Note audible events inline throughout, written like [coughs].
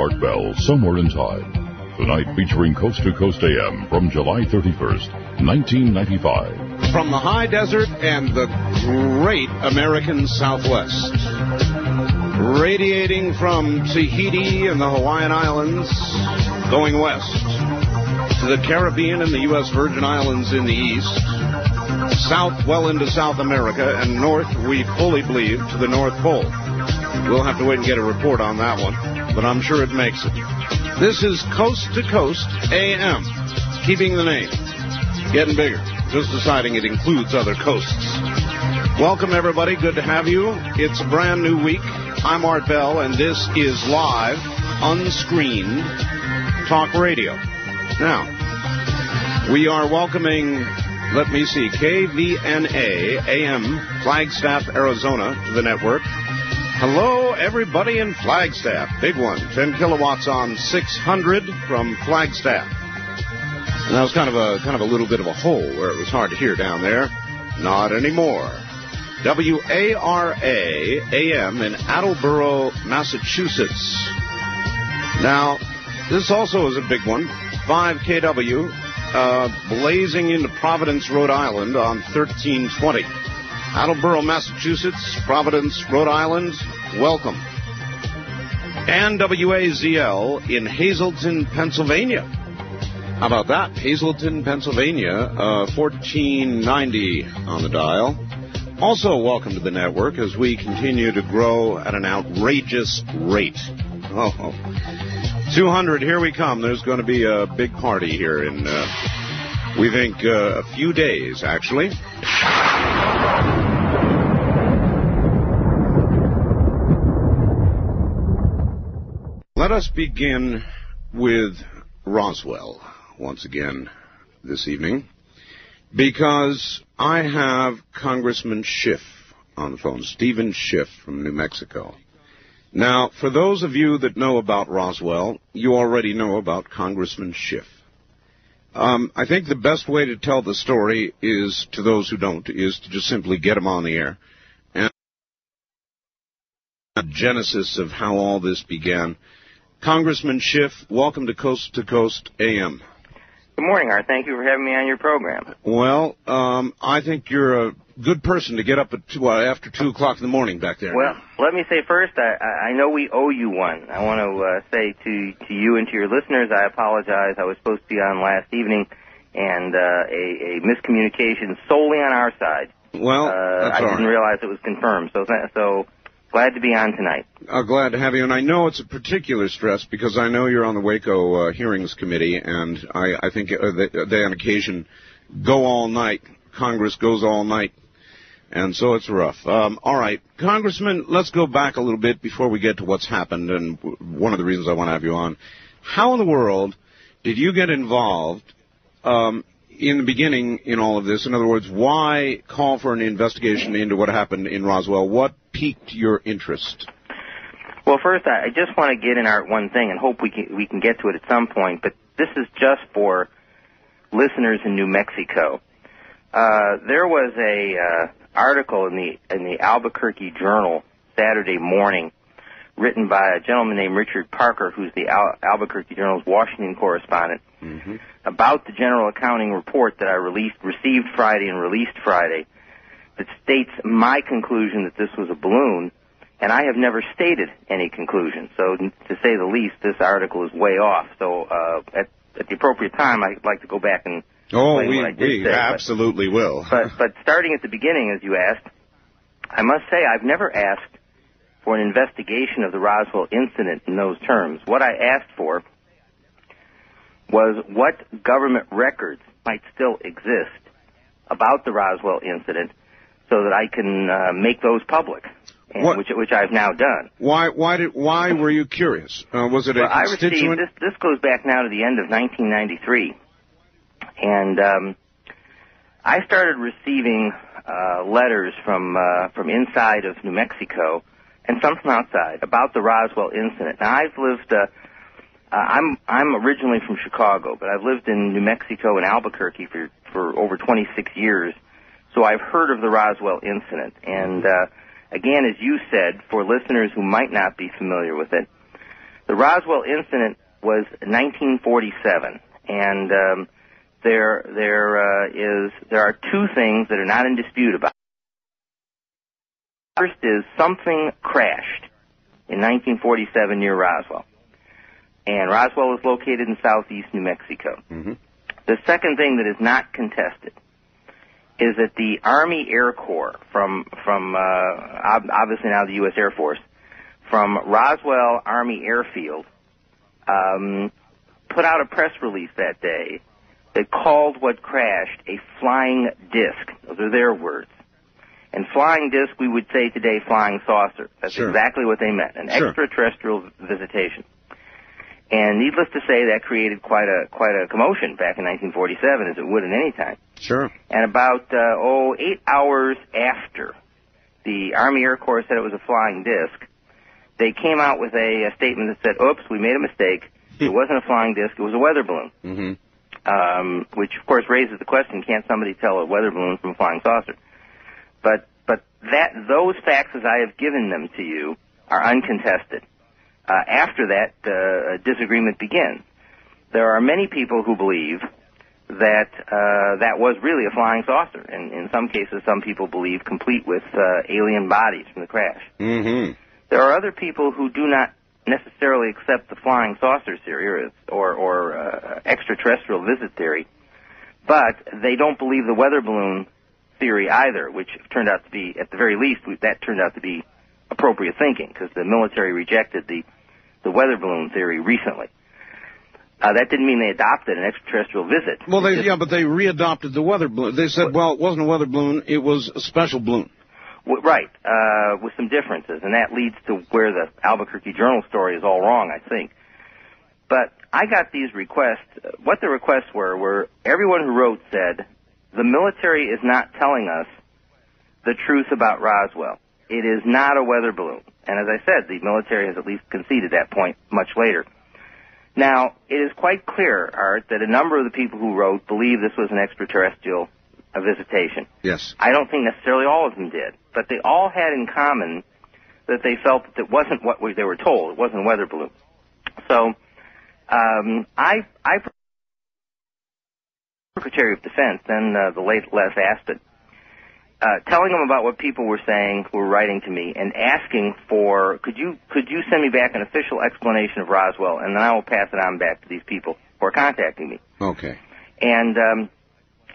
Art Bell, Somewhere in Time. Tonight featuring Coast to Coast AM from July 31st, 1995. From the high desert and the great American Southwest. Radiating from Tahiti and the Hawaiian Islands, going west to the Caribbean and the U.S. Virgin Islands in the east, south well into South America, and north, we fully believe, to the North Pole. We'll have to wait and get a report on that one, but I'm sure it makes it. This is Coast to Coast AM, keeping the name, getting bigger, just deciding it includes other coasts. Welcome, everybody. Good to have you. It's a brand new week. I'm Art Bell, and this is live, unscreened talk radio. Now, we are welcoming, let me see, KVNA AM, Flagstaff, Arizona, to the network. Hello, everybody in Flagstaff. Big one. 10 kilowatts on 600 from Flagstaff. And that was kind of a kind of a little bit of a hole where it was hard to hear down there. Not anymore. W-A-R-A AM in Attleboro, Massachusetts. Now, this also is a big one. 5 KW, uh, blazing into Providence, Rhode Island on 1320. Attleboro, Massachusetts, Providence, Rhode Island, welcome. And WAZL in Hazleton, Pennsylvania. How about that? Hazleton, Pennsylvania, uh, 1490 on the dial. Also, welcome to the network as we continue to grow at an outrageous rate. Oh, 200, here we come. There's going to be a big party here in, uh, we think, uh, a few days, actually. Let us begin with Roswell once again this evening because I have Congressman Schiff on the phone, Steven Schiff from New Mexico. Now, for those of you that know about Roswell, you already know about Congressman Schiff. Um, I think the best way to tell the story is, to those who don't, is to just simply get them on the air. And the genesis of how all this began. Congressman Schiff, welcome to Coast to Coast AM. Good morning, Art. Thank you for having me on your program. Well, um, I think you're a good person to get up at two, uh, after two o'clock in the morning back there. Well, let me say first, I, I know we owe you one. I want to uh, say to to you and to your listeners, I apologize. I was supposed to be on last evening, and uh, a, a miscommunication solely on our side. Well, uh, I didn't right. realize it was confirmed. So th- so glad to be on tonight. Uh, glad to have you, and I know it's a particular stress because I know you're on the Waco uh, hearings committee, and I, I think uh, they, they on occasion go all night. Congress goes all night, and so it's rough. Um, all right, Congressman, let's go back a little bit before we get to what's happened, and one of the reasons I want to have you on. How in the world did you get involved um, in the beginning in all of this? In other words, why call for an investigation into what happened in Roswell? What piqued your interest? Well, first, I just want to get in Art one thing, and hope we can we can get to it at some point. But this is just for listeners in New Mexico. Uh, there was a uh, article in the in the Albuquerque Journal Saturday morning, written by a gentleman named Richard Parker, who's the Al- Albuquerque Journal's Washington correspondent, about the general accounting report that I released received Friday and released Friday, that states my conclusion that this was a balloon, and I have never stated any conclusion. So, to say the least, this article is way off. So, uh, at at the appropriate time, I'd like to go back and Oh, we, what I did we say, but- absolutely will. [laughs] but but starting at the beginning, as you asked, I must say I've never asked for an investigation of the Roswell incident in those terms. What I asked for was what government records might still exist about the Roswell incident, so that I can uh, make those public, which which I've now done. why why did why were you curious? Uh, was it a Well, I received this. This goes back now to the end of 1993, and um, I started receiving uh, letters from uh, from inside of New Mexico and some from outside about the Roswell incident. Now I've lived. Uh, uh, I'm I'm originally from Chicago, but I've lived in New Mexico and Albuquerque for for over 26 years, so I've heard of the Roswell incident. And uh, again, as you said, for listeners who might not be familiar with it, The Roswell incident was 1947, and um, there there uh, is there are two things that are not in dispute about. First is something crashed in 1947 near Roswell, and Roswell is located in southeast New Mexico. Mm-hmm. The second thing that is not contested is that the Army Air Corps from from uh, obviously now the U.S. Air Force from Roswell Army Airfield um, put out a press release that day that called what crashed a flying disc. Those are their words. And flying disc, we would say today flying saucer. That's Sure. exactly what they meant. An Sure. extraterrestrial visitation. And needless to say, that created quite a quite a commotion back in 1947, as it would at any time. Sure. And about uh, oh eight hours after the Army Air Corps said it was a flying disc, they came out with a, a statement that said, "Oops, we made a mistake. [laughs] It wasn't a flying disc. It was a weather balloon." Mm-hmm. um, which of course raises the question: Can't somebody tell a weather balloon from a flying saucer? But but that those facts, as I have given them to you, are uncontested. Uh, after that, uh, disagreement begins. There are many people who believe that uh, that was really a flying saucer, and in some cases, some people believe complete with uh, alien bodies from the crash. Mm-hmm. There are other people who do not necessarily accept the flying saucer theory or or, or uh, extraterrestrial visit theory, but they don't believe the weather balloon theory either, which turned out to be, at the very least, that turned out to be appropriate thinking because the military rejected the the weather balloon theory recently. Uh, that didn't mean they adopted an extraterrestrial visit. Well, they just- yeah, but they readopted the weather balloon. They said, well, it wasn't a weather balloon; it was a special balloon. W- Right, uh, with some differences, and that leads to where the Albuquerque Journal story is all wrong, I think. But I got these requests. What the requests were were everyone who wrote said the military is not telling us the truth about Roswell. It is not a weather balloon, and as I said, the military has at least conceded that point much later. Now, it is quite clear, Art, that a number of the people who wrote believe this was an extraterrestrial uh, visitation. Yes. I don't think necessarily all of them did, but they all had in common that they felt that it wasn't what they were told. It wasn't a weather balloon. So, um, I, I, Secretary of Defense, then uh, the late Les Aspin, uh, telling them about what people were saying, who were writing to me, and asking for, could you, could you send me back an official explanation of Roswell, and then I will pass it on back to these people who are contacting me. Okay. And um,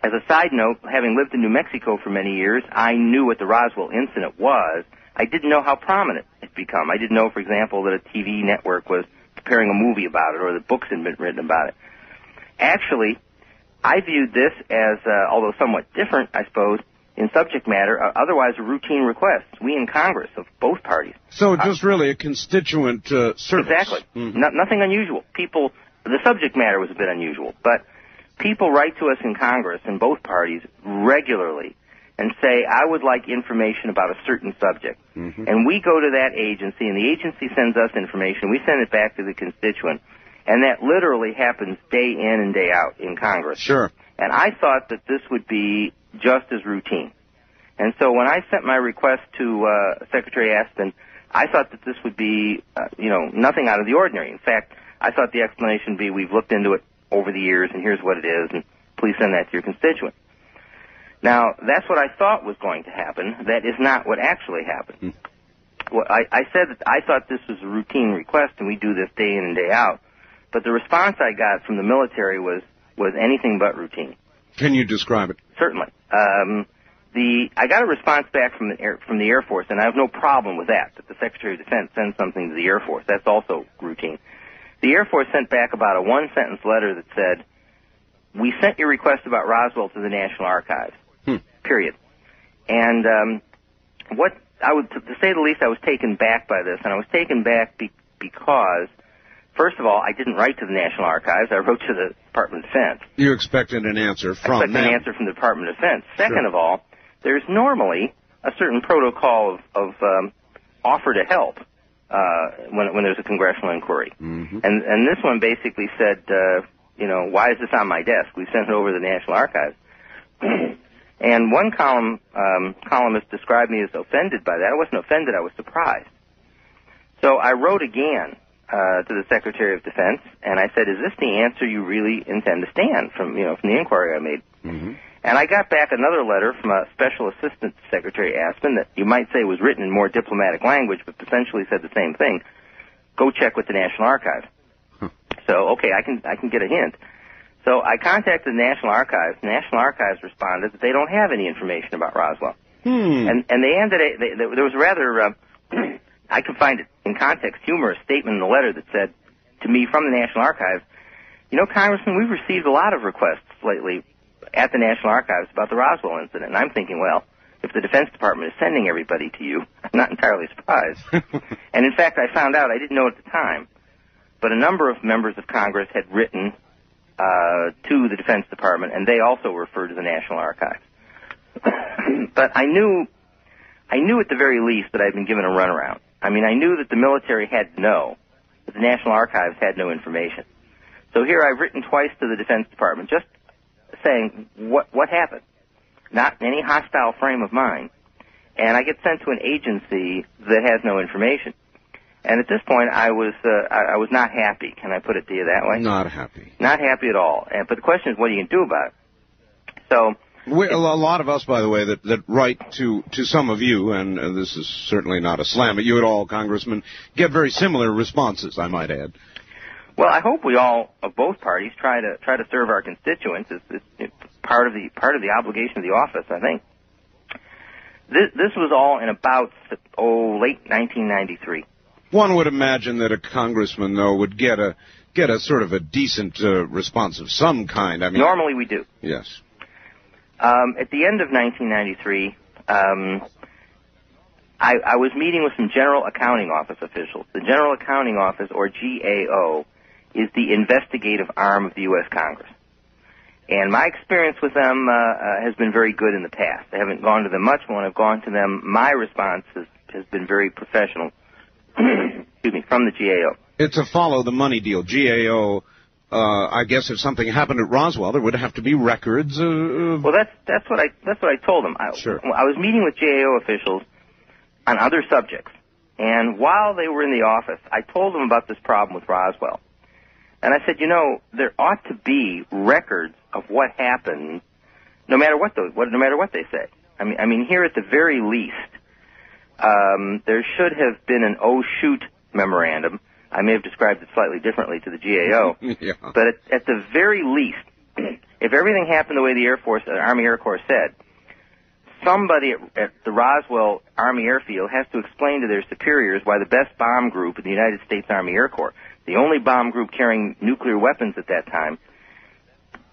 as a side note, having lived in New Mexico for many years, I knew what the Roswell incident was. I didn't know how prominent it's become. I didn't know, for example, that a TV network was preparing a movie about it or that books had been written about it. Actually, I viewed this as, uh, although somewhat different, I suppose, in subject matter, uh, otherwise routine requests, We in Congress of both parties So just really a constituent uh, service. Exactly. Mhm. No, nothing unusual. People, the subject matter was a bit unusual, but people write to us in Congress in both parties regularly and say, I would like information about a certain subject. Mhm. And we go to that agency and the agency sends us information. We send it back to the constituent. And that literally happens day in and day out in Congress. Sure. And I thought that this would be just as routine. And so when I sent my request to uh, Secretary Aspin, I thought that this would be, uh, you know, nothing out of the ordinary. In fact, I thought the explanation would be we've looked into it over the years and here's what it is and please send that to your constituent. Now, that's what I thought was going to happen. That is not what actually happened. Well, I, I said that I thought this was a routine request and we do this day in and day out. But the response I got from the military was, was anything but routine. Can you describe it? Certainly. Um, the I got a response back from the Air, from the Air Force, and I have no problem with that. That the Secretary of Defense sends something to the Air Force. That's also routine. The Air Force sent back about a one sentence letter that said, "We sent your request about Roswell to the National Archives." Hmm. Period. And um, what I would, to say the least, I was taken back by this, and I was taken back be, because, first of all, I didn't write to the National Archives. I wrote to the Department of Defense. You expected an answer from them. an answer from the Department of Defense. Second Sure. of all, there's normally a certain protocol of, of um, offer to help uh, when, when there's a congressional inquiry. Mhm. And, and this one basically said, uh, you know, why is this on my desk? We sent it over to the National Archives. [clears throat] and one column um, columnist described me as offended by that. I wasn't offended. I was surprised. So I wrote again uh, to the Secretary of Defense, and I said, "Is this the answer you really intend to stand from you know from the inquiry I made?" Mm-hmm. And I got back another letter from a Special Assistant to Secretary Aspin that you might say was written in more diplomatic language, but essentially said the same thing. Go check with the National Archives. So okay, I can I can get a hint. So I contacted the National Archives. The National Archives responded that they don't have any information about Roswell. Hmm. And and they ended it. They, they, there was a rather uh, I could find it in context humorous statement in the letter that said to me from the National Archives, you know, Congressman, we've received a lot of requests lately at the National Archives about the Roswell incident. And I'm thinking, well, if the Defense Department is sending everybody to you, [laughs] I'm not entirely surprised. [laughs] and in fact, I found out I didn't know at the time, but a number of members of Congress had written uh, to the Defense Department, and they also referred to the National Archives. [clears throat] but I knew, I knew at the very least that I'd been given a runaround. I mean, I knew that the military had to know, but the National Archives had no information. So here I've written twice to the Defense Department, just saying what what happened, not in any hostile frame of mind, and I get sent to an agency that has no information. And at this point, I was uh, I, I was not happy. Can I put it to you that way? Not happy. Not happy at all. And, but the question is, what are you going to do about it? So We, a lot of us, by the way, that, that write to, to some of you, and uh, this is certainly not a slam at you at all, Congressman, get very similar responses, I might add. Well, I hope we all of both parties try to try to serve our constituents. It's, it's, it's part of the part of the obligation of the office. I think this this was all in about oh late 1993. One would imagine that a congressman, though, would get a get a sort of a decent uh, response of some kind. I mean, Normally we do. yes. Um, at the end of 1993, um, I, I was meeting with some General Accounting Office officials. The General Accounting Office, or GAO, is the investigative arm of the U.S. Congress. And my experience with them uh, uh, has been very good in the past. I haven't gone to them much, when I've gone to them, my response has, has been very professional. [clears throat] Excuse me, from the GAO. It's a follow the money deal. GAO. Uh, I guess if something happened at Roswell, there would have to be records. Uh, of- Well, that's that's what I that's what I told them. I, Sure. I was meeting with GAO officials on other subjects, and while they were in the office, I told them about this problem with Roswell, and I said, you know, there ought to be records of what happened, no matter what those, what, no matter what they say. I mean, I mean, here at the very least, um, there should have been an oh shoot memorandum. I may have described it slightly differently to the GAO. [laughs] yeah. But at, at the very least, [clears throat] if everything happened the way the Air Force, uh, Army Air Corps said, somebody at, at the Roswell Army Airfield has to explain to their superiors why the best bomb group in the United States Army Air Corps, the only bomb group carrying nuclear weapons at that time,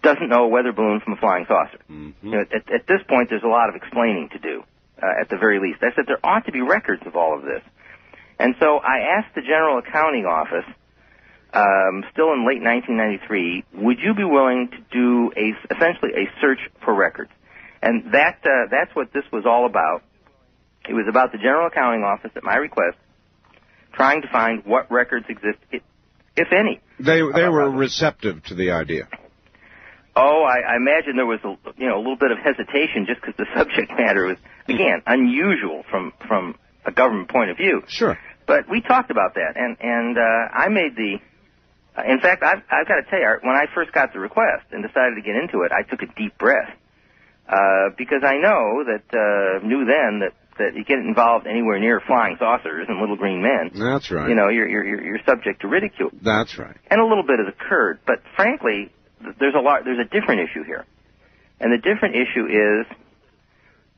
doesn't know a weather balloon from a flying saucer. Mm-hmm. You know, at, at this point, there's a lot of explaining to do, uh, at the very least. I said there ought to be records of all of this. And so I asked the General Accounting Office, um, still in late 1993, would you be willing to do a essentially a search for records? And that uh, that's what this was all about. It was about the General Accounting Office, at my request, trying to find what records exist, if, any. They they were Roswell. receptive to the idea. Oh, I, I imagine there was a you know a little bit of hesitation just because the [laughs] subject matter was again unusual from from a government point of view. Sure. But we talked about that, and and uh, I made the. Uh, in fact, I've I've got to tell you, when I first got the request and decided to get into it, I took a deep breath uh, because I know that uh, knew then that that you get involved anywhere near flying saucers and little green men, That's right. you know, you're you're you're you're subject to ridicule That's right. and a little bit has occurred. But frankly, there's a lot. There's a different issue here, and the different issue is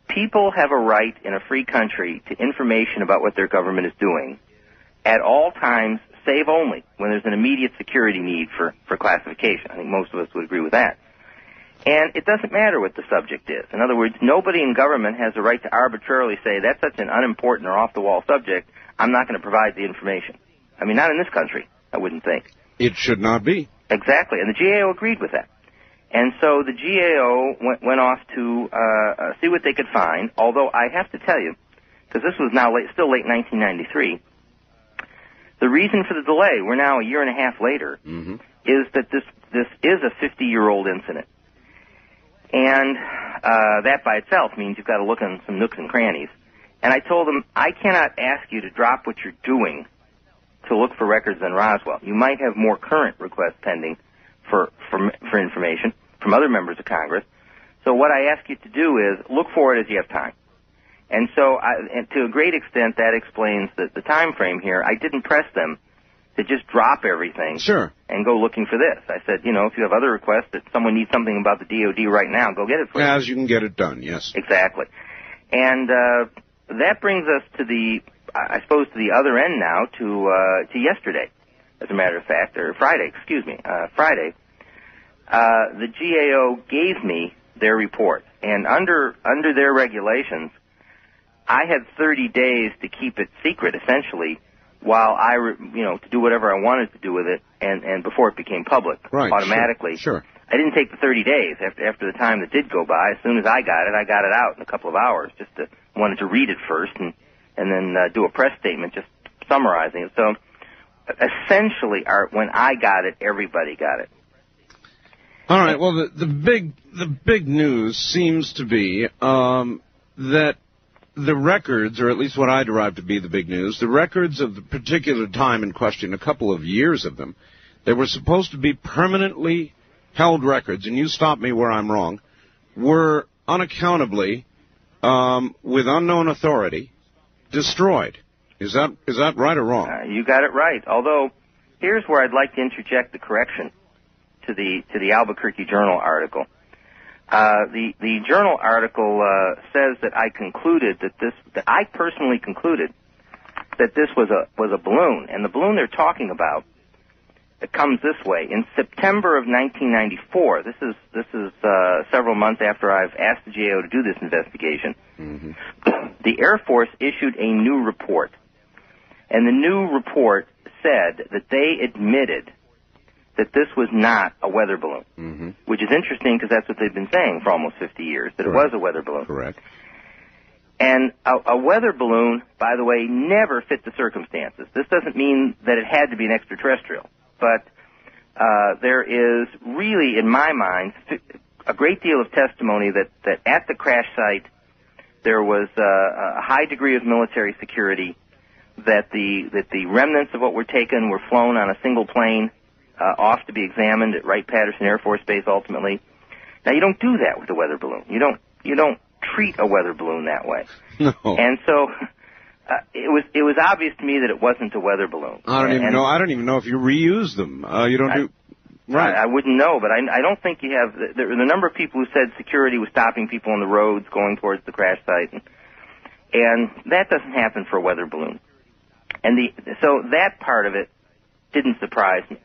people have a right in a free country to information about what their government is doing at all times, save only when there's an immediate security need for for classification. I think most of us would agree with that. And it doesn't matter what the subject is. In other words, nobody in government has a right to arbitrarily say that's such an unimportant or off the wall subject. I'm not going to provide the information. I mean, not in this country. I wouldn't think. It should not be. Exactly, and the GAO agreed with that. And so the GAO went, went off to uh, uh, see what they could find. Although I have to tell you, because this was now late, still late 1993, the reason for the delay, we're now a year and a half later, Mm-hmm. is that this this is a 50 year old incident, and uh, that by itself means you've got to look in some nooks and crannies. And I told them I cannot ask you to drop what you're doing to look for records than Roswell. You might have more current requests pending for, for, for information from other members of Congress. So what I ask you to do is look for it as you have time. And so, I, and to a great extent, that explains the, the time frame here. I didn't press them to just drop everything Sure. and go looking for this. I said, you know, if you have other requests that someone needs something about the DoD right now, go get it for them. As you can get it done, yes. Exactly. And uh, that brings us to the, I suppose, to the other end now, to uh, to yesterday, as a matter of fact, or Friday, excuse me, uh, Friday. Uh, the GAO gave me their report, and under under their regulations, I had 30 days to keep it secret, essentially, while I, re- you know, to do whatever I wanted to do with it, and and before it became public Right. sure, automatically. Sure. I didn't take the 30 days after after the time that did go by. As soon as I got it, I got it out in a couple of hours. Just to, wanted to read it first and and then uh, do a press statement just summarizing it. So essentially, Art, when I got it, everybody got it. All right. Well, the, the big the big news seems to be um, that the records, or at least what I derive to be the big news, the records of the particular time in question, a couple of years of them, they were supposed to be permanently held records, and you stop me where I'm wrong, were unaccountably, um, with unknown authority, destroyed. Is that is that right or wrong? Uh, you got it right. Although, here's where I'd like to interject the correction to the to the Albuquerque Journal article. Uh, the the journal article uh, says that I concluded that this that I personally concluded that this was a was a balloon, and the balloon they're talking about it comes this way. In September of 1994, this is this is uh, several months after I've asked the GAO to do this investigation. [clears throat] the Air Force issued a new report, and the new report said that they admitted that this was not a weather balloon, Mm-hmm. which is interesting because that's what they've been saying for almost 50 years that it was a weather balloon. Correct. And a, a weather balloon, by the way, never fit the circumstances. This doesn't mean that it had to be an extraterrestrial, but uh, there is really, in my mind, a great deal of testimony that, that at the crash site there was uh, a high degree of military security, that the that the remnants of what were taken were flown on a single plane uh, off to be examined at Wright Patterson Air Force Base ultimately. Now you don't do that with a weather balloon. You don't you don't treat a weather balloon that way. [laughs] No. And so [laughs] uh, it was it was obvious to me that it wasn't a weather balloon. I don't even know. I don't even know if you reuse them. Uh, you don't I- do. Right. I, I wouldn't know, but I, I don't think you have the, the, the number of people who said security was stopping people on the roads going towards the crash site, and, and that doesn't happen for a weather balloon. And the so that part of it didn't surprise me.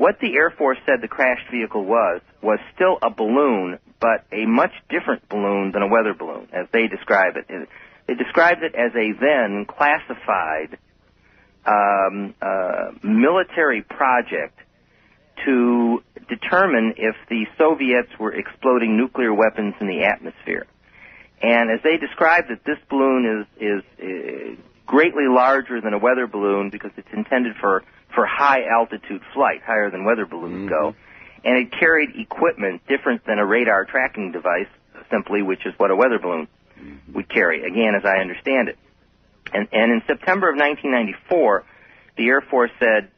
What the Air Force said the crashed vehicle was was still a balloon, but a much different balloon than a weather balloon, as they describe it. They described it as a then classified um, uh, military project to determine if the Soviets were exploding nuclear weapons in the atmosphere. And as they described it, this balloon is is uh, greatly larger than a weather balloon because it's intended for for high altitude flight, higher than weather balloons go. And it carried equipment different than a radar tracking device, simply, which is what a weather balloon would carry. Again, as I understand it. And and in September of 1994, the Air Force said,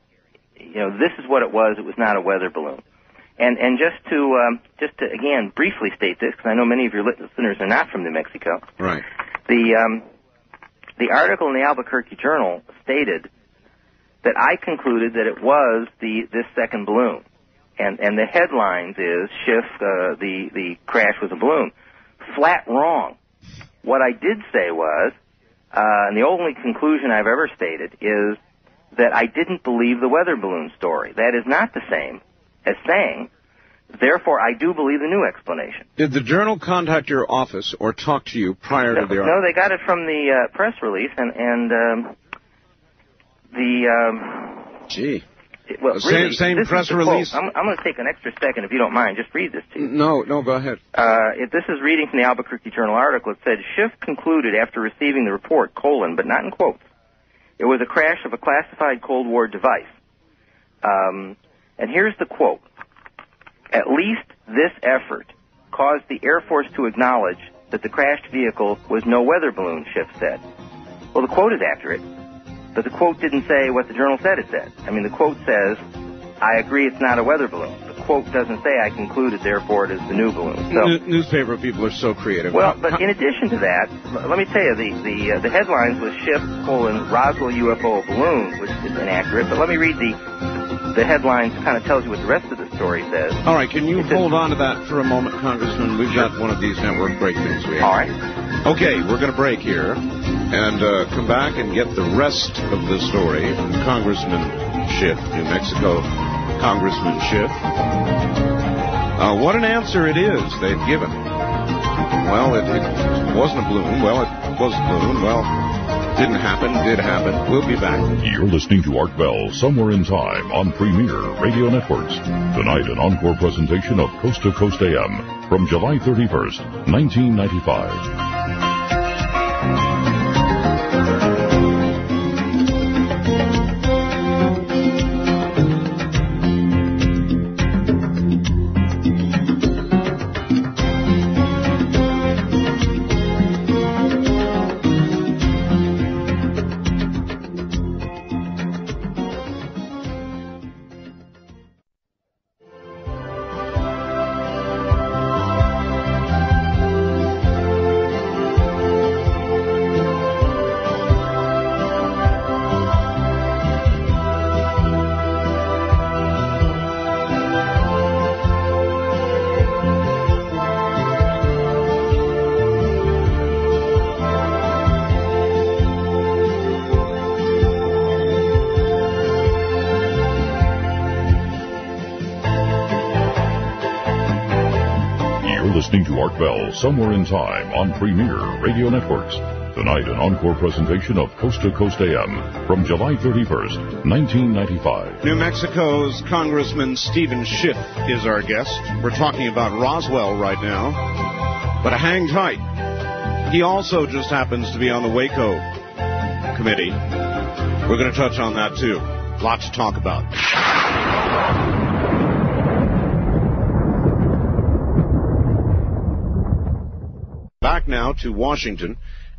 you know, this is what it was. It was not a weather balloon. And and just to um, just to again briefly state this, because I know many of your listeners are not from New Mexico. Right. The um, the article in the Albuquerque Journal stated that I concluded that it was the this second balloon, and and the headlines is Schiff uh, the the crash was a balloon. Flat wrong. What I did say was, uh, and the only conclusion I've ever stated is that I didn't believe the weather balloon story. That is not the same as saying, therefore I do believe the new explanation. Did the journal contact your office or talk to you prior No, to the article? no, they got it from the uh, press release, and and um, the um, Gee. well, Same- really, same this press the quote. release? I'm, I'm going to take an extra second, if you don't mind, just read this to you. No, no, go ahead. Uh, if this is reading from the Albuquerque Journal article. It said Schiff concluded after receiving the report, colon, but not in quotes. It was a crash of a classified Cold War device. Um, and here's the quote. At least this effort caused the Air Force to acknowledge that the crashed vehicle was no weather balloon, Schiff said. Well, the quote is accurate. But the quote didn't say what the journal said it said. I mean, the quote says, I agree it's not a weather balloon. The quote doesn't say I concluded, therefore it is the new balloon. So, N- newspaper people are so creative. well, but in addition to that, let me tell you, the the, uh, the headlines was Schiff colon Roswell UFO balloon, which is inaccurate. But let me read the the headlines. Kind of tells you what the rest of the story says. All right, can you It's hold on to that for a moment, Congressman? We've got one of these network break things we have. All right. Okay, we're going to break here and uh, come back and get the rest of the story from Congressman Schiff, New Mexico Congressman Schiff. Uh, what an answer it is they've given. Well, it, it wasn't a balloon. Well, it was a balloon. Well, didn't happen. Did happen. We'll be back. You're listening to Art Bell Somewhere in Time on Premier Radio Networks. Tonight, an encore presentation of Coast to Coast AM from July 31st, 1995. Somewhere in Time on Premier Radio Networks. Tonight, an encore presentation of Coast to Coast AM from July 31st, 1995. New Mexico's Congressman Steven Schiff is our guest. We're talking about Roswell right now. But hang tight. He also just happens to be on the Waco committee. We're going to touch on that too. Lots to talk about. Back now to Washington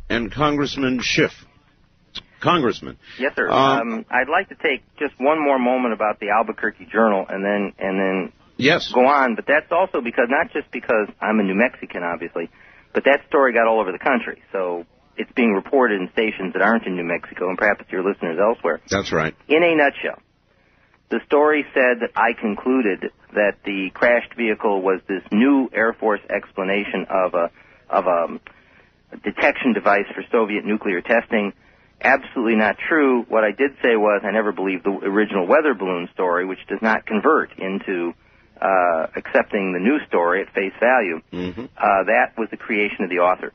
and Congressman Schiff. Congressman. Yes, sir. Um, Um, I'd like to take just one more moment about the Albuquerque Journal, and then and then Yes. go on. But that's also because not just because I'm a New Mexican, obviously, but that story got all over the country. So it's being reported in stations that aren't in New Mexico, and perhaps your listeners elsewhere. That's right. In a nutshell, the story said that I concluded that the crashed vehicle was this new Air Force explanation of a of a detection device for Soviet nuclear testing. Absolutely not true. What I did say was I never believed the original weather balloon story, which does not convert into uh, accepting the new story at face value. Mm-hmm. Uh, that was the creation of the author.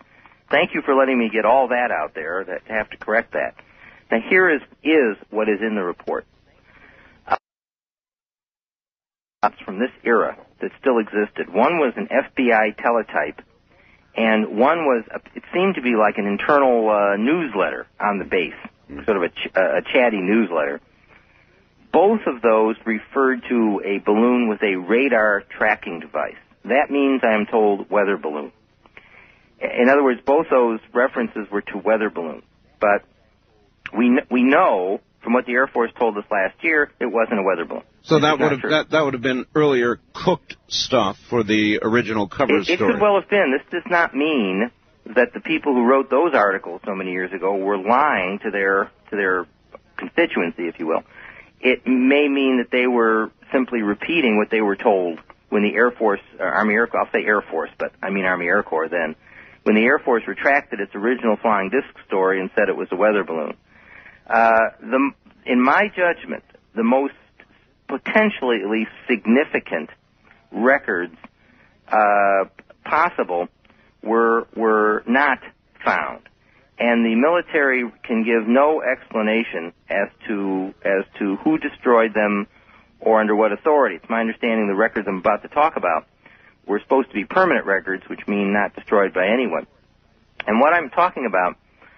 Thank you for letting me get all that out there. That to have to correct that. Now here is is what is in the report. Uh, from this era that still existed. One was an FBI teletype, and one was a, it seemed to be like an internal uh, newsletter on the base, sort of a, ch- a chatty newsletter. Both of those referred to a balloon with a radar tracking device. That means, I am told, weather balloon. In other words, both those references were to weather balloons. But we we know from what the Air Force told us last year, it wasn't a weather balloon. So that would have true. that, that would have been earlier cooked stuff for the original cover It, it could well have been. This does not mean that the people who wrote those articles so many years ago were lying to their to their constituency, if you will. It may mean that they were simply repeating what they were told when the Air Force, Army Air, Corps I'll say Air Force, but I mean Army Air Corps then, when the Air Force retracted its original flying disc story and said it was a weather balloon. Uh, the, in my judgment, the most potentially at least significant records uh, possible were were not found, and the military can give no explanation as to as to who destroyed them or under what authority. It's my understanding the records I'm about to talk about were supposed to be permanent records, which mean not destroyed by anyone. And what I'm talking about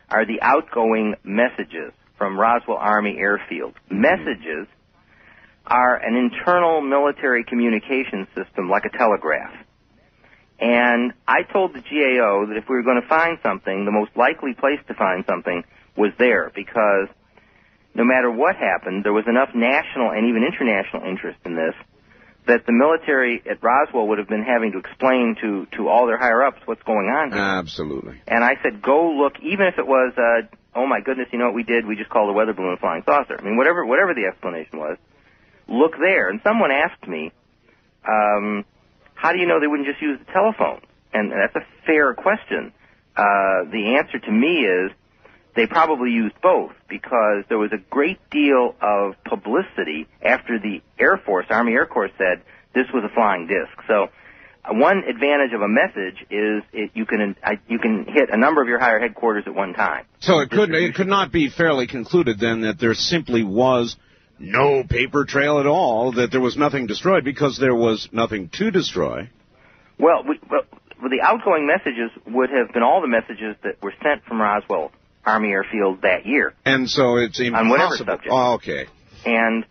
are the outgoing messages from Roswell Army Airfield. Messages are an internal military communication system like a telegraph. And I told the GAO that if we were going to find something, the most likely place to find something was there because no matter what happened, there was enough national and even international interest in this that the military at Roswell would have been having to explain to, to all their higher ups what's going on here. Absolutely. And I said, go look, even if it was, uh, oh my goodness, you know what we did? We just called a weather balloon a flying saucer. I mean, whatever, whatever the explanation was, look there. And someone asked me, um, how do you know they wouldn't just use the telephone? And that's a fair question. Uh, the answer to me is they probably used both because there was a great deal of publicity after the Air Force, Army Air Corps said this was a flying disc. So uh, one advantage of a message is it, you can uh, you can hit a number of your higher headquarters at one time. So it could it could not be fairly concluded then that there simply was no paper trail at all, that there was nothing destroyed because there was nothing to destroy. Well, we, well, the outgoing messages would have been all the messages that were sent from Roswell Army Airfield that year. And so it's impossible. On whatever subject. Oh, okay. And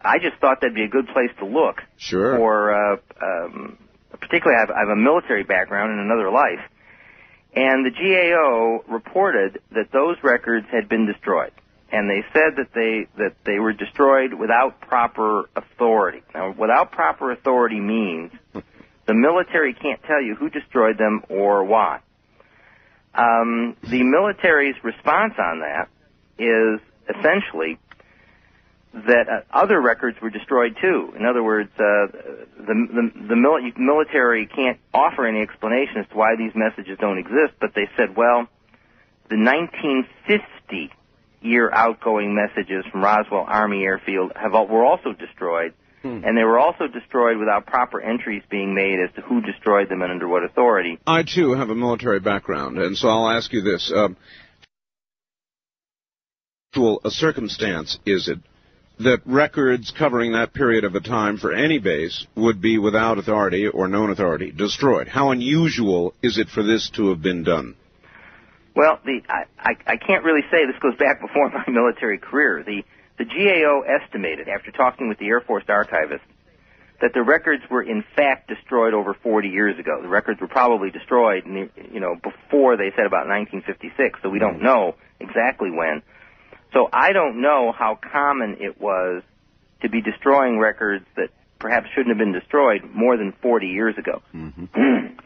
I just thought that'd be a good place to look. Sure. For, uh, um, particularly, I have, I have a military background in another life. And the GAO reported that those records had been destroyed. And they said that they, that they were destroyed without proper authority. Now, without proper authority means the military can't tell you who destroyed them or why. Um, the military's response on that is essentially that uh, other records were destroyed too. In other words, uh, the the, the mili- military can't offer any explanation as to why these messages don't exist, but they said, well, the 1950 year outgoing messages from Roswell Army Airfield have were also destroyed Hmm. And they were also destroyed without proper entries being made as to who destroyed them and under what authority. I, too, have a military background, and so I'll ask you this. Um, a circumstance is it that records covering that period of a time for any base would be without authority or known authority destroyed? How unusual is it for this to have been done? Well, the I, I, I can't really say. This goes back before [laughs] my military career. The the GAO estimated, after talking with the Air Force archivist, that the records were in fact destroyed over 40 years ago. The records were probably destroyed, the, you know, before they said about 1956. So we don't know exactly when. So I don't know how common it was to be destroying records that perhaps shouldn't have been destroyed more than 40 years ago. Mm-hmm.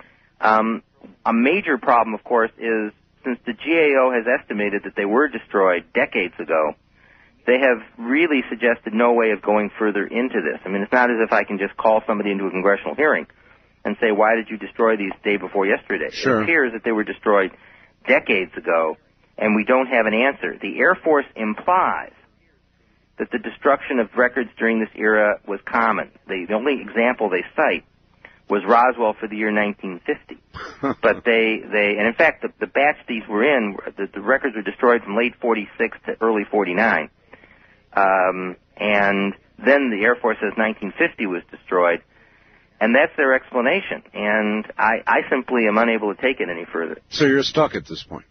[clears throat] um, a major problem, of course, is since the GAO has estimated that they were destroyed decades ago, they have really suggested no way of going further into this. I mean, it's not as if I can just call somebody into a congressional hearing and say, why did you destroy these day before yesterday? Sure. It appears that they were destroyed decades ago, and we don't have an answer. The Air Force implies that the destruction of records during this era was common. The, the only example they cite was Roswell for the year 1950. [laughs] but they, they, and in fact, the, the batch these were in, the, the records were destroyed from late 46 to early 49. Um, and then the Air Force says 1950 was destroyed, and that's their explanation. And I, I simply am unable to take it any further. So you're stuck at this point.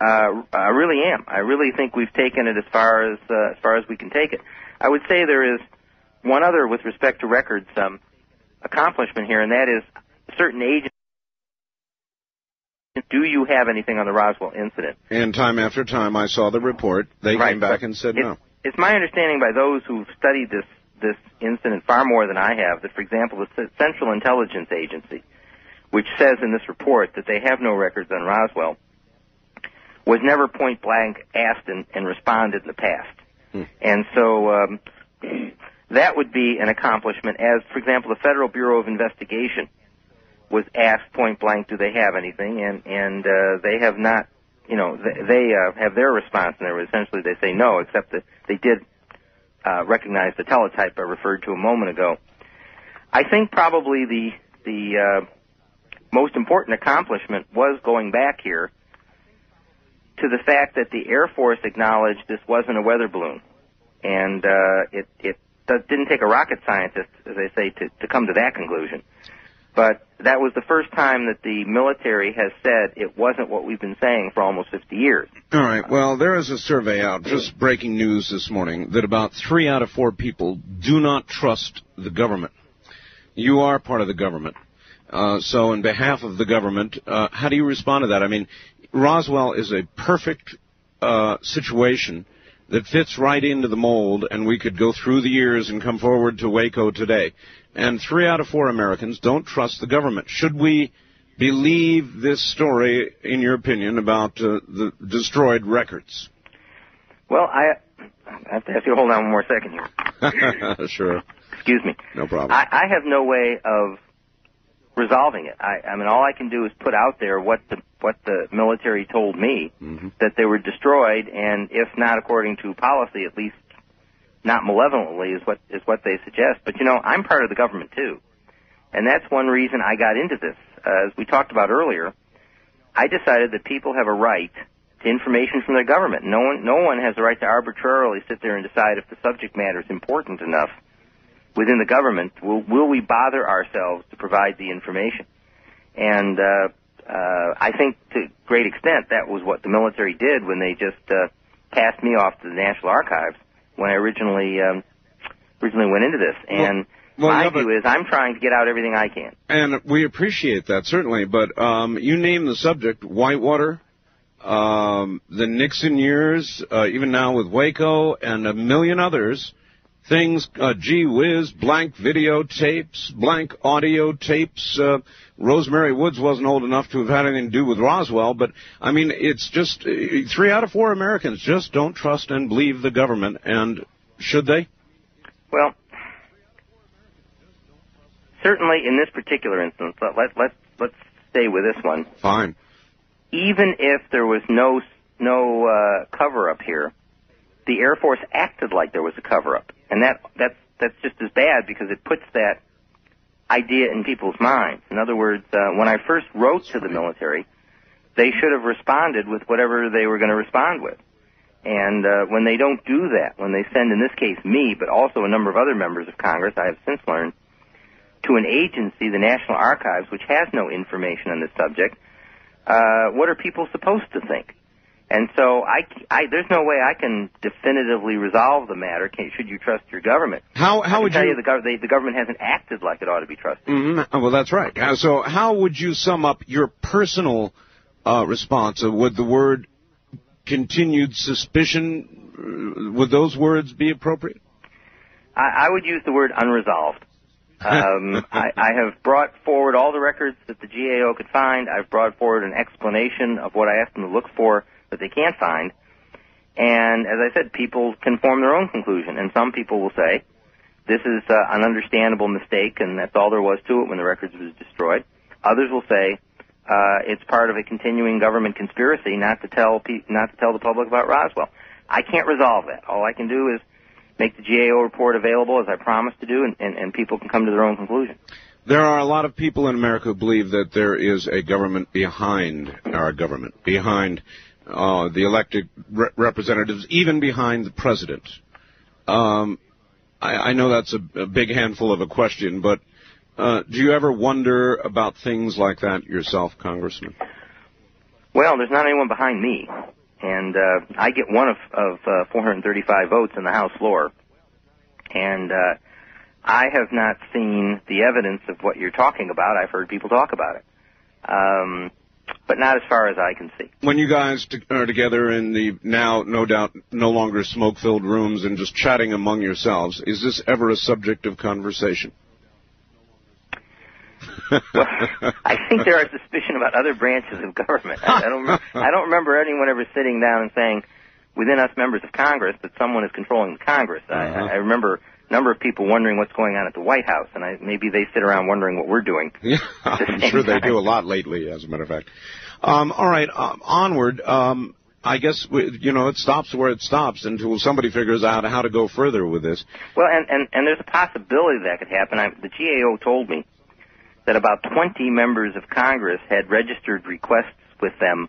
Uh, I really am. I really think we've taken it as far as uh, as far as we can take it. I would say there is one other with respect to records um, accomplishment here, and that is certain agents. Do you have anything on the Roswell incident? And time after time, I saw the report. They right, came back and said no it's my understanding by those who've studied this this incident far more than I have that, for example, the Central Intelligence Agency, which says in this report that they have no records on Roswell, was never point blank asked and, and responded in the past. Hmm. And so um, that would be an accomplishment. As, for example, the Federal Bureau of Investigation was asked point blank, do they have anything? And and uh, they have not you know, they, they uh, have their response, and essentially they say no, except that they did uh, recognize the teletype I referred to a moment ago. I think probably the the uh, most important accomplishment was going back here to the fact that the Air Force acknowledged this wasn't a weather balloon, and uh, it it didn't take a rocket scientist, as they say, to to come to that conclusion. But that was the first time that the military has said it wasn't what we've been saying for almost 50 years. All right. Well, there is a survey out, just breaking news this morning, that about three out of four people do not trust the government. You are part of the government. Uh, so, in behalf of the government, uh, how do you respond to that? I mean, Roswell is a perfect uh, situation that fits right into the mold, and we could go through the years and come forward to Waco today. And three out of four Americans don't trust the government. Should we believe this story, in your opinion, about uh, the destroyed records? Well, I, I have to ask you to hold on one more second here. [laughs] sure. Excuse me. No problem. I, I have no way of resolving it. I, I mean, all I can do is put out there what the what the military told me mm-hmm. that they were destroyed, and if not according to policy, at least not malevolently is what is what they suggest. But you know, I'm part of the government too, and that's one reason I got into this. Uh, as we talked about earlier, I decided that people have a right to information from their government. No one, no one has the right to arbitrarily sit there and decide if the subject matter is important enough within the government. Will, will we bother ourselves to provide the information? And uh, uh, I think to a great extent that was what the military did when they just uh, passed me off to the National Archives when I originally um, originally went into this. And well, my yeah, view is I'm trying to get out everything I can. And we appreciate that certainly, but um, you name the subject: Whitewater, um, the Nixon years, uh, even now with Waco, and a million others. Things, uh, gee whiz, blank videotapes, blank audio tapes. Uh, Rosemary Woods wasn't old enough to have had anything to do with Roswell, but I mean, it's just uh, three out of four Americans just don't trust and believe the government, and should they? Well, certainly in this particular instance, let, let, let, let's stay with this one. Fine even if there was no no uh, cover up here, the Air Force acted like there was a cover up, and that that's that's just as bad because it puts that idea in people's minds. In other words, uh, when I first wrote to the military, they should have responded with whatever they were going to respond with. And uh, when they don't do that, when they send, in this case, me, but also a number of other members of Congress, I have since learned, to an agency, the National Archives, which has no information on this subject, uh, what are people supposed to think? And so I, I, there's no way I can definitively resolve the matter. Can, should you trust your government? How, how would tell you? you the, gov- they, the government hasn't acted like it ought to be trusted. Mm-hmm. Well, that's right. Uh, so how would you sum up your personal uh, response? Uh, would the word continued suspicion, uh, would those words be appropriate? I, I would use the word unresolved. Um, I, I have brought forward all the records that the GAO could find. I've brought forward an explanation of what I asked them to look for that they can't find. And as I said, people can form their own conclusion. And some people will say, this is uh, an understandable mistake, and that's all there was to it when the records was destroyed. Others will say, uh, it's part of a continuing government conspiracy not to tell pe- not to tell the public about Roswell. I can't resolve that. All I can do is make the GAO report available as I promised to do, and, and, and people can come to their own conclusion. There are a lot of people in America who believe that there is a government behind our government, behind uh, the elected re- representatives, even behind the president. Um, I, I, know that's a, a, big handful of a question, but uh, do you ever wonder about things like that yourself, Congressman? Well, there's not anyone behind me and uh, I get one of, of uh, 435 votes in the House floor, and uh, I have not seen the evidence of what you're talking about. I've heard people talk about it, um, but not as far as I can see. When you guys t- are together in the now, no doubt, no longer smoke-filled rooms and just chatting among yourselves, is this ever a subject of conversation? well, I think there are suspicion about other branches of government. I, I don't. [laughs] I don't remember anyone ever sitting down and saying, within us members of Congress, that someone is controlling the Congress. Uh-huh. I, I remember a number of people wondering what's going on at the White House, and I, maybe they sit around wondering what we're doing. [laughs] Yeah, I'm sure they do a lot lately, as a matter of fact. Um, all right, um, onward. Um, I guess we, you know it stops where it stops until somebody figures out how to go further with this. Well, and and and there's a possibility that could happen. I, the GAO told me that about 20 members of Congress had registered requests with them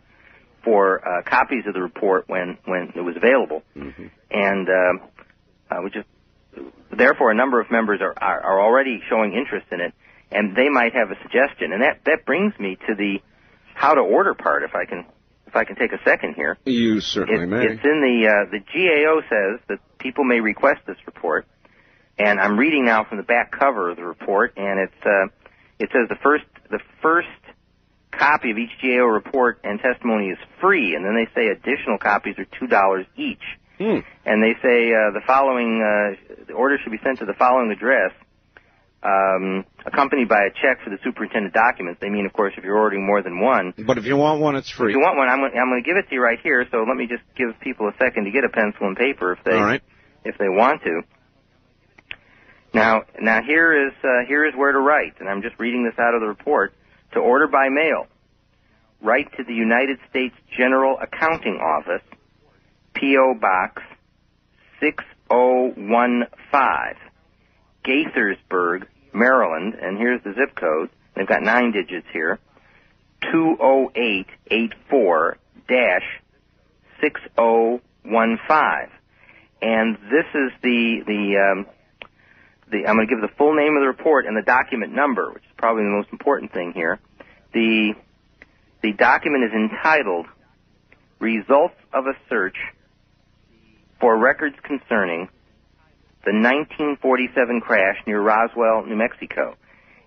for uh, copies of the report when, when it was available. Mm-hmm. And uh, uh, we just, therefore, a number of members are, are, are already showing interest in it, and they might have a suggestion. And that, that brings me to the how to order part, if I can if I can take a second here. You certainly it, may. It's in the uh, the GAO says that people may request this report, and I'm reading now from the back cover of the report, and it's uh, it says the first the first copy of each GAO report and testimony is free, and then they say additional copies are two dollars each. Hmm. and they say uh, the following uh, the order should be sent to the following address, um, accompanied by a check for the superintendent documents. They mean, of course, if you're ordering more than one. But if you want one, it's free. If you want one, I'm, I'm going to give it to you right here. So let me just give people a second to get a pencil and paper if they right. if they want to. Now, now here is uh, here is where to write, and I'm just reading this out of the report. To order by mail, write to the United States General Accounting Office, P.O. Box 6015, Gaithersburg, Maryland, and here's the zip code. They've got nine digits here. 20884 dash 6015 and this is the the um, the I'm going to give the full name of the report and the document number, which is probably the most important thing here. The the document is entitled "Results of a Search for Records Concerning the 1947 Crash near Roswell, New Mexico,"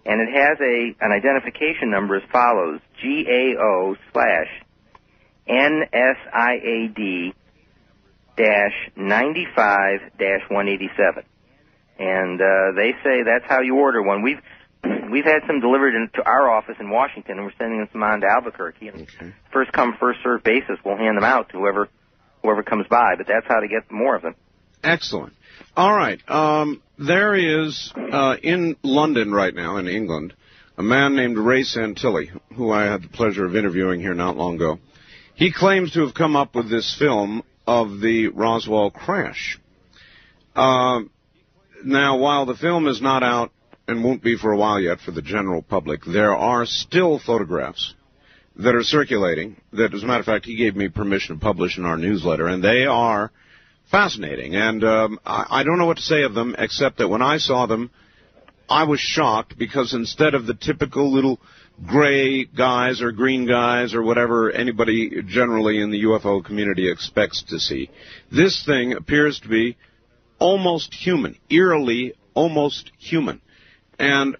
and it has a an identification number as follows: GAO slash NSIAD dash 95 dash 187. And uh, they say that's how you order one. We've we've had some delivered in, to our office in Washington, and we're sending them some on to Albuquerque. And Okay. first come, first served basis, we'll hand them out to whoever whoever comes by. But that's how to get more of them. Excellent. All right. Um, there is uh, in London right now, in England, a man named Ray Santilli, who I had the pleasure of interviewing here not long ago. He claims to have come up with this film of the Roswell crash. Um now, while the film is not out and won't be for a while yet for the general public, there are still photographs that are circulating. That, as a matter of fact, he gave me permission to publish in our newsletter, and they are fascinating. And um, I, I don't know what to say of them, except that when I saw them, I was shocked because instead of the typical little gray guys or green guys or whatever anybody generally in the UFO community expects to see, this thing appears to be almost human, eerily almost human. And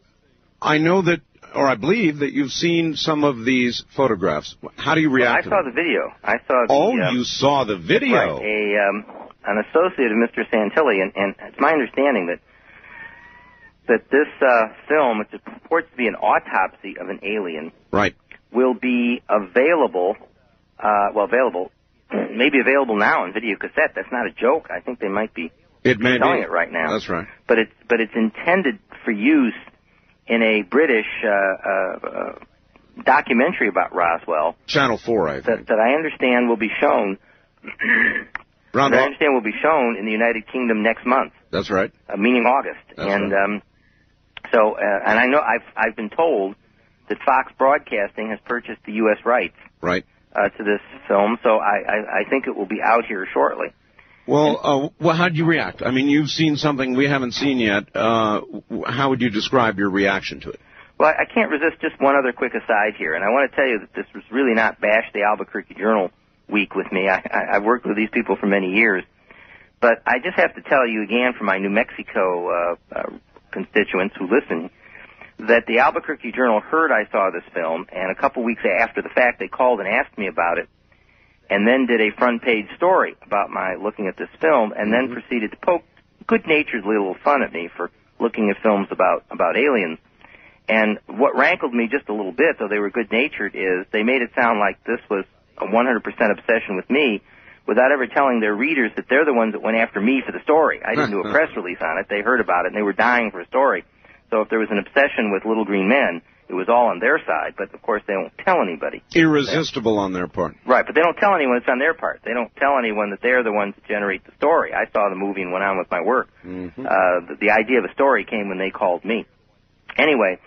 I know that, or I believe that you've seen some of these photographs. How do you I react to saw them? the video. I saw the. oh, uh, you saw the video. Right. A um, an associate of Mr. Santilli, and, and it's my understanding that that this uh, film, which purports to be an autopsy of an alien, Right. will be available. Uh, well, available, [clears throat] maybe available now in video cassette. That's not a joke. I think they might be It may selling be. it right now. That's right. But it's but it's intended for use in a British uh, uh, documentary about Roswell Channel 4, I that think. that I understand will be shown. Round that I understand will be shown in the United Kingdom next month, That's right. uh, meaning August. That's and right. um, so, uh, and I know I've I've been told that Fox Broadcasting has purchased the U.S. rights Right. uh, to this film, so I, I I think it will be out here shortly. Well, uh, well, how'd you react? I mean, you've seen something we haven't seen yet. Uh, how would you describe your reaction to it? Well, I can't resist just one other quick aside here, and I want to tell you that this was really not Bash the Albuquerque Journal week with me. I, I, I've worked with these people for many years, but I just have to tell you again for my New Mexico uh, uh, constituents who listen that the Albuquerque Journal heard I saw this film, and a couple weeks after the fact, they called and asked me about it, and then did a front page story about my looking at this film, and then mm-hmm. proceeded to poke good-naturedly a little fun at me for looking at films about about aliens. And what rankled me just a little bit, though they were good natured, is they made it sound like this was a 100% obsession with me without ever telling their readers that they're the ones that went after me for the story. I didn't do a [laughs] press release on it. They heard about it and they were dying for a story. So if there was an obsession with little green men, it was all on their side, but of course they don't tell anybody. Irresistible on their part. Right, but they don't tell anyone it's on their part. They don't tell anyone that they're the ones that generate the story. I saw the movie and went on with my work. Mm-hmm. Uh, the, the idea of a story came when they called me. Anyway,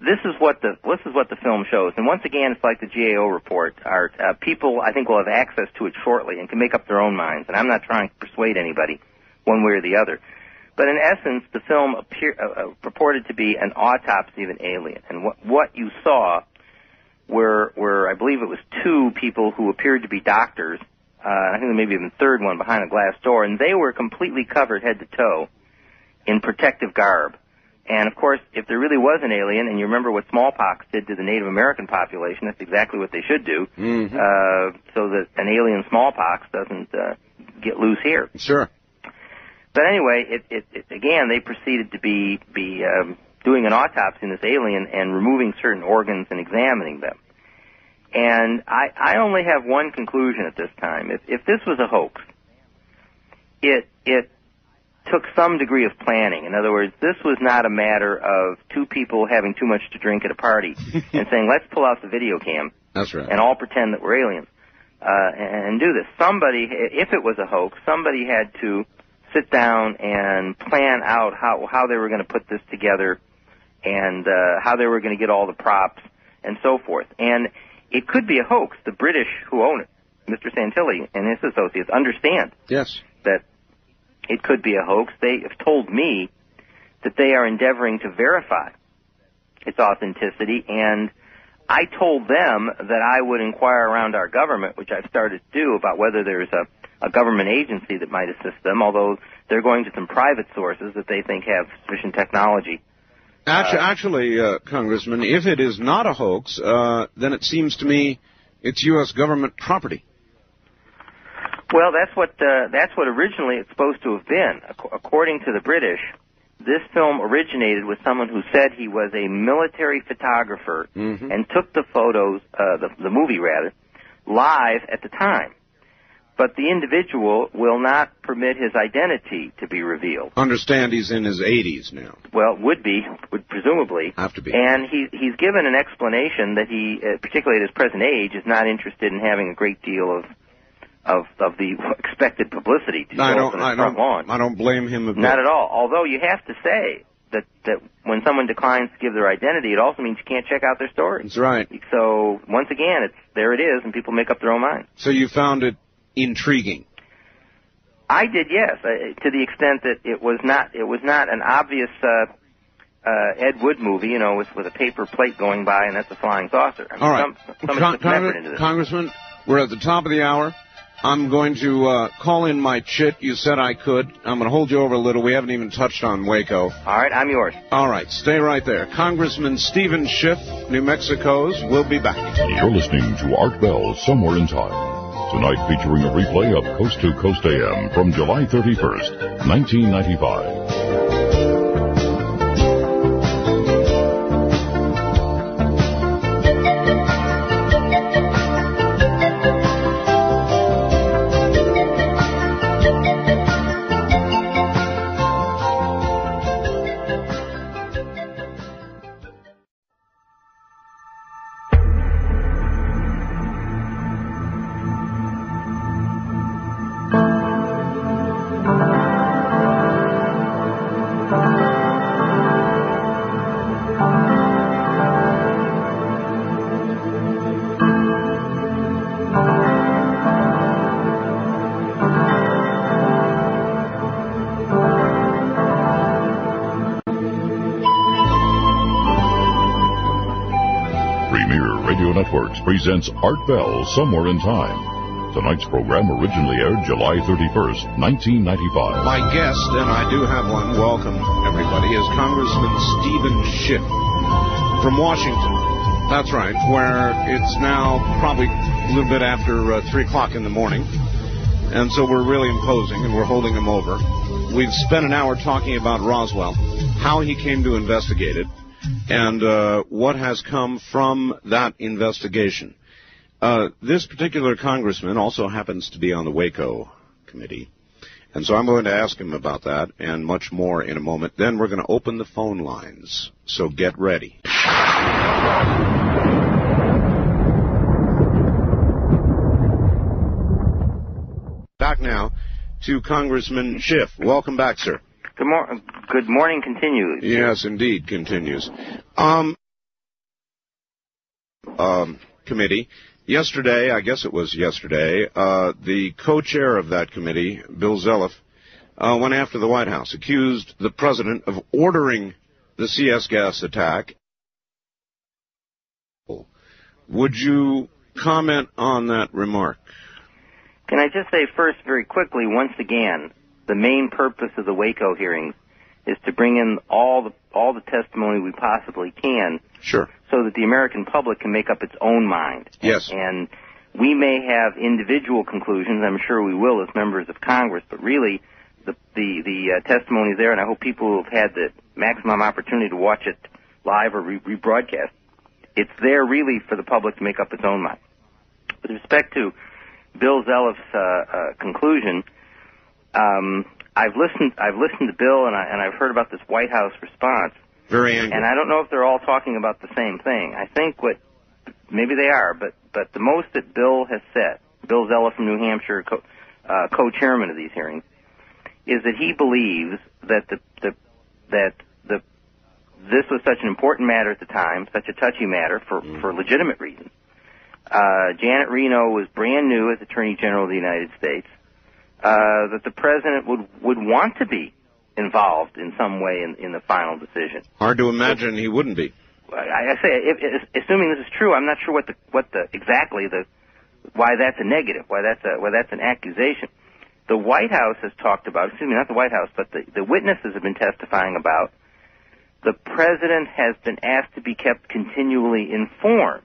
this is what the this is what the film shows, and once again, it's like the GAO report. Our uh, people, I think, will have access to it shortly and can make up their own minds. And I'm not trying to persuade anybody one way or the other. But in essence, the film appear, uh, uh, purported to be an autopsy of an alien, and what what you saw were were I believe it was two people who appeared to be doctors. Uh, I think there may maybe even a third one behind a glass door, and they were completely covered head to toe in protective garb. And of course, if there really was an alien, and you remember what smallpox did to the Native American population, that's exactly what they should do, Mhm. uh, so that an alien smallpox doesn't uh, get loose here. Sure. But anyway, it, it, it again they proceeded to be be um, doing an autopsy on this alien and removing certain organs and examining them. And I, I only have one conclusion at this time. If, if this was a hoax, it it took some degree of planning. In other words, this was not a matter of two people having too much to drink at a party [laughs] and saying, "Let's pull out the video cam That's right. and all pretend that we're aliens uh, and, and do this." Somebody, if it was a hoax, somebody had to sit down and plan out how how they were going to put this together and uh, how they were going to get all the props and so forth. And it could be a hoax. The British who own it, Mr. Santilli and his associates, understand yes. that it could be a hoax. They have told me that they are endeavoring to verify its authenticity, and I told them that I would inquire around our government, which I've started to do, about whether there's a, a government agency that might assist them, although they're going to some private sources that they think have sufficient technology. Actually, actually uh, Congressman, if it is not a hoax, uh, then it seems to me it's U.S. government property. Well, that's what uh, that's what originally it's supposed to have been. According to the British, this film originated with someone who said he was a military photographer Mhm. and took the photos, uh, the, the movie rather, live at the time. But the individual will not permit his identity to be revealed. Understand he's in his 80s now. Well, would be, would presumably. Have to be. And he, he's given an explanation that he, uh, particularly at his present age, is not interested in having a great deal of of of the expected publicity to I don't. on I front don't. lawn. I don't blame him a bit. Not at all. Although you have to say that that when someone declines to give their identity, it also means you can't check out their story. That's right. So once again, it's there it is, and people make up their own mind. So you found it intriguing. I did, yes, uh, to the extent that it was not it was not an obvious uh, uh, Ed Wood movie, you know, with with a paper plate going by, and that's a flying saucer. I mean, All right, some, somebody Con- put some effort Congress- into this. Congressman, we're at the top of the hour. I'm going to uh, call in my chit. You said I could. I'm going to hold you over a little. We haven't even touched on Waco. All right, I'm yours. All right, stay right there. Congressman Steven Schiff, New Mexico's. We'll be back. You're listening to Art Bell Somewhere in Time. Tonight featuring a replay of Coast to Coast AM from July 31st, 1995. Presents Art Bell Somewhere in Time. Tonight's program originally aired July 31st, 1995. My guest, and I do have one, welcome everybody, is Congressman Steven Schiff from Washington. That's right, where it's now probably a little bit after uh, 3 o'clock in the morning. And so we're really imposing and we're holding him over. We've spent an hour talking about Roswell, how he came to investigate it, and uh, what has come from that investigation. Uh, this particular congressman also happens to be on the Waco committee. And so I'm going to ask him about that and much more in a moment. Then we're going to open the phone lines. So get ready. Back now to Congressman Schiff. Welcome back, sir. Good, mor- good morning continues. Yes, indeed, continues. Um, um, committee. Yesterday, I guess it was yesterday, uh, the co-chair of that committee, Bill Zeliff, uh, went after the White House, accused the president of ordering the CS gas attack. Would you comment on that remark? Can I just say first, very quickly, once again, the main purpose of the Waco hearings is to bring in all the all the testimony we possibly can, Sure. so that the American public can make up its own mind. Yes. And we may have individual conclusions. I'm sure we will as members of Congress, but really, the the the uh, testimony is there, and I hope people who have had the maximum opportunity to watch it live or re- rebroadcast. It's there really for the public to make up its own mind. With respect to Bill Zeliff's uh, uh, conclusion, um, I've listened. I've listened to Bill, and, I, and I've heard about this White House response. Very angry. And I don't know if they're all talking about the same thing. I think what maybe they are, but but the most that Bill has said, Bill Zeliff from New Hampshire, co- uh, co-chairman of these hearings, is that he believes that the, the that the this was such an important matter at the time, such a touchy matter for Mm. for legitimate reasons. Uh, Janet Reno was brand new as Attorney General of the United States. Uh, that the president would would want to be involved in some way in, in the final decision. Hard to imagine he wouldn't be. I, I say, if, if, assuming this is true, I'm not sure what the what the exactly the why that's a negative, why that's a why that's an accusation. The White House has talked about, excuse me, not the White House, but the, the witnesses have been testifying about the president has been asked to be kept continually informed,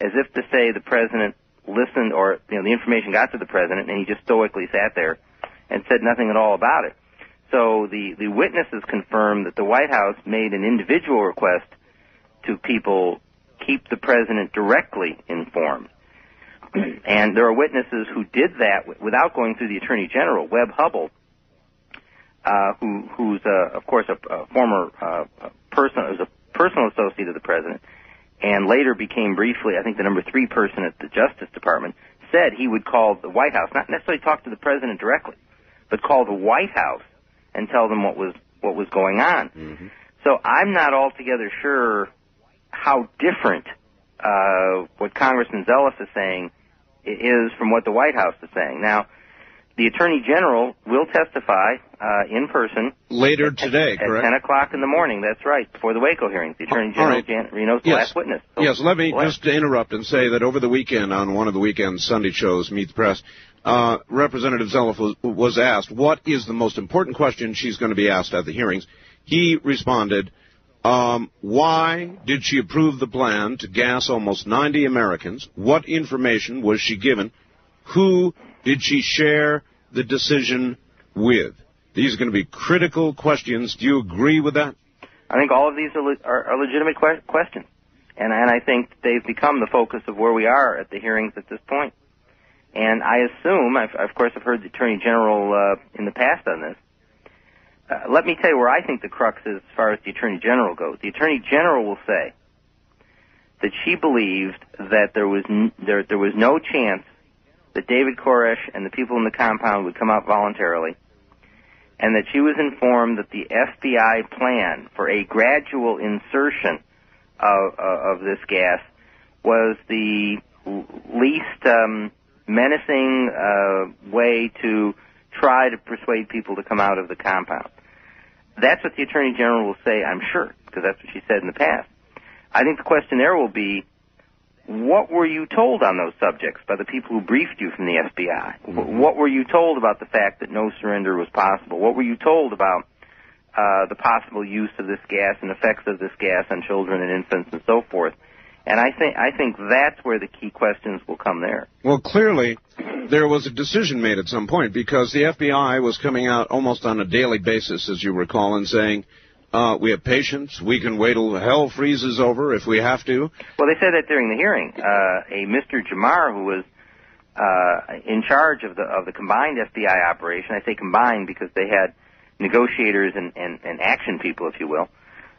as if to say the president listened or you know the information got to the president and he just stoically sat there and said nothing at all about it. So the the witnesses confirmed that the White House made an individual request to people keep the president directly informed. [clears throat] and there are witnesses who did that without going through the Attorney General, Webb Hubbell, uh, who, who's, uh, of course, a, a former uh, person, was a personal associate of the president, and later became briefly, I think, the number three person at the Justice Department, said he would call the White House, not necessarily talk to the president directly, but call the White House and tell them what was what was going on. So I'm not altogether sure how different uh, what Congressman Zeliff is saying is from what the White House is saying. Now, the Attorney General will testify uh, in person Later today, at correct? 10 o'clock in the morning. That's right, before the Waco hearings. The Attorney General, right. Janet Reno's Yes. last witness. So Yes, let me just interrupt and say that over the weekend, on one of the weekend Sunday shows, Meet the Press, uh, Representative Zeliff was, was asked, what is the most important question she's going to be asked at the hearings? He responded, um, why did she approve the plan to gas almost 90 Americans? What information was she given? Who did she share the decision with? These are going to be critical questions. Do you agree with that? I think all of these are, le- are, are legitimate que- questions, and and I think they've become the focus of where we are at the hearings at this point. And I assume, I've, of course, I've heard the Attorney General uh, in the past on this. Uh, let me tell you where I think the crux is as far as the Attorney General goes. The Attorney General will say that she believed that there was n- there there was no chance that David Koresh and the people in the compound would come out voluntarily and that she was informed that the FBI plan for a gradual insertion of, uh, of this gas was the least um, menacing uh, way to try to persuade people to come out of the compound. That's what the Attorney General will say, I'm sure, because that's what she said in the past. I think the question there will be, what were you told on those subjects by the people who briefed you from the FBI? Wh- What were you told about the fact that no surrender was possible? What were you told about uh, the possible use of this gas and effects of this gas on children and infants and so forth? And I think I think that's where the key questions will come there. Well, clearly, there was a decision made at some point because the FBI was coming out almost on a daily basis, as you recall, and saying, uh, we have patience, we can wait till hell freezes over if we have to. Well, they said that during the hearing. Uh, a Mr. Jamar, who was uh, in charge of the of the combined FBI operation, I say combined because they had negotiators and, and, and action people, if you will,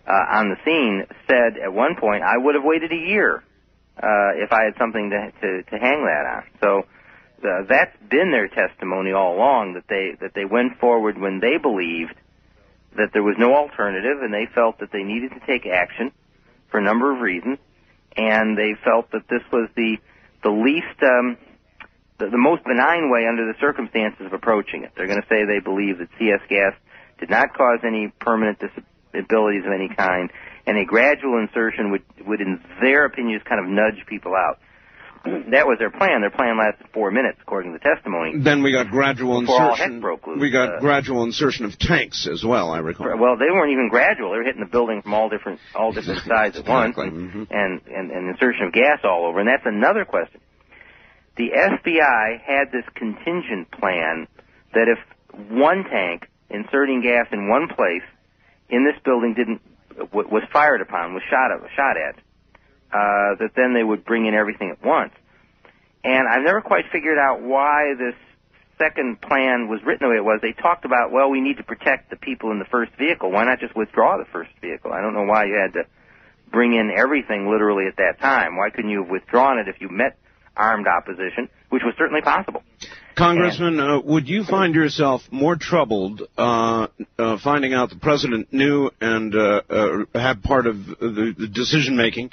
uh, on the scene, said at one point, "I would have waited a year uh, if I had something to, to to hang that on." So. Uh, that's been their testimony all along that they that they went forward when they believed that there was no alternative and they felt that they needed to take action for a number of reasons and they felt that this was the the least um the, the most benign way under the circumstances of approaching it. They're going to say they believe that CS gas did not cause any permanent disabilities of any kind and a gradual insertion would would in their opinions kind of nudge people out. [clears throat] That was their plan. Their plan lasted four minutes, according to the testimony. Then we got gradual Before insertion. heck broke loose, we got uh, gradual insertion of tanks as well, I recall. Well, they weren't even gradual. They were hitting the building from all different all different [laughs] sides at once, Mhm. and and and insertion of gas all over. And that's another question. the FBI had this contingent plan that if one tank inserting gas in one place in this building didn't was fired upon, was shot at, shot at, uh, that then they would bring in everything at once. And I've never quite figured out why this second plan was written the way it was. They talked about, well, we need to protect the people in the first vehicle. Why not just withdraw the first vehicle? I don't know why you had to bring in everything literally at that time. Why couldn't you have withdrawn it if you met armed opposition, which was certainly possible? Congressman, uh, would you find yourself more troubled uh, uh, finding out the president knew and uh, uh, had part of the, the decision making,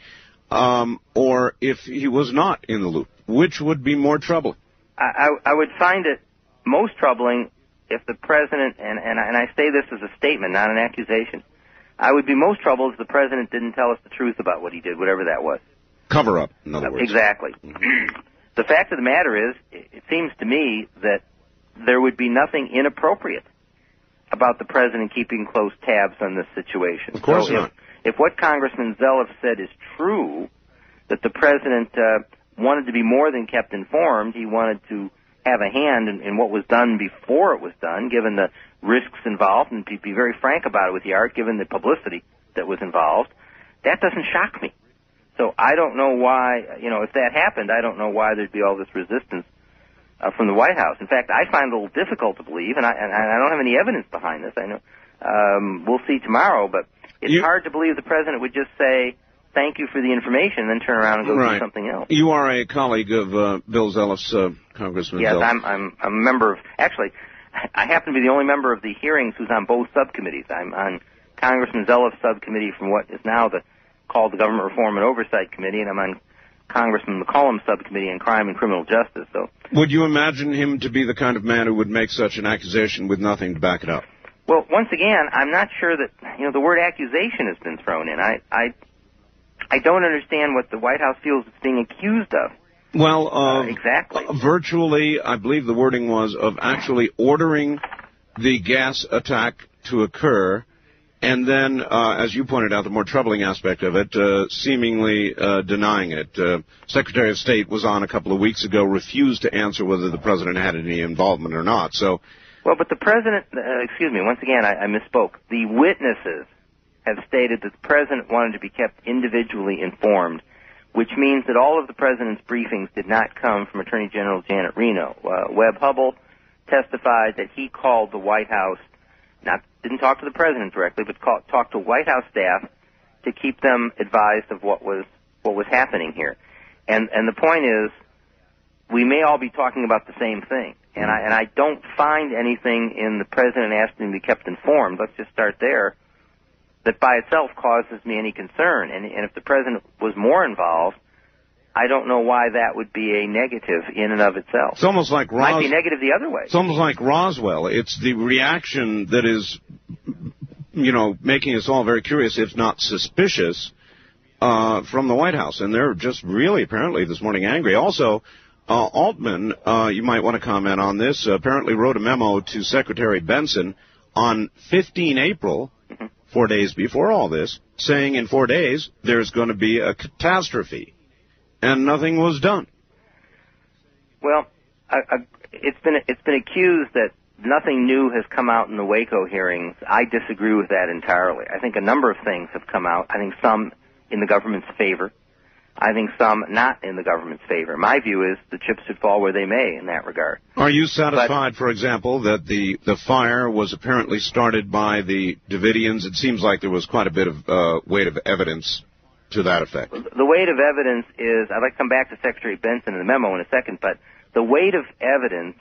um, or if he was not in the loop? Which would be more troubling? I, I, I would find it most troubling if the president, and, and, and I say this as a statement, not an accusation, I would be most troubled if the president didn't tell us the truth about what he did, whatever that was. Cover up, in other words. Exactly. Mm-hmm. the fact of the matter is, it seems to me that there would be nothing inappropriate about the president keeping close tabs on this situation. Of course so not. If, what Congressman Zeliff said is true, that the president uh, wanted to be more than kept informed, he wanted to have a hand in, in what was done before it was done, given the risks involved, and be very frank about it with the art, given the publicity that was involved, that doesn't shock me. So I don't know why, you know, if that happened, I don't know why there'd be all this resistance uh, from the White House. In fact, I find it a little difficult to believe, and I, and I don't have any evidence behind this. I know um, we'll see tomorrow, but it's You- hard to believe the president would just say thank you for the information and then turn around and go Right. do something else. You are a colleague of uh, Bill Zeliff's, uh, Congressman Yes, Zeliff. I'm, I'm, I'm a member of, actually, I happen to be the only member of the hearings who's on both subcommittees. I'm on Congressman Zeliff's subcommittee from what is now the, called the Government Reform and Oversight Committee, and I'm on Congressman McCollum's subcommittee on crime and criminal justice. So, Would you imagine him to be the kind of man who would make such an accusation with nothing to back it up? Well, once again, I'm not sure that, you know, the word accusation has been thrown in. I, I, I don't understand what the White House feels it's being accused of. Well, uh, exactly. virtually, I believe the wording was of actually ordering the gas attack to occur, and then, uh, as you pointed out, the more troubling aspect of it, uh, seemingly uh, denying it. Uh, Secretary of State was on a couple of weeks ago, refused to answer whether the president had any involvement or not. So, Well, but the president, uh, excuse me, once again, I, I misspoke. The witnesses have stated that the president wanted to be kept individually informed, which means that all of the president's briefings did not come from Attorney General Janet Reno. Uh, Webb Hubbell testified that he called the White House, not didn't talk to the president directly, but call, talked to White House staff to keep them advised of what was what was happening here. And and the point is, we may all be talking about the same thing. And I and I don't find anything in the president asking to be kept informed. Let's just start there. That by itself causes me any concern. And and if the president was more involved, I don't know why that would be a negative in and of itself. it's almost like It might be negative the other way. It's almost like Roswell. It's the reaction that is, you know, making us all very curious, if not suspicious, uh, from the White House. And they're just really, apparently, this morning angry. Also, uh, Altman, uh, you might want to comment on this, apparently wrote a memo to Secretary Bentsen on 15 April, four days before all this, saying in four days there's going to be a catastrophe. And nothing was done. Well, I, I, it's been it's been accused that nothing new has come out in the Waco hearings. I disagree with that entirely. I think a number of things have come out. I think some in the government's favor. I think some not in the government's favor. My view is the chips should fall where they may in that regard. Are you satisfied, for example, that the, the fire was apparently started by the Davidians? It seems like there was quite a bit of uh, weight of evidence to that effect. The weight of evidence is, I'd like to come back to Secretary Bentsen in the memo in a second, but the weight of evidence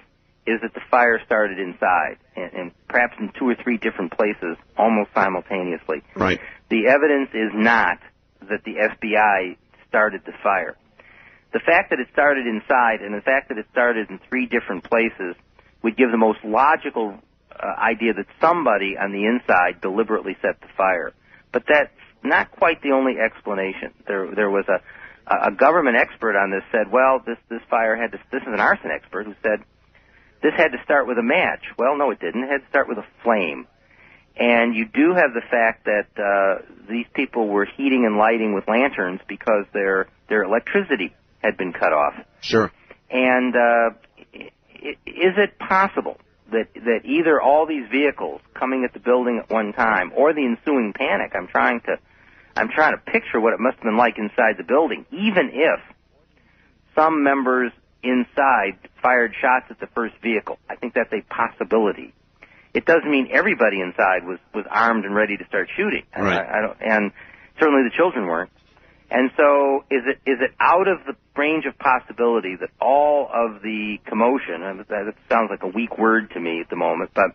is that the fire started inside, and, and perhaps in two or three different places, almost simultaneously. Right. The evidence is not that the FBI started the fire. The fact that it started inside and the fact that it started in three different places would give the most logical uh, idea that somebody on the inside deliberately set the fire. But that's not quite the only explanation. There, there was a, a government expert on this said, well, this, this fire had to, this is an arson expert who said, this had to start with a match. Well, no, it didn't. It had to start with a flame. And you do have the fact that uh, these people were heating and lighting with lanterns because their their electricity had been cut off. Sure. And uh, is it possible that that either all these vehicles coming at the building at one time or the ensuing panic? I'm trying to I'm trying to picture what it must have been like inside the building, even if some members inside fired shots at the first vehicle. I think that's a possibility. It doesn't mean everybody inside was was armed and ready to start shooting. Right. I, I don't, and certainly the children weren't. And so, is it is it out of the range of possibility that all of the commotion, and that sounds like a weak word to me at the moment, but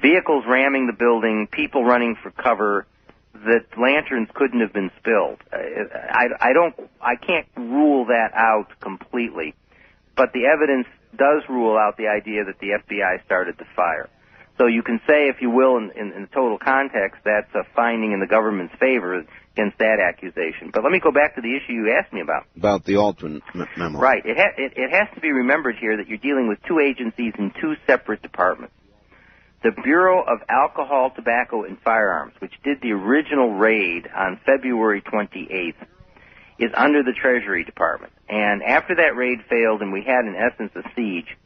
vehicles ramming the building, people running for cover, that lanterns couldn't have been spilled. Uh, I, I don't, I can't rule that out completely, but the evidence does rule out the idea that the FBI started the fire. So you can say, if you will, in, in, in the total context, that's a finding in the government's favor against that accusation. But let me go back to the issue you asked me about. About the Altman memo. Right. It, ha- it, it has to be remembered here that you're dealing with two agencies in two separate departments. The Bureau of Alcohol, Tobacco, and Firearms, which did the original raid on February 28th, is under the Treasury Department. And after that raid failed and we had, in essence, a siege,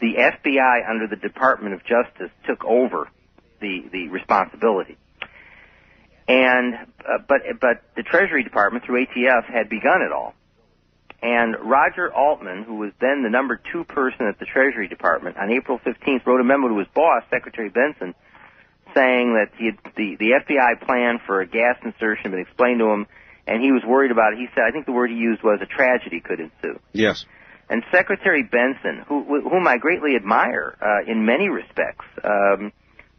the FBI under the Department of Justice took over the, the responsibility. And, uh, but, but the Treasury Department through ATF had begun it all. And Roger Altman, who was then the number two person at the Treasury Department, on April 15th wrote a memo to his boss, Secretary Bentsen, saying that he had, the, the FBI plan for a gas insertion had been explained to him, and he was worried about it. He said, I think the word he used was a tragedy could ensue. Yes. And Secretary Bentsen, who, whom I greatly admire uh, in many respects, um,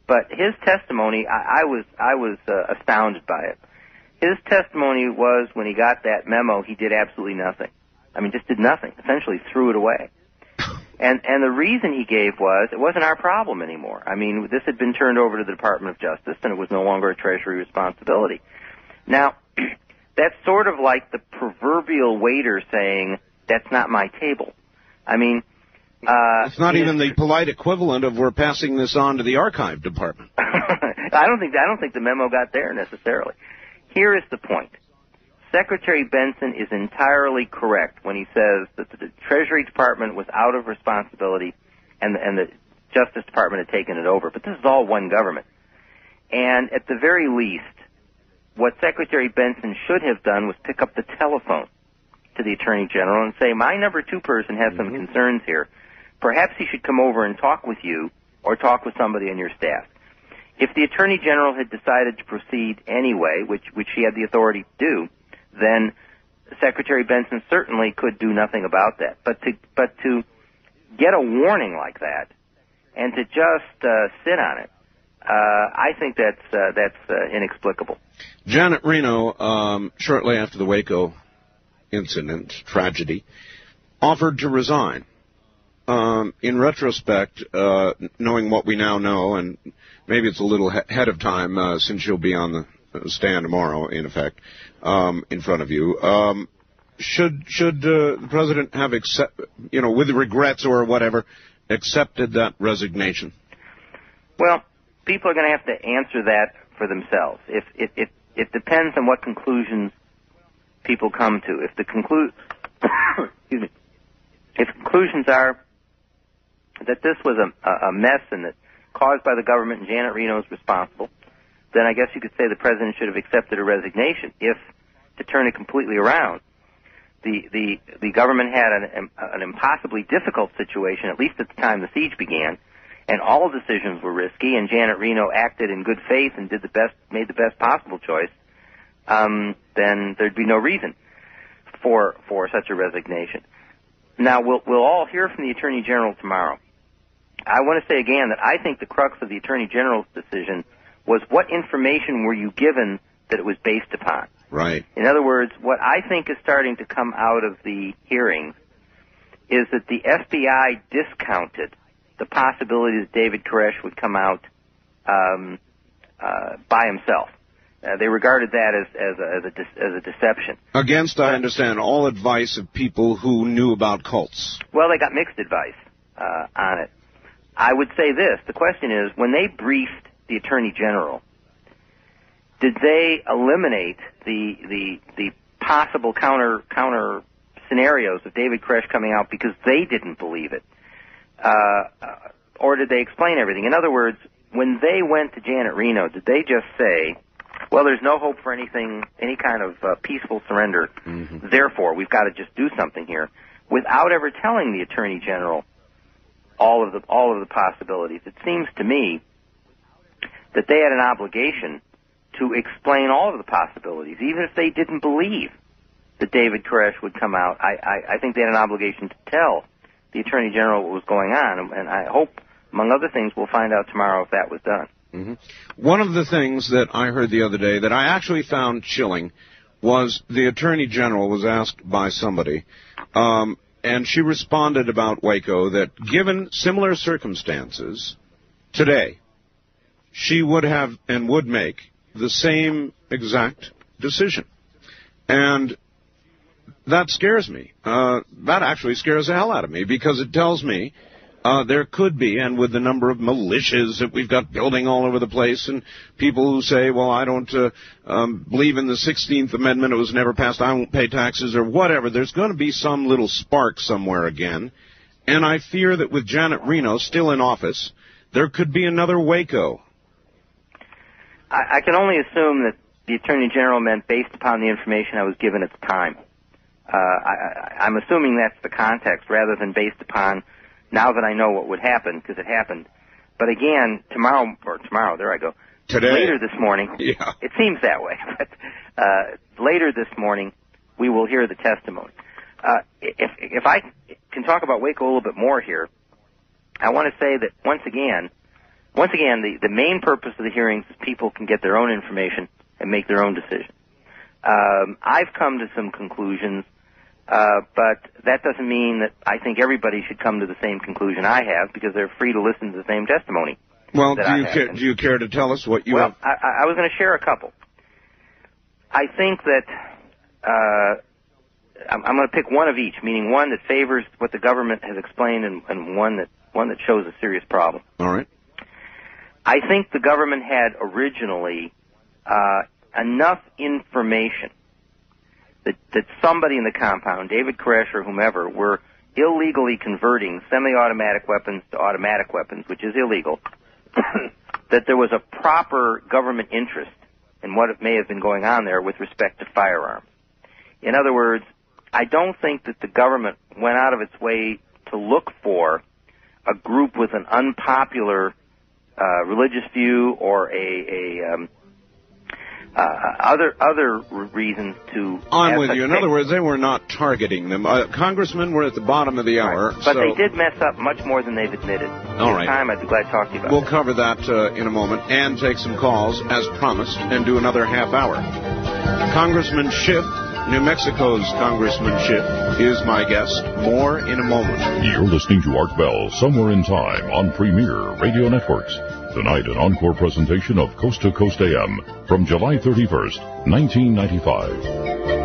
but his testimony, I, I was I was uh, astounded by it. His testimony was when he got that memo, he did absolutely nothing. I mean, just did nothing. Essentially, threw it away. And and the reason he gave was it wasn't our problem anymore. I mean, this had been turned over to the Department of Justice, and it was no longer a Treasury responsibility. Now, [clears throat] that's sort of like the proverbial waiter saying, "That's not my table." I mean, uh, it's not even the polite equivalent of we're passing this on to the archive department. [laughs] I don't think I don't think the memo got there necessarily. Here is the point. Secretary Bentsen is entirely correct when he says that the Treasury Department was out of responsibility and the, and the Justice Department had taken it over. But this is all one government. And at the very least, what Secretary Bentsen should have done was pick up the telephone to the Attorney General and say, my number two person has some mm-hmm. concerns here perhaps he should come over and talk with you or talk with somebody on your staff. If the Attorney General had decided to proceed anyway, which, which he had the authority to do, then Secretary Bentsen certainly could do nothing about that. But to, but to get a warning like that and to just uh, sit on it, uh, I think that's uh, that's uh, inexplicable. Janet Reno, um, shortly after the Waco incident tragedy, offered to resign um, in retrospect, uh, knowing what we now know, and maybe it's a little ahead of time uh, since you'll be on the stand tomorrow, in effect, um, in front of you. Um, should should uh, the president have accept, you know, with regrets or whatever, accepted that resignation? Well, people are going to have to answer that for themselves. If it it depends on what conclusions people come to. If the conclu [coughs] excuse me, if conclusions are that this was a, a mess and that caused by the government and Janet Reno is responsible, then I guess you could say the president should have accepted a resignation. If, to turn it completely around, the, the, the government had an, an impossibly difficult situation, at least at the time the siege began, and all decisions were risky, and Janet Reno acted in good faith and did the best, made the best possible choice, um, then there'd be no reason for, for such a resignation. Now, we'll, we'll all hear from the Attorney General tomorrow. I want to say again that I think the crux of the Attorney General's decision was what information were you given that it was based upon. Right. In other words, what I think is starting to come out of the hearings is that the FBI discounted the possibility that David Koresh would come out um, uh, by himself. Uh, they regarded that as as a, as a, de- as a deception. Against, I understand, all advice of people who knew about cults. Well, they got mixed advice uh, on it. I would say this. The question is, when they briefed the Attorney General, did they eliminate the, the, the possible counter, counter scenarios of David Koresh coming out because they didn't believe it? Uh, uh, or did they explain everything? In other words, when they went to Janet Reno, did they just say, well, there's no hope for anything, any kind of uh, peaceful surrender. Mm-hmm. Therefore, we've got to just do something here, without ever telling the Attorney General all of the all of the possibilities. It seems to me that they had an obligation to explain all of the possibilities, even if they didn't believe that David Koresh would come out. I, I, I think they had an obligation to tell the Attorney General what was going on, and I hope, among other things, we'll find out tomorrow if that was done. Mm-hmm. One of the things that I heard the other day that I actually found chilling was the Attorney General was asked by somebody, um, and she responded about Waco that given similar circumstances today, she would have and would make the same exact decision. And that scares me. Uh, that actually scares the hell out of me because it tells me uh, there could be, and with the number of militias that we've got building all over the place, and people who say, well, I don't uh, um, believe in the 16th Amendment, it was never passed, I won't pay taxes, or whatever, there's going to be some little spark somewhere again. And I fear that with Janet Reno still in office, there could be another Waco. I, I can only assume that the Attorney General meant based upon the information I was given at the time. Uh, I, I'm assuming that's the context rather than based upon now that I know what would happen because it happened. But again, tomorrow or tomorrow, there I go. Today, later this morning, [laughs] yeah. it seems that way. [laughs] But uh, later this morning, we will hear the testimony. Uh, if if I can talk about Waco a little bit more here, I want to say that once again, once again, the the main purpose of the hearings is people can get their own information and make their own decision. Um, I've come to some conclusions uh, but that doesn't mean that I think everybody should come to the same conclusion I have because they're free to listen to the same testimony. Well, do you, care, do you care to tell us what you well, have? I, I was going to share a couple. I think that uh, I'm, I'm going to pick one of each, meaning one that favors what the government has explained and, and one that one that shows a serious problem. All right. I think the government had originally uh, enough information that, that somebody in the compound, David Koresh or whomever, were illegally converting semi-automatic weapons to automatic weapons, which is illegal, [coughs] that there was a proper government interest in what may have been going on there with respect to firearms. In other words, I don't think that the government went out of its way to look for a group with an unpopular uh, religious view or a, a um, uh, other other reasons to. I'm with you. In other words, they were not targeting them. Uh, congressmen were at the bottom of the hour, right. but so... they did mess up much more than they've admitted. All right. Time, I'd be glad to talk to you about. We'll that. cover that uh, in a moment and take some calls as promised, and do another half hour. Congressman Schiff. New Mexico's Congressman Schiff is my guest. More in a moment. You're listening to Art Bell, Somewhere in Time on Premier Radio Networks. Tonight, an encore presentation of Coast to Coast AM from July 31st, 1995.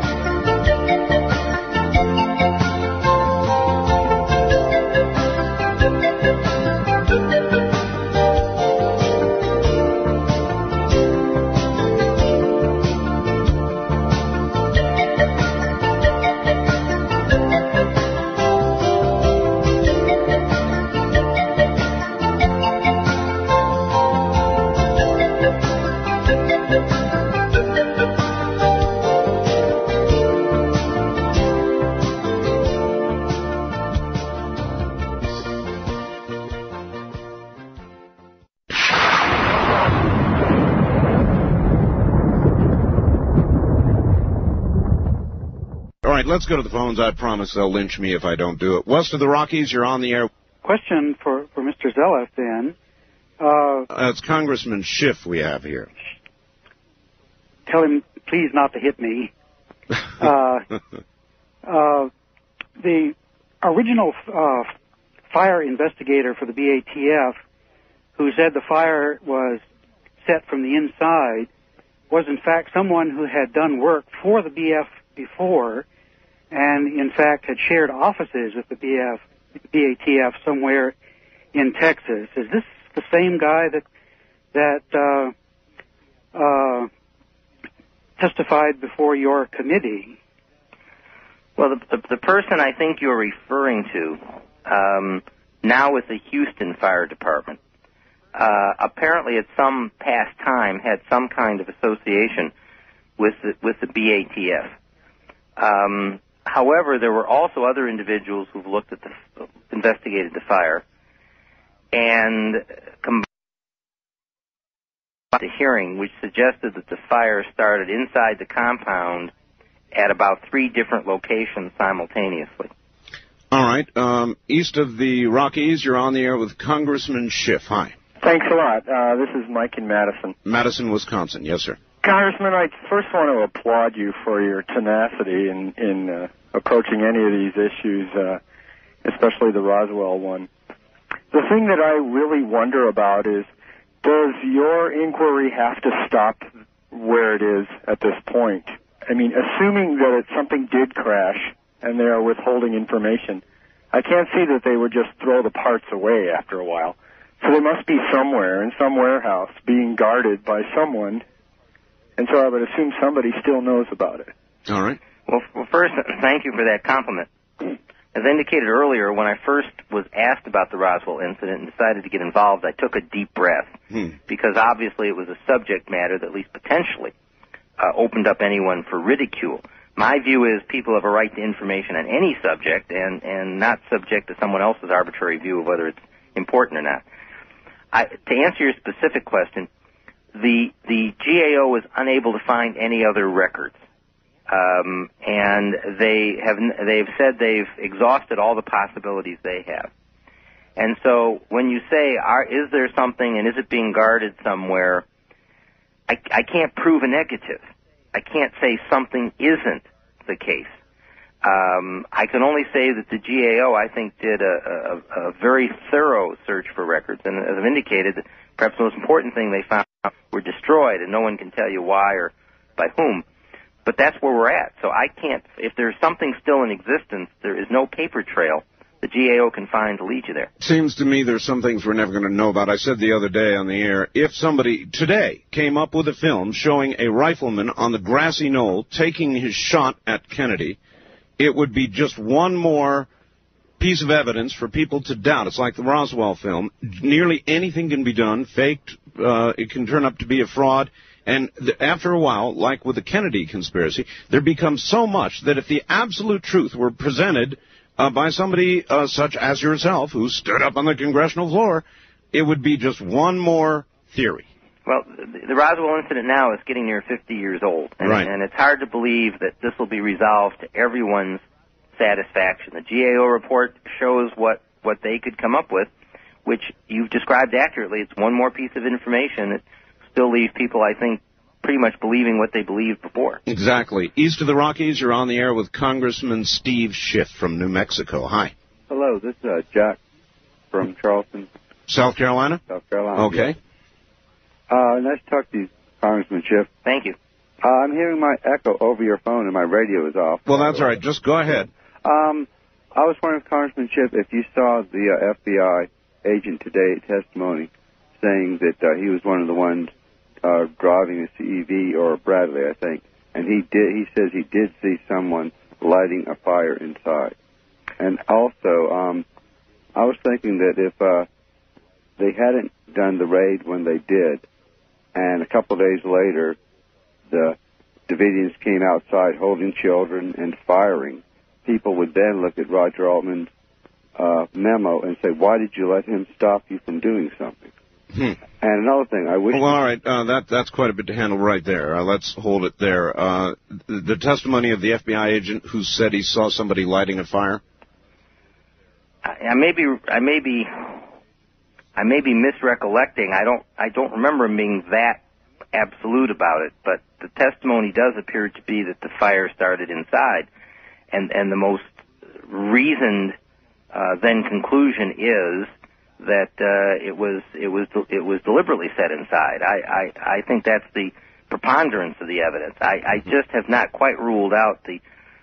Let's go to the phones. I promise they'll lynch me if I don't do it. West of the Rockies, you're on the air. Question for, for Mr. Zeliff then. Uh, uh, it's Congressman Schiff we have here. Tell him, please, not to hit me. [laughs] uh, uh, the original uh, fire investigator for the BATF, who said the fire was set from the inside, was in fact someone who had done work for the BF before and in fact had shared offices with the BF, BATF somewhere in Texas. Is this the same guy that that uh, uh, testified before your committee? Well, the, the, the person I think you're referring to um, now with the Houston Fire Department uh, apparently at some past time had some kind of association with the, with the BATF. Um, however, there were also other individuals who've looked at the investigated the fire and combined the hearing, which suggested that the fire started inside the compound at about three different locations simultaneously. All right. Um, east of the Rockies, you're on the air with Congressman Schiff. Hi. Thanks a lot. Uh, this is Mike in Madison. Madison, Wisconsin. Yes, sir. Congressman, I first want to applaud you for your tenacity in, in uh, approaching any of these issues, uh, especially the Roswell one. The thing that I really wonder about is, does your inquiry have to stop where it is at this point? I mean, assuming that it, something did crash and they are withholding information, I can't see that they would just throw the parts away after a while. So they must be somewhere in some warehouse being guarded by someone. And so I would assume somebody still knows about it. All right. Well, well first, thank you for that compliment. As indicated earlier, when I first was asked about the Roswell incident and decided to get involved, I took a deep breath Hmm. because obviously it was a subject matter that at least potentially uh, opened up anyone for ridicule. My view is people have a right to information on any subject and, and not subject to someone else's arbitrary view of whether it's important or not. I, to answer your specific question, the the GAO was unable to find any other records, um, and they have they've said they've exhausted all the possibilities they have. And so, when you say, are, "Is there something?" and "Is it being guarded somewhere?" I, I can't prove a negative. I can't say something isn't the case. Um, I can only say that the GAO, I think, did a, a, a very thorough search for records, and as I've indicated, perhaps the most important thing they found were destroyed, and no one can tell you why or by whom. But that's where we're at. So I can't. If there's something still in existence, there is no paper trail the GAO can find to lead you there. Seems to me there's some things we're never going to know about. I said the other day on the air, if somebody today came up with a film showing a rifleman on the grassy knoll taking his shot at Kennedy, it would be just one more piece of evidence for people to doubt. It's like the Roswell film. Nearly anything can be done, faked. Uh, it can turn up to be a fraud. And th- after a while, like with the Kennedy conspiracy, there becomes so much that if the absolute truth were presented uh, by somebody uh, such as yourself, who stood up on the congressional floor, it would be just one more theory. Well, the the Roswell incident now is getting near 50 years old, and, Right. and it's hard to believe that this will be resolved to everyone's satisfaction. The GAO report shows what what they could come up with, which you've described accurately. It's one more piece of information that still leaves people, I think, pretty much believing what they believed before. Exactly. East of the Rockies, you're on the air with Congressman Steve Schiff from New Mexico. Hi. Hello, this is uh, Jack from Charleston, South Carolina? South Carolina. Okay. Uh, nice to talk to you, Congressman Schiff. Thank you. Uh, I'm hearing my echo over your phone and my radio is off. Well, that's all right. Just go ahead. Um, I was wondering, Congressman Schiff, if you saw the uh, FBI agent today testimony saying that uh, he was one of the ones uh, driving a CEV or Bradley, I think, and he did. He says he did see someone lighting a fire inside. And also, um, I was thinking that if uh, they hadn't done the raid when they did, and a couple of days later, the Davidians came outside holding children and firing, people would then look at Roger Altman's uh, memo and say, "Why did you let him stop you from doing something?" Hmm. And another thing, I wish. Well, all right. Uh, that that's quite a bit to handle right there. Uh, let's hold it there. Uh, the, the testimony of the FBI agent who said he saw somebody lighting a fire. I, I may be, I may be, I may be misrecollecting. I don't, I don't remember him being that absolute about it. But the testimony does appear to be that the fire started inside, and and the most reasoned uh, then conclusion is that uh, it was it was it was deliberately set inside. I, I I think that's the preponderance of the evidence. I, I just have not quite ruled out the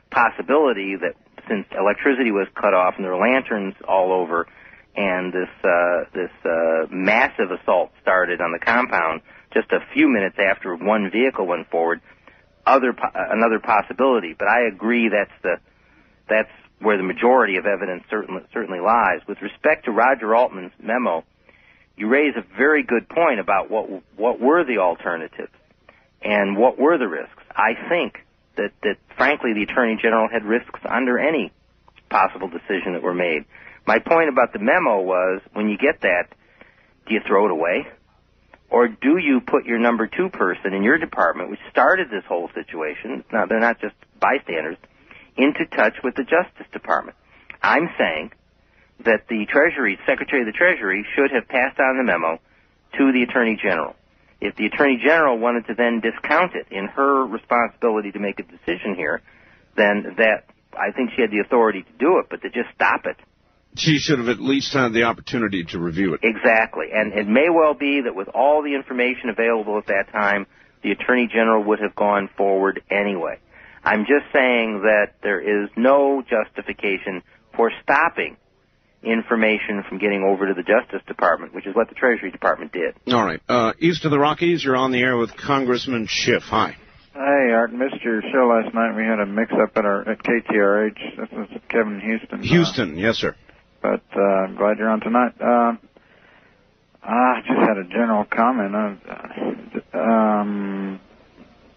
possibility that since electricity was cut off and there were lanterns all over, and this uh, this uh, massive assault started on the compound just a few minutes after one vehicle went forward. Other uh, another possibility, but I agree that's the that's where the majority of evidence certainly certainly lies. With respect to Roger Altman's memo, you raise a very good point about what what were the alternatives and what were the risks. I think that that frankly the attorney general had risks under any possible decision that were made. My point about the memo was when you get that, do you throw it away? Or do you put your number two person in your department, which started this whole situation, now they're not just bystanders, into touch with the Justice Department? I'm saying that the Treasury, Secretary of the Treasury, should have passed on the memo to the Attorney General. If the Attorney General wanted to then discount it in her responsibility to make a decision here, then that, I think she had the authority to do it, but to just stop it she should have at least had the opportunity to review it. Exactly. And it may well be that with all the information available at that time, the Attorney General would have gone forward anyway. I'm just saying that there is no justification for stopping information from getting over to the Justice Department, which is what the Treasury Department did. All right. Uh, east of the Rockies, you're on the air with Congressman Schiff. Hi. Hey, Art, missed your show last night. We had a mix-up at our at KTRH. This is Kevin Houston. Houston, uh, yes, sir but uh, I'm glad you're on tonight. Uh, I just had a general comment. Uh, um,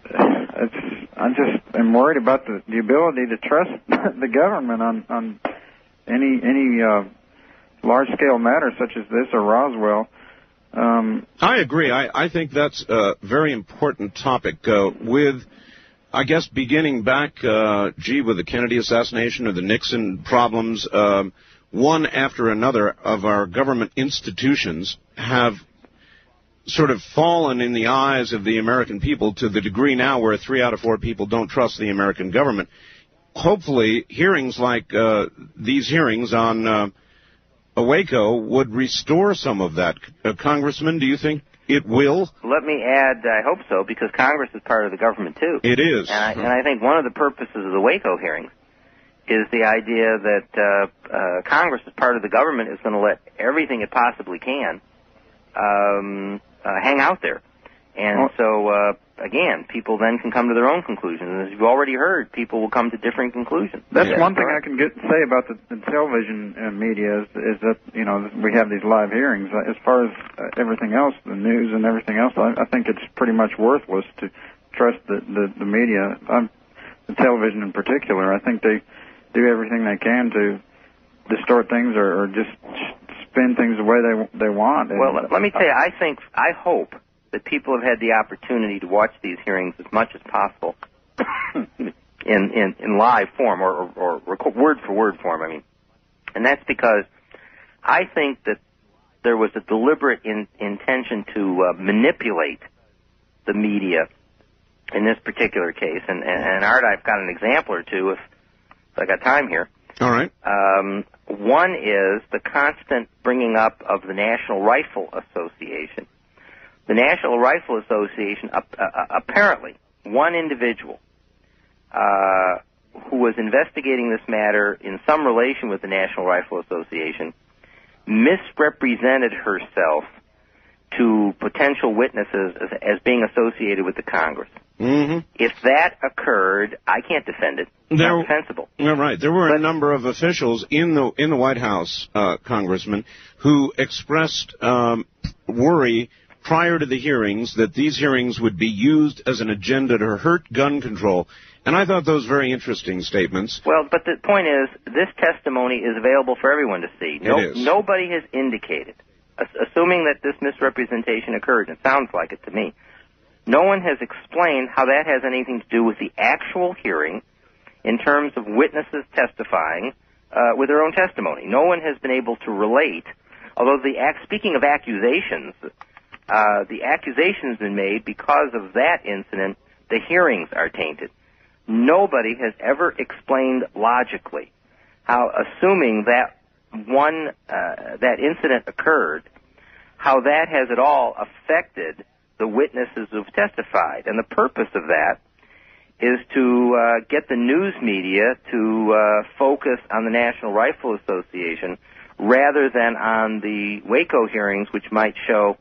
it's I just am worried about the, the ability to trust [laughs] the government on on any any uh, large scale matter such as this or Roswell. Um, I agree. I, I think that's a very important topic. Uh, with, I guess, beginning back, uh, gee, with the Kennedy assassination or the Nixon problems, um, one after another of our government institutions have sort of fallen in the eyes of the American people to the degree now where three out of four people don't trust the American government. Hopefully, hearings like uh, these hearings on uh, Waco would restore some of that. Uh, Congressman, do you think it will? Let me add, I hope so, because Congress is part of the government too. It is. And I, and I think one of the purposes of the Waco hearings is the idea that uh, uh, Congress, as part of the government, is going to let everything it possibly can um, uh, hang out there. And so, uh, again, people then can come to their own conclusions. And as you've already heard, people will come to different conclusions. That's yeah. one thing I can get say about the, the television uh, media is, is that you know we have these live hearings. As far as uh, everything else, the news and everything else, I, I think it's pretty much worthless to trust the the, the media. The television in particular. I think they do everything they can to distort things or, or just spin things the way they they want. Well, and, let me tell you, I think I hope that people have had the opportunity to watch these hearings as much as possible [coughs] in, in in live form or, or, or word for word form. I mean, and that's because I think that there was a deliberate in, intention to uh, manipulate the media in this particular case. And, and, and Art, I've got an example or two. If I got time here. All right. Um, one is the constant bringing up of the National Rifle Association. The National Rifle Association, uh, uh, apparently, one individual uh, who was investigating this matter in some relation with the National Rifle Association misrepresented herself to potential witnesses as, as being associated with the Congress. Mm-hmm. If that occurred, I can't defend it. It's there, not defensible. Right. There were but, a number of officials in the in the White House, uh, Congressman, who expressed um, worry prior to the hearings that these hearings would be used as an agenda to hurt gun control. And I thought those very interesting statements. Well, but the point is, this testimony is available for everyone to see. No, it is. Nobody has indicated, assuming that this misrepresentation occurred, and it sounds like it to me, no one has explained how that has anything to do with the actual hearing in terms of witnesses testifying uh, with their own testimony. No one has been able to relate, although the act, speaking of accusations, uh, the accusations been made because of that incident, the hearings are tainted. Nobody has ever explained logically how, assuming that one, uh, that incident occurred, how that has at all affected the witnesses who've testified. And the purpose of that is to uh, get the news media to uh, focus on the National Rifle Association rather than on the Waco hearings, which might show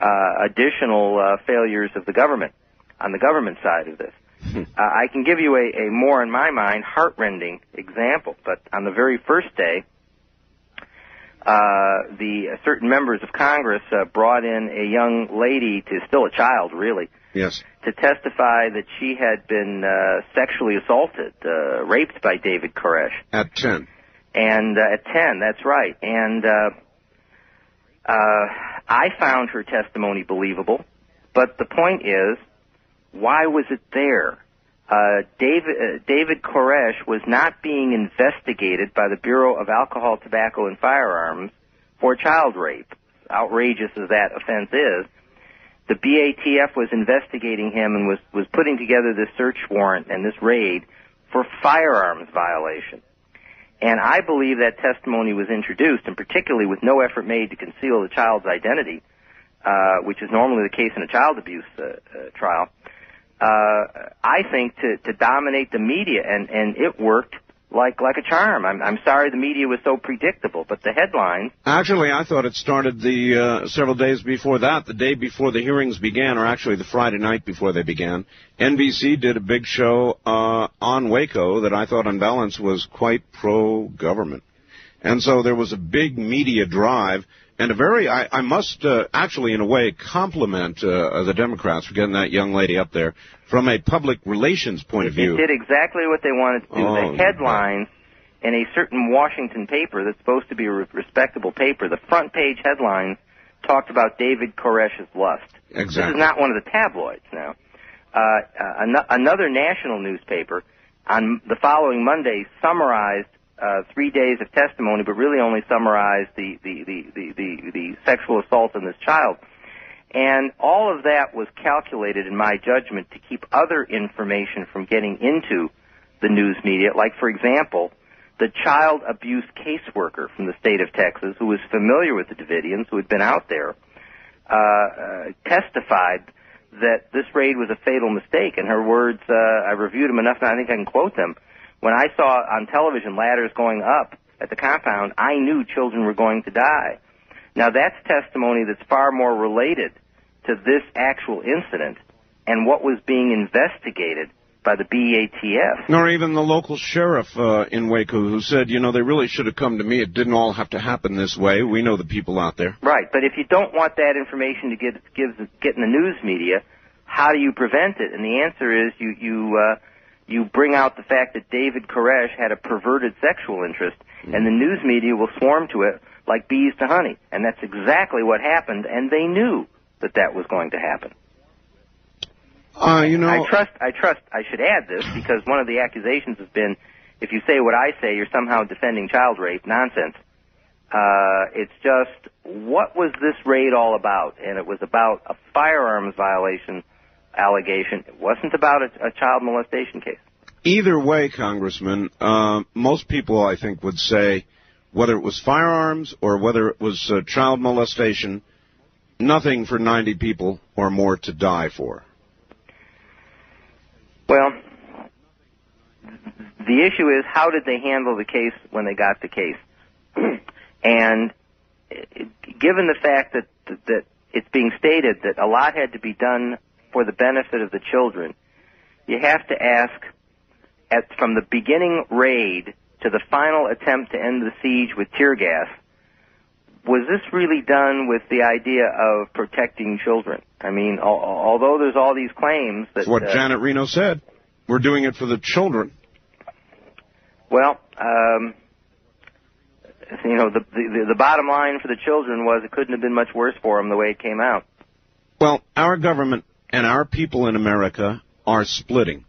uh, additional uh, failures of the government on the government side of this. uh, I can give you a, a more, in my mind, heartrending example. But on the very first day, uh, the uh, certain members of Congress uh, brought in a young lady, to still a child, really, Yes. to testify that she had been uh, sexually assaulted, uh, raped by David Koresh. At 10. And uh, at 10, that's right. And uh, uh, I found her testimony believable, but the point is, why was it there? Uh, David, uh, David Koresh was not being investigated by the Bureau of Alcohol, Tobacco, and Firearms for child rape. Outrageous as that offense is, the BATF was investigating him and was, was putting together this search warrant and this raid for firearms violation. And I believe that testimony was introduced, and particularly with no effort made to conceal the child's identity, uh, which is normally the case in a child abuse uh, uh, trial. Uh, I think to, to dominate the media, and, and it worked like like a charm. I'm, I'm sorry the media was so predictable, but the headlines Actually, I thought it started the uh, several days before that, the day before the hearings began, or actually the Friday night before they began. NBC did a big show uh, on Waco that I thought, on balance, was quite pro-government, and so there was a big media drive. And a very, I, I must uh, actually, in a way, compliment uh, the Democrats for getting that young lady up there from a public relations point of view. It did exactly what they wanted to do. Oh, the headlines in a certain Washington paper that's supposed to be a respectable paper, the front page headlines talked about David Koresh's lust. Exactly. This is not one of the tabloids now. Uh, uh, an- another national newspaper on the following Monday summarized uh, three days of testimony, but really only summarized the, the, the, the, the, the sexual assault on this child. And all of that was calculated, in my judgment, to keep other information from getting into the news media. Like, for example, the child abuse caseworker from the state of Texas, who was familiar with the Davidians, who had been out there, uh, uh, testified that this raid was a fatal mistake. And her words, uh, I reviewed them enough, and I think I can quote them. When I saw on television ladders going up at the compound, I knew children were going to die. Now that's testimony that's far more related to this actual incident and what was being investigated by the BATF. Nor even the local sheriff uh, in Waco who said, you know, they really should have come to me. It didn't all have to happen this way. We know the people out there. Right, but if you don't want that information to get give, get in the news media, how do you prevent it? And the answer is you you uh, you bring out the fact that David Koresh had a perverted sexual interest, and the news media will swarm to it like bees to honey, and that's exactly what happened, and they knew that that was going to happen. Uh, you know, I trust. I trust. I should add this because one of the accusations has been, if you say what I say, you're somehow defending child rape. Nonsense. Uh, it's just what was this raid all about? And it was about a firearms violation allegation. It wasn't about a, a child molestation case. either way, Congressman, uh, most people, I think, would say whether it was firearms or whether it was uh, child molestation, nothing for 90 people or more to die for. Well, the issue is how did they handle the case when they got the case? [clears throat] and uh, given the fact that that it's being stated that a lot had to be done for the benefit of the children, you have to ask at from the beginning raid to the final attempt to end the siege with tear gas, was this really done with the idea of protecting children? I mean, al- although there's all these claims that That's what uh, Janet Reno said. We're doing it for the children. Well, um, you know, the, the the bottom line for the children was it couldn't have been much worse for them the way it came out. Well, our government and our people in America are splitting.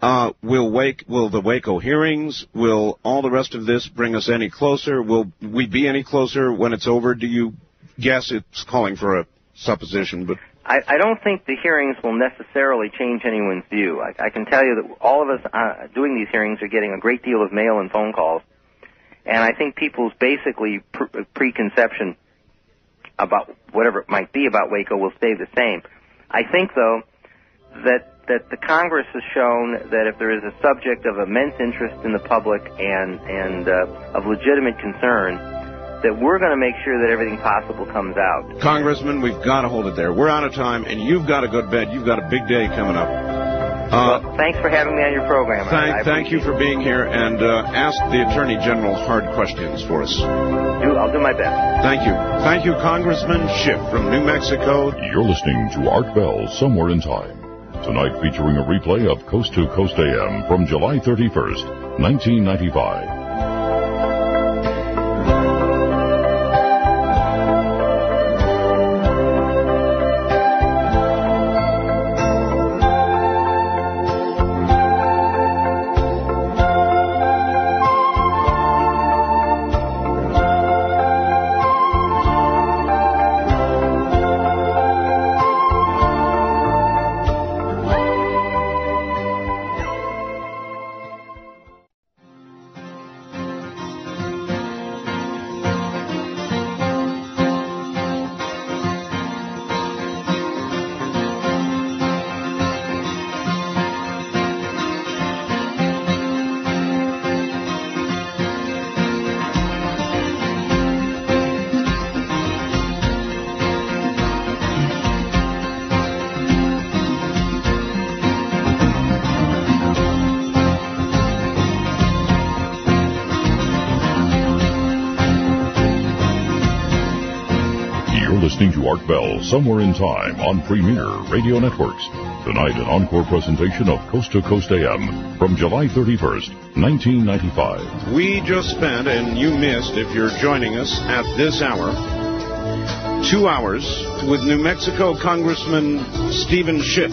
Uh, will wake will the Waco hearings? Will all the rest of this bring us any closer? Will we be any closer when it's over? Do you guess it's calling for a supposition? But I, I don't think the hearings will necessarily change anyone's view. I, I can tell you that all of us uh, doing these hearings are getting a great deal of mail and phone calls, and I think people's basically pre- preconception about whatever it might be about Waco will stay the same. I think though that that the Congress has shown that if there is a subject of immense interest in the public and and uh, of legitimate concern, that we're going to make sure that everything possible comes out. Congressman, we've got to hold it there. We're out of time, and you've got a good bed. You've got a big day coming up. Uh, well, thanks for having me on your program. Thank, I thank you for being here, and uh, ask the Attorney General hard questions for us. Do, I'll do my best. Thank you. Thank you, Congressman Schiff from New Mexico. You're listening to Art Bell Somewhere in Time. Tonight featuring a replay of Coast to Coast AM from July 31st, 1995. Listening to Art Bell Somewhere in Time on Premier Radio Networks. Tonight, an encore presentation of Coast to Coast AM from July 31st, 1995. We just spent, and you missed if you're joining us at this hour, two hours with New Mexico Congressman Steven Schiff.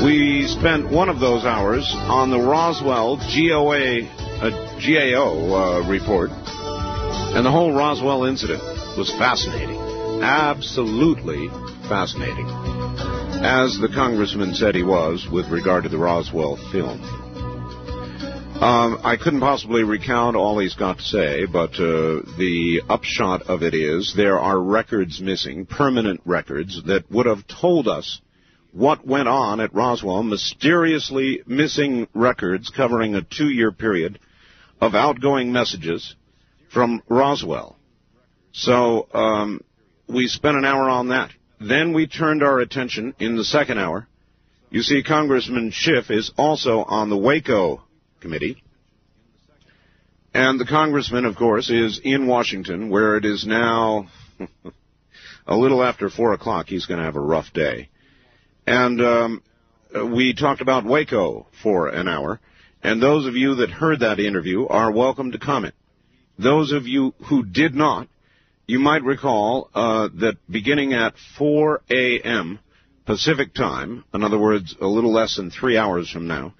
We spent one of those hours on the Roswell GOA, uh, GAO uh, report, and the whole Roswell incident was fascinating. Absolutely fascinating. As the congressman said he was with regard to the Roswell film. Um, I couldn't possibly recount all he's got to say, but uh, the upshot of it is there are records missing, permanent records, that would have told us what went on at Roswell, mysteriously missing records covering a two year period of outgoing messages from Roswell. So um, we spent an hour on that. Then we turned our attention in the second hour. You see, Congressman Schiff is also on the Waco committee. And the congressman, of course, is in Washington, where it is now [laughs] a little after 4 o'clock. He's going to have a rough day. And um, we talked about Waco for an hour. And those of you that heard that interview are welcome to comment. Those of you who did not, you might recall uh, that beginning at 4 a.m. Pacific time, in other words, a little less than three hours from now,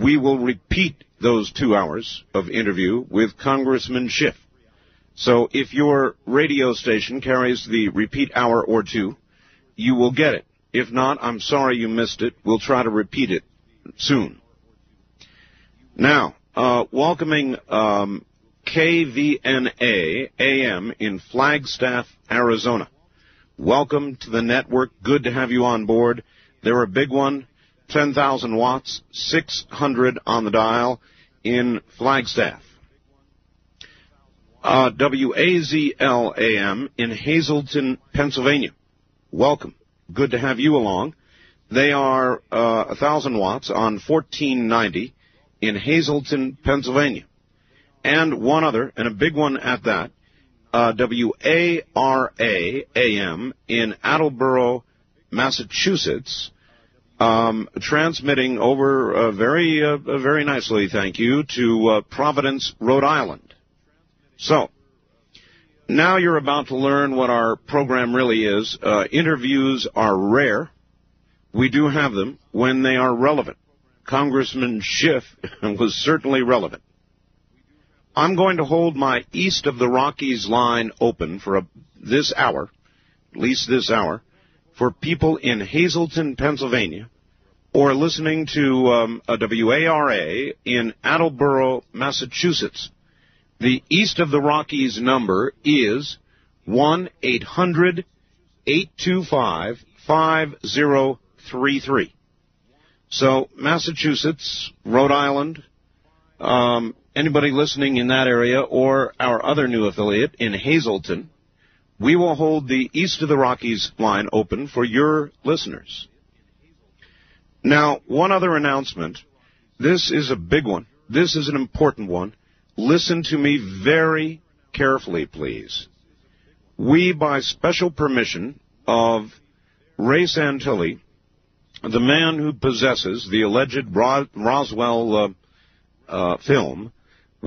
we will repeat those two hours of interview with Congressman Schiff. So if your radio station carries the repeat hour or two, you will get it. If not, I'm sorry you missed it. We'll try to repeat it soon. Now, uh, welcoming um, KVNA AM in Flagstaff, Arizona. Welcome to the network. Good to have you on board. They're a big one. 10,000 watts, 600 on the dial in Flagstaff. Uh, WAZL AM in Hazleton, Pennsylvania. Welcome. Good to have you along. They are uh, 1,000 watts on 1490 in Hazleton, Pennsylvania and one other, and a big one at that, uh, in Attleboro, Massachusetts, um, transmitting over uh, very, uh, very nicely, thank you, to uh, Providence, Rhode Island. So, now you're about to learn what our program really is. Uh, interviews are rare. We do have them when they are relevant. Congressman Schiff [laughs] was certainly relevant. I'm going to hold my east of the Rockies line open for a, this hour, at least this hour, for people in Hazleton, Pennsylvania, or listening to um, a WARA in Attleboro, Massachusetts. The east of the Rockies number is 1 800 825 5033. So, Massachusetts, Rhode Island, um, anybody listening in that area or our other new affiliate in Hazleton, we will hold the East of the Rockies line open for your listeners. Now, one other announcement. This is a big one. This is an important one. Listen to me very carefully, please. We, by special permission of Ray Santilli, the man who possesses the alleged Roswell uh, uh, film,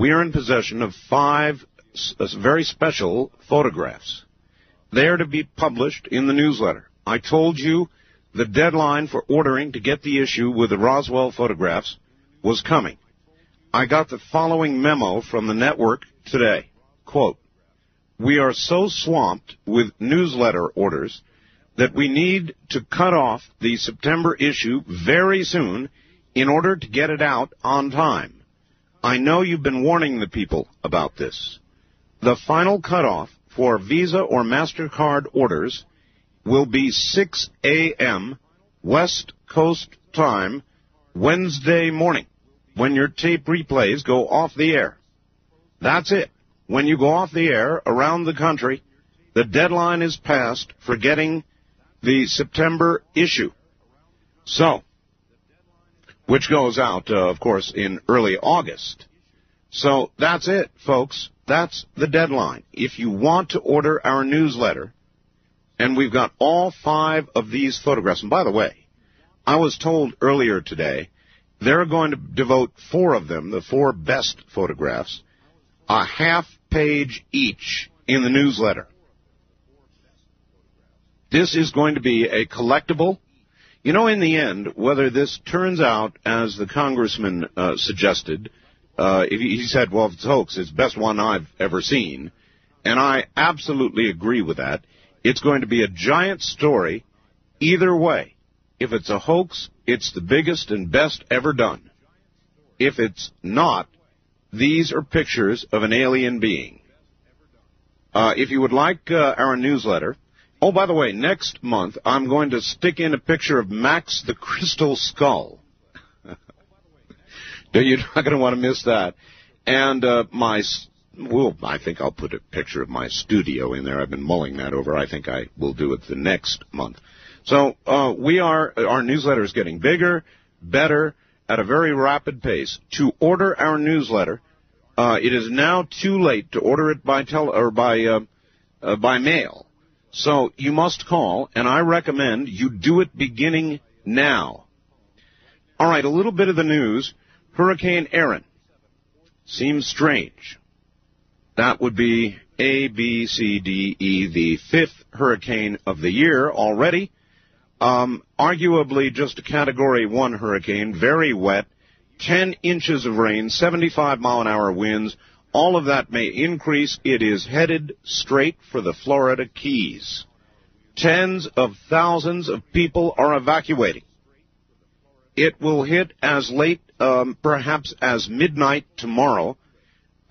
we are in possession of five uh, very special photographs. They are to be published in the newsletter. I told you the deadline for ordering to get the issue with the Roswell photographs was coming. I got the following memo from the network today. Quote, we are so swamped with newsletter orders that we need to cut off the September issue very soon in order to get it out on time. I know you've been warning the people about this. The final cutoff for Visa or MasterCard orders will be 6 a.m. West Coast time Wednesday morning when your tape replays go off the air. That's it. When you go off the air around the country, the deadline is passed for getting the September issue. So, which goes out, uh, of course, in early August. So that's it, folks. That's the deadline. If you want to order our newsletter, and we've got all five of these photographs, and by the way, I was told earlier today they're going to devote four of them, the four best photographs, a half page each in the newsletter. This is going to be a collectible. You know, in the end, whether this turns out as the congressman uh, suggested, uh, he said, well, if it's hoax, it's the best one I've ever seen. And I absolutely agree with that. It's going to be a giant story either way. If it's a hoax, it's the biggest and best ever done. If it's not, these are pictures of an alien being. Uh, if you would like uh, our newsletter, oh, by the way, next month I'm going to stick in a picture of Max the Crystal Skull. [laughs] You're not going to want to miss that. And uh, my, well, I think I'll put a picture of my studio in there. I've been mulling that over. I think I will do it the next month. So uh, we are our newsletter is getting bigger, better at a very rapid pace. To order our newsletter, uh, it is now too late to order it by tele or by uh, uh, by mail. So you must call, and I recommend you do it beginning now. All right, a little bit of the news. Hurricane Erin seems strange. That would be A, B, C, D, E, the fifth hurricane of the year already. Um, arguably just a Category 1 hurricane, very wet, 10 inches of rain, 75 mile an hour winds. All of that may increase. It is headed straight for the Florida Keys. Tens of thousands of people are evacuating. It will hit as late, um, perhaps as midnight tomorrow.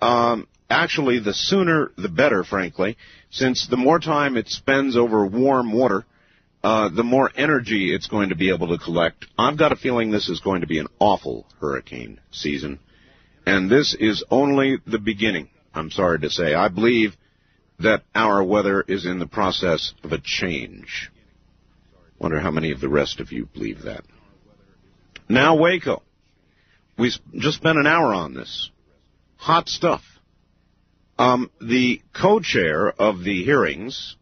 Um, actually, the sooner the better, frankly, since the more time it spends over warm water, uh, the more energy it's going to be able to collect. I've got a feeling this is going to be an awful hurricane season. And this is only the beginning, I'm sorry to say. I believe that our weather is in the process of a change. Wonder how many of the rest of you believe that. Now Waco. We just spent an hour on this. Hot stuff. Um, the co-chair of the hearings,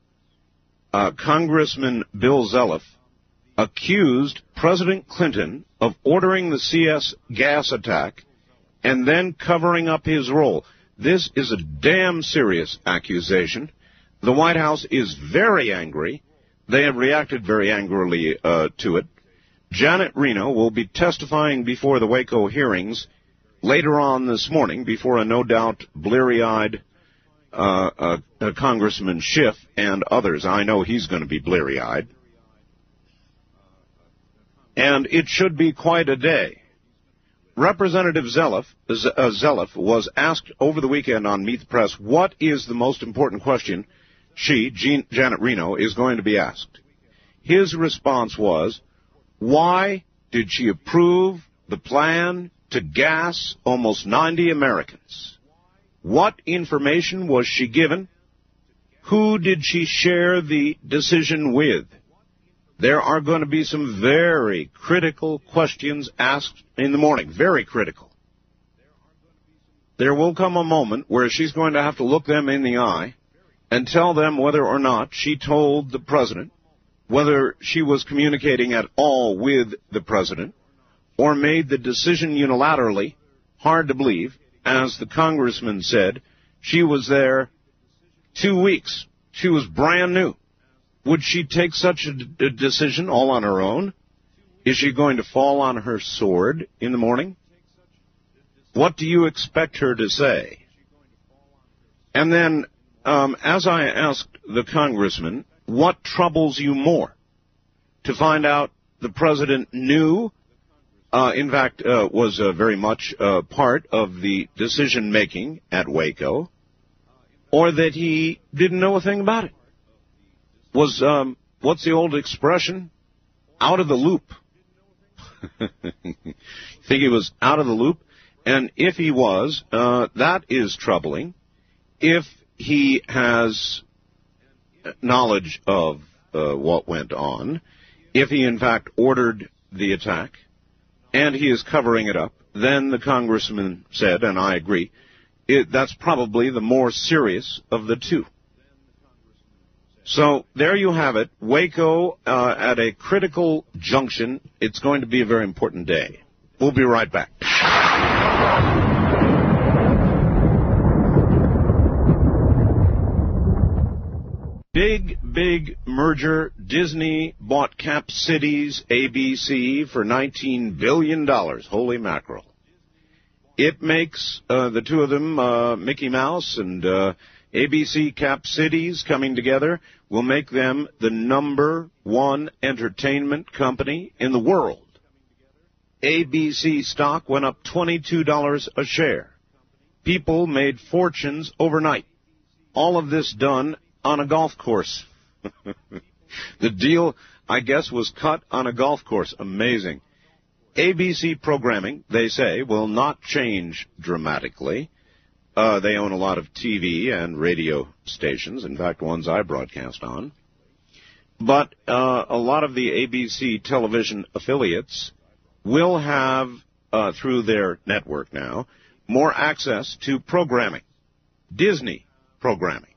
uh, Congressman Bill Zeliff accused President Clinton of ordering the CS gas attack and then covering up his role. This is a damn serious accusation. The White House is very angry. They have reacted very angrily uh, to it. Janet Reno will be testifying before the Waco hearings later on this morning before a no doubt bleary-eyed uh, uh, uh, Congressman Schiff and others. I know he's going to be bleary eyed. And it should be quite a day. Representative Zeliff, uh, Zeliff was asked over the weekend on Meet the Press what is the most important question she, Jean, Janet Reno, is going to be asked. His response was, why did she approve the plan to gas almost 90 Americans? What information was she given? Who did she share the decision with? There are going to be some very critical questions asked in the morning. Very critical. There will come a moment where she's going to have to look them in the eye and tell them whether or not she told the president, whether she was communicating at all with the president, or made the decision unilaterally, hard to believe, as the congressman said, she was there two weeks. She was brand new. Would she take such a, d- decision all on her own? Is she going to fall on her sword in the morning? What do you expect her to say? And then, um, as I asked the congressman, what troubles you more? To find out the president knew, uh, in fact, uh, was uh, very much uh, part of the decision making at Waco, or that he didn't know a thing about it? Was um, what's the old expression? Out of the loop. [laughs] Think he was out of the loop? And if he was, uh, that is troubling. If he has knowledge of uh, what went on, if he in fact ordered the attack, and he is covering it up, then the congressman said, and I agree, it, that's probably the more serious of the two. So there you have it, Waco uh, at a critical junction. It's going to be a very important day. We'll be right back. Big, big merger. Disney bought Cap Cities ABC for $19 billion. Holy mackerel. It makes uh, the two of them, uh, Mickey Mouse and uh, ABC Cap Cities, coming together will make them the number one entertainment company in the world. ABC stock went up $22 a share. People made fortunes overnight. All of this done on a golf course. [laughs] the deal, I guess, was cut on a golf course. Amazing. ABC programming, they say, will not change dramatically. Uh, they own a lot of TV and radio stations, in fact, ones I broadcast on. But uh, a lot of the ABC television affiliates will have, uh, through their network now, more access to programming, Disney programming.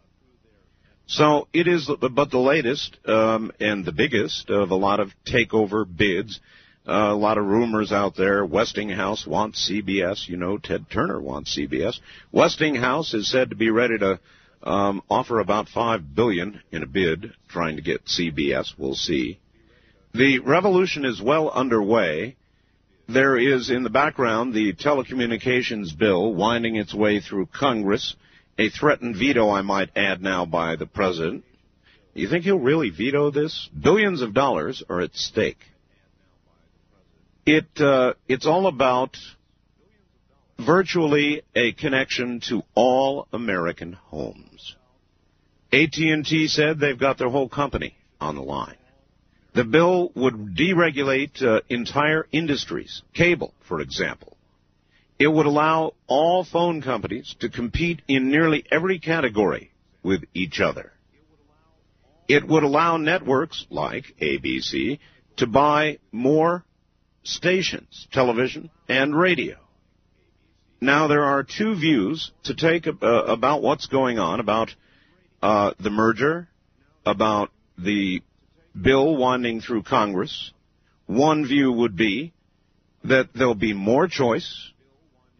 So it is, but the latest um, and the biggest of a lot of takeover bids. Uh, a lot of rumors out there. Westinghouse wants CBS. You know, Ted Turner wants CBS. Westinghouse is said to be ready to um, offer about five billion in a bid, trying to get CBS. We'll see. The revolution is well underway. There is in the background the telecommunications bill winding its way through Congress, a threatened veto, I might add now, by the president. You think he'll really veto this? Billions of dollars are at stake. It uh, it's all about virtually a connection to all American homes. AT&T said they've got their whole company on the line. The bill would deregulate uh, entire industries, cable, for example. It would allow all phone companies to compete in nearly every category with each other. It would allow networks like ABC to buy more stations, television and radio. Now there are two views to take uh, about what's going on, about uh, the merger, about the bill winding through Congress. One view would be that there'll be more choice,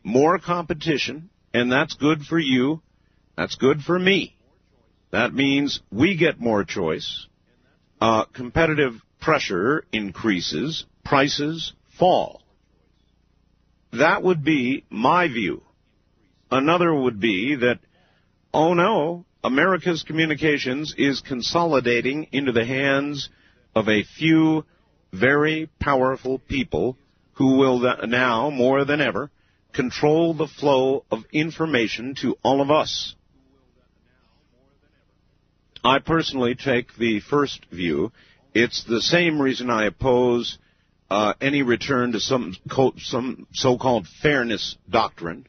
more competition, and that's good for you. That's good for me. That means we get more choice. Uh, competitive pressure increases, prices fall. That would be my view. Another would be that, oh no, America's communications is consolidating into the hands of a few very powerful people who will now, more than ever, control the flow of information to all of us. I personally take the first view. It's the same reason I oppose uh, any return to some some so-called fairness doctrine.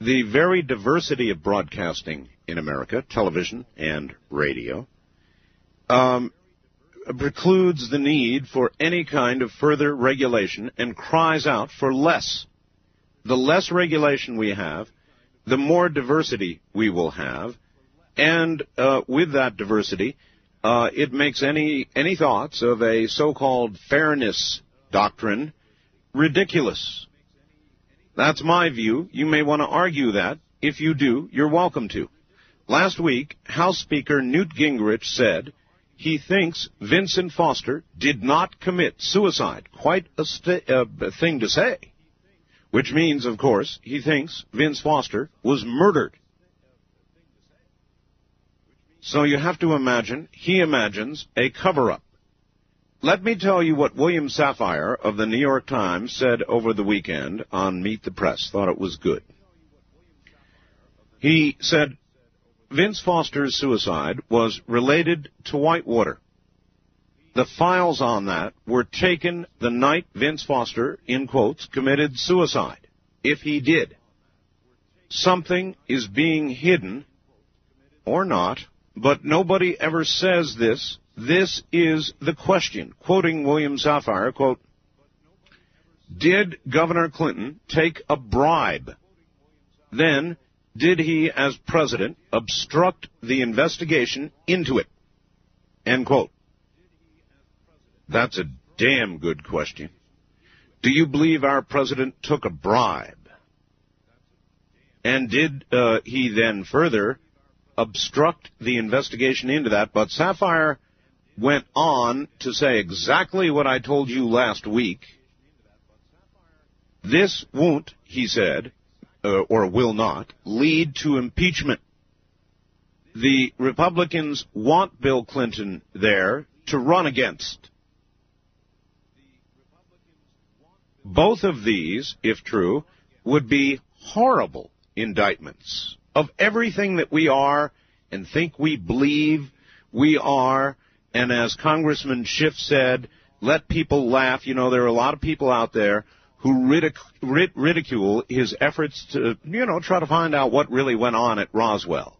The very diversity of broadcasting in America, television and radio, um, precludes the need for any kind of further regulation and cries out for less. The less regulation we have, the more diversity we will have, and uh, with that diversity, uh, it makes any any thoughts of a so-called fairness doctrine ridiculous. That's my view. You may want to argue that. If you do, you're welcome to. Last week, House Speaker Newt Gingrich said he thinks Vincent Foster did not commit suicide. Quite a, st- uh, thing to say. Which means, of course, he thinks Vince Foster was murdered. So you have to imagine, he imagines a cover-up. Let me tell you what William Safire of the New York Times said over the weekend on Meet the Press. Thought it was good. He said Vince Foster's suicide was related to Whitewater. The files on that were taken the night Vince Foster, in quotes, committed suicide. If he did. Something is being hidden, or not, but nobody ever says this this is the question. Quoting William Safire, quote, Did Governor Clinton take a bribe? Then, did he, as president, obstruct the investigation into it? End quote. That's a damn good question. Do you believe our president took a bribe? And did uh, he then further obstruct the investigation into that? But Safire went on to say exactly what I told you last week. This won't, he said, uh, or will not, lead to impeachment. The Republicans want Bill Clinton there to run against. Both of these, if true, would be horrible indictments of everything that we are and think we believe we are and as Congressman Schiff said, let people laugh. You know, there are a lot of people out there who ridic- rid- ridicule his efforts to, you know, try to find out what really went on at Roswell.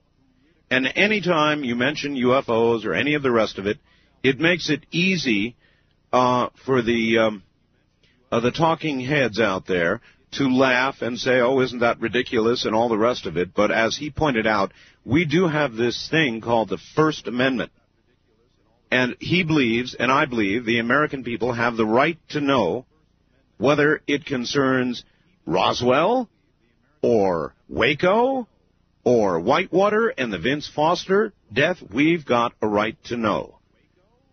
And anytime you mention UFOs or any of the rest of it, it makes it easy uh, for the um, uh, the talking heads out there to laugh and say, "Oh, isn't that ridiculous?" and all the rest of it. But as he pointed out, we do have this thing called the First Amendment, and he believes, and I believe, the American people have the right to know whether it concerns Roswell or Waco or Whitewater and the Vince Foster death. We've got a right to know.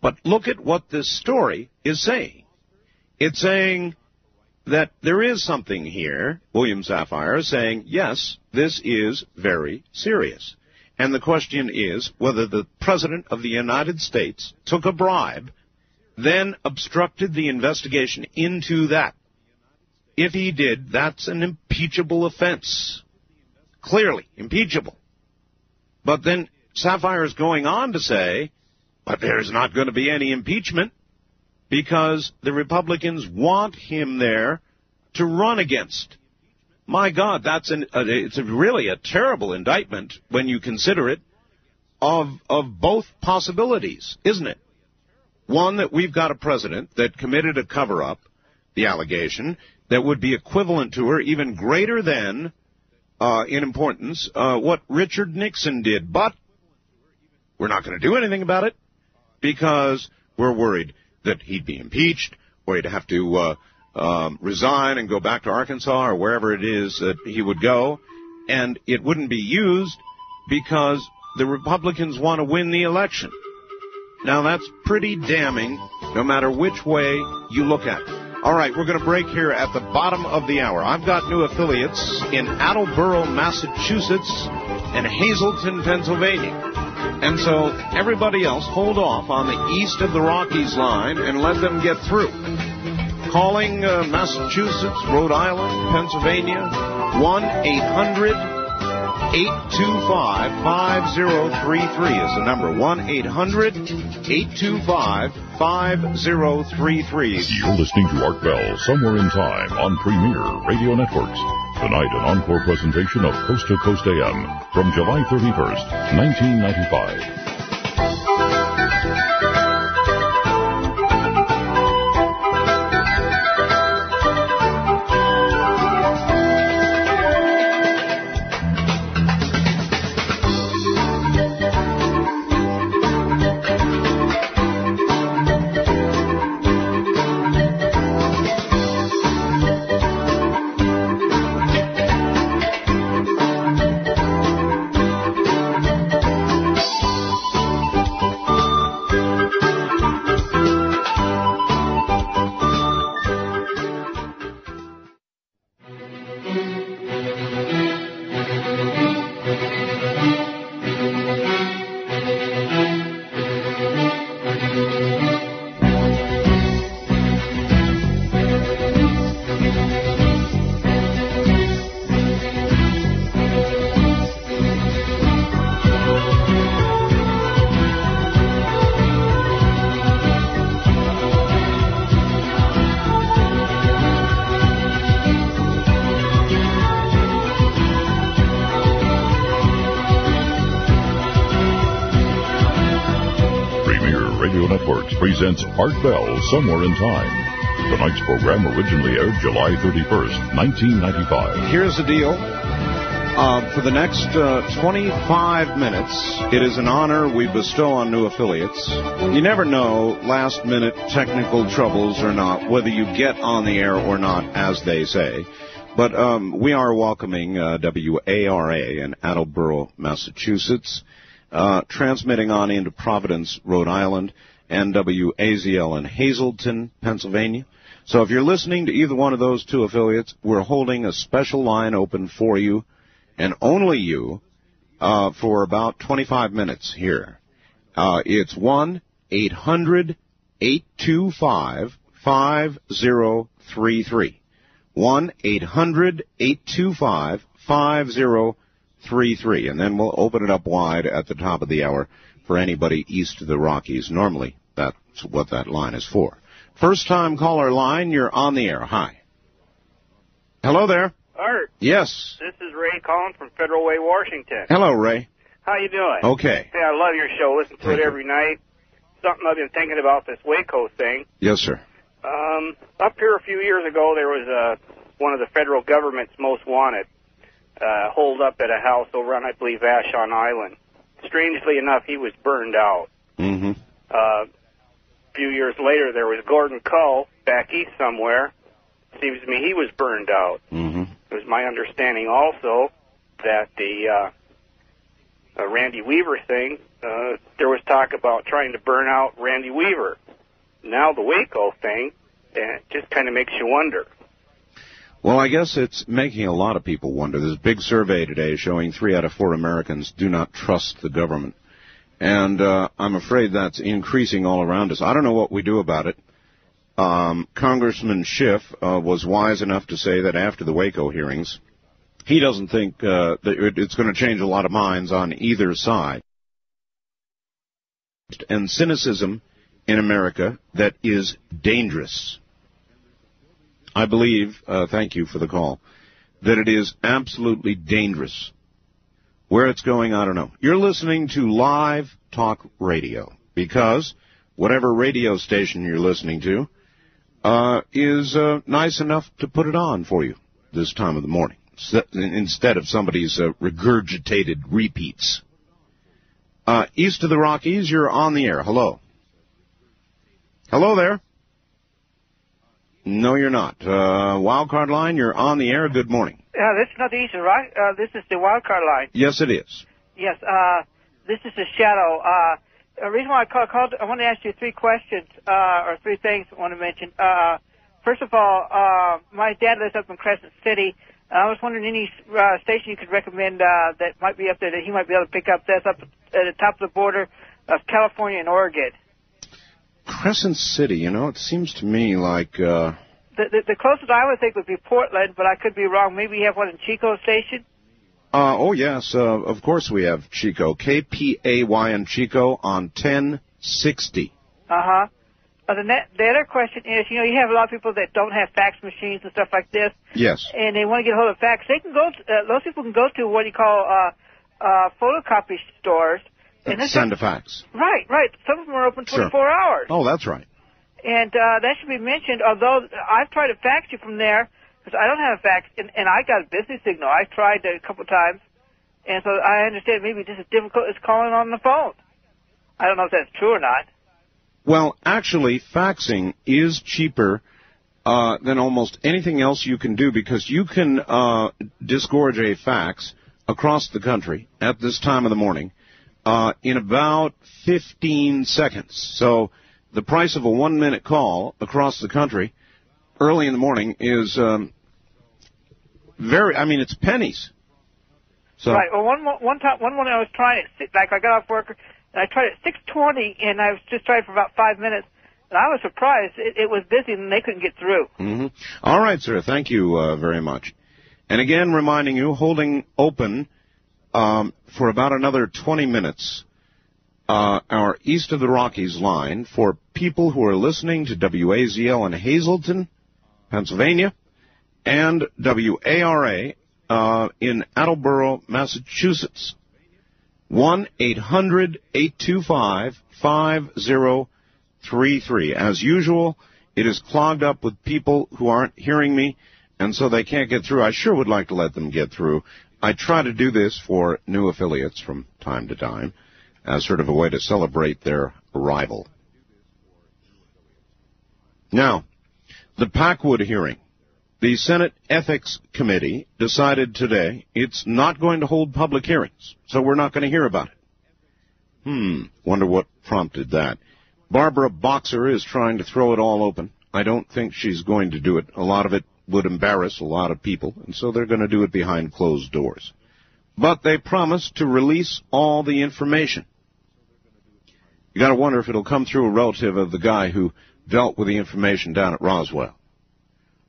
But look at what this story is saying. It's saying that there is something here, William Safire saying, yes, this is very serious. And the question is whether the President of the United States took a bribe, then obstructed the investigation into that. If he did, that's an impeachable offense. Clearly, impeachable. But then Safire is going on to say, but there's not going to be any impeachment because the Republicans want him there to run against. My God, that's an, uh, it's a really a terrible indictment when you consider it of, of both possibilities, isn't it? One, that we've got a president that committed a cover up, the allegation, that would be equivalent to or even greater than, uh, in importance, uh, what Richard Nixon did. But we're not going to do anything about it because we're worried that he'd be impeached or he'd have to uh, um, resign and go back to Arkansas or wherever it is that he would go, and it wouldn't be used because the Republicans want to win the election. Now that's pretty damning, no matter which way you look at it. All right, we're going to break here at the bottom of the hour. I've got new affiliates in Attleboro, Massachusetts, and Hazleton, Pennsylvania. And so everybody else hold off on the east of the Rockies line and let them get through. Calling uh, Massachusetts, Rhode Island, Pennsylvania, 1 800 825 5033 is the number. 1 800 825 5033. You're listening to Art Bell, Somewhere in Time, on Premier Radio Networks. Tonight, an encore presentation of Coast to Coast AM from July 31st, 1995. Presents Art Bell Somewhere in Time. Tonight's program originally aired July 31st, 1995. Here's the deal. Uh, for the next uh, 25 minutes, it is an honor we bestow on new affiliates. You never know, last minute technical troubles or not, whether you get on the air or not, as they say. But um, we are welcoming uh, WARA in Attleboro, Massachusetts, uh, transmitting on into Providence, Rhode Island, and WAZL in Hazleton, Pennsylvania. So if you're listening to either one of those two affiliates, we're holding a special line open for you and only you uh, for about 25 minutes here. Uh, it's 1 800 825 5033. 1 800 825 5033. And then we'll open it up wide at the top of the hour for anybody east of the Rockies. Normally, that's what that line is for. First time caller line, you're on the air. Hi. Hello there. Art, Yes. this is Ray calling from Federal Way, Washington. Hello, Ray. How you doing? Okay. Hey, I love your show. Listen to Thank it you. every night. Something I've been thinking about this Waco thing. Yes, sir. Um, up here a few years ago, there was a, one of the federal government's most wanted uh, holed up at a house over on, I believe, Vashon Island. Strangely enough, he was burned out. Mm-hmm. Uh, a few years later, there was Gordon Kahl back east somewhere. Seems to me he was burned out. Mm-hmm. It was my understanding also that the uh, uh, Randy Weaver thing, uh, there was talk about trying to burn out Randy Weaver. Now the Waco thing, and it just kind of makes you wonder. Well, I guess it's making a lot of people wonder. There's a big survey today showing three out of four Americans do not trust the government. And uh, I'm afraid that's increasing all around us. I don't know what we do about it. Um, Congressman Schiff uh, was wise enough to say that after the Waco hearings, he doesn't think uh, that it's going to change a lot of minds on either side. And cynicism in America that is dangerous. I believe, uh, thank you for the call, that it is absolutely dangerous. Where it's going, I don't know. You're listening to live talk radio because whatever radio station you're listening to uh, is uh, nice enough to put it on for you this time of the morning instead of somebody's uh, regurgitated repeats. Uh, east of the Rockies, you're on the air. Hello. Hello there. No, you're not. Uh, wildcard line, you're on the air. Good morning. Uh, this is not the right? Uh, this is the wild card line. Yes, it is. Yes. Uh, this is the shadow. Uh, the reason why I called, called I want to ask you three questions uh, or three things I want to mention. Uh, first of all, uh, my dad lives up in Crescent City. I was wondering any uh, station you could recommend uh, that might be up there that he might be able to pick up. That's up at the top of the border of California and Oregon. Crescent City, you know, it seems to me like, uh, The, the, the closest I would think would be Portland, but I could be wrong. Maybe you have one in Chico Station. uh, oh yes, uh, of course we have Chico. K-P-A-Y and Chico on 1060. Uh-huh. Uh, the, net, the other question is, you know, you have a lot of people that don't have fax machines and stuff like this, Yes. and they want to get a hold of fax. They can go. To, uh, those people can go to what you call uh, uh, photocopy stores. And Send a fax. right, right. Some of them are open Sure. 24 hours, Oh, that's right. and uh, that should be mentioned. Although I've tried to fax you from there because I don't have a fax, and, and I got a busy signal. I tried it a couple times, and so I understand maybe just as difficult as calling on the phone. I don't know if that's true or not. Well, actually, faxing is cheaper uh, than almost anything else you can do because you can uh, disgorge a fax across the country at this time of the morning uh, in about 15 seconds. So the price of a one-minute call across the country early in the morning is um, very. I mean, it's pennies. So Right. Well, one one time, one morning I was trying it. Like I got off work and I tried it 6:20, and I was just trying for about five minutes, and I was surprised. It, it was busy, and they couldn't get through. Mm-hmm. All right, sir. Thank you uh, very much. And again, reminding you, holding open um, for about another 20 minutes uh, our East of the Rockies line for people who are listening to WAZL in Hazleton, Pennsylvania, and WARA uh, in Attleboro, Massachusetts. 1 800 825 5033. As usual, it is clogged up with people who aren't hearing me, and so they can't get through. I sure would like to let them get through. I try to do this for new affiliates from time to time as sort of a way to celebrate their arrival. Now, the Packwood hearing. The Senate Ethics Committee decided today it's not going to hold public hearings, so we're not going to hear about it. Hmm, wonder what prompted that. Barbara Boxer is trying to throw it all open. I don't think she's going to do it. A lot of it would embarrass a lot of people, and so they're going to do it behind closed doors. But they promised to release all the information. You gotta wonder if it'll come through a relative of the guy who dealt with the information down at Roswell.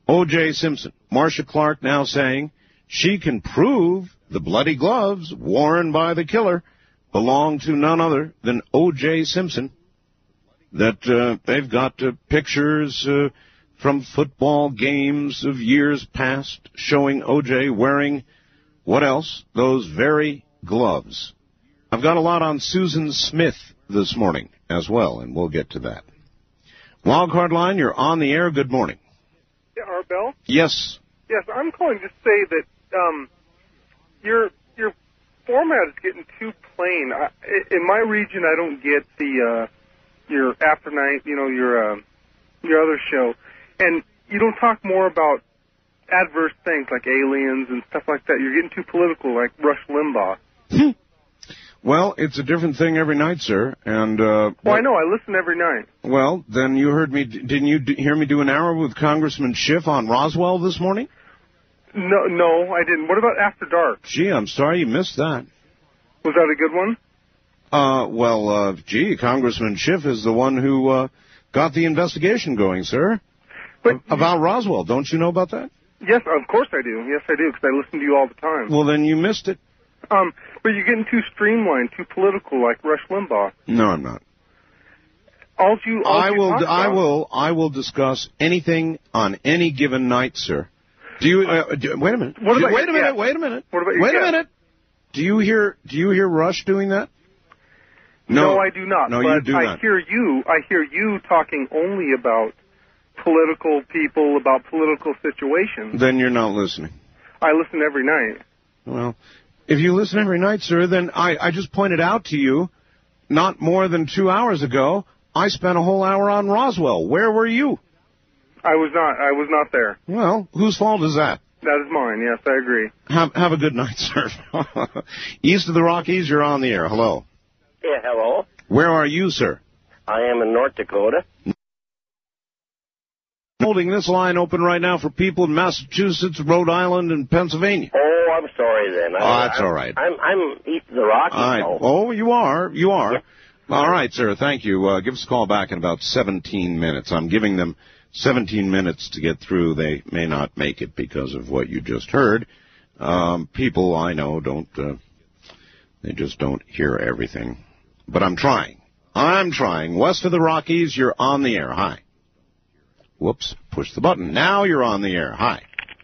O.J. Simpson, Marcia Clark now saying she can prove the bloody gloves worn by the killer belong to none other than O.J. Simpson. That uh, they've got uh, pictures uh, from football games of years past showing O.J. wearing what else? Those very gloves. I've got a lot on Susan Smith this morning as well, and we'll get to that. Wildcard line, you're on the air. Good morning. Yeah, Art Yes. Yes, I'm calling to say that um, your your format is getting too plain. I, in my region, I don't get the uh, your after night, you know, your uh, your other show, and you don't talk more about adverse things like aliens and stuff like that. You're getting too political, like Rush Limbaugh. Well, it's a different thing every night, sir. And uh, Well, I know. I listen every night. well, then you heard me. Didn't you hear me do an hour with Congressman Schiff on Roswell this morning? No, no, I didn't. What about After Dark? Gee, I'm sorry you missed that. Was that a good one? Uh, well, uh, gee, Congressman Schiff is the one who uh, got the investigation going, sir. But about Roswell, don't you know about that? Yes, of course I do. Yes, I do, because I listen to you all the time. Well, then you missed it. Um, but you're getting too streamlined, too political, like Rush Limbaugh. No, I'm not. All you, all I you will. I will. I will discuss anything on any given night, sir. Do you? Uh, do, wait a minute. What Do- about wait your a minute. Wait a minute. What about your Wait a minute. Do you hear? Do you hear Rush doing that? No, I do not. No, but you do I not. hear you. I hear you talking only about political people, about political situations. Then you're not listening. I listen every night. Well, if you listen every night, sir, then I, I just pointed out to you, not more than two hours ago, I spent a whole hour on Roswell. Where were you? I was not. I was not there. Well, whose fault is that? That is mine. Yes, I agree. Have have a good night, [laughs] sir. East of the Rockies, you're on the air. Hello. Yeah, hello. Where are you, sir? I am in North Dakota. Holding this line open right now for people in Massachusetts, Rhode Island, and Pennsylvania. Oh, I'm sorry then. Oh, that's I'm, all right. I'm I'm east of the Rockies. All right. though. Oh, you are. You are. All right, sir. Thank you. Uh, give us a call back in about 17 minutes. I'm giving them 17 minutes to get through. They may not make it because of what you just heard. Um, people I know don't. Uh, they just don't hear everything. But I'm trying. I'm trying. West of the Rockies, you're on the air. Hi. Whoops. Push the button. Now you're on the air. Hi.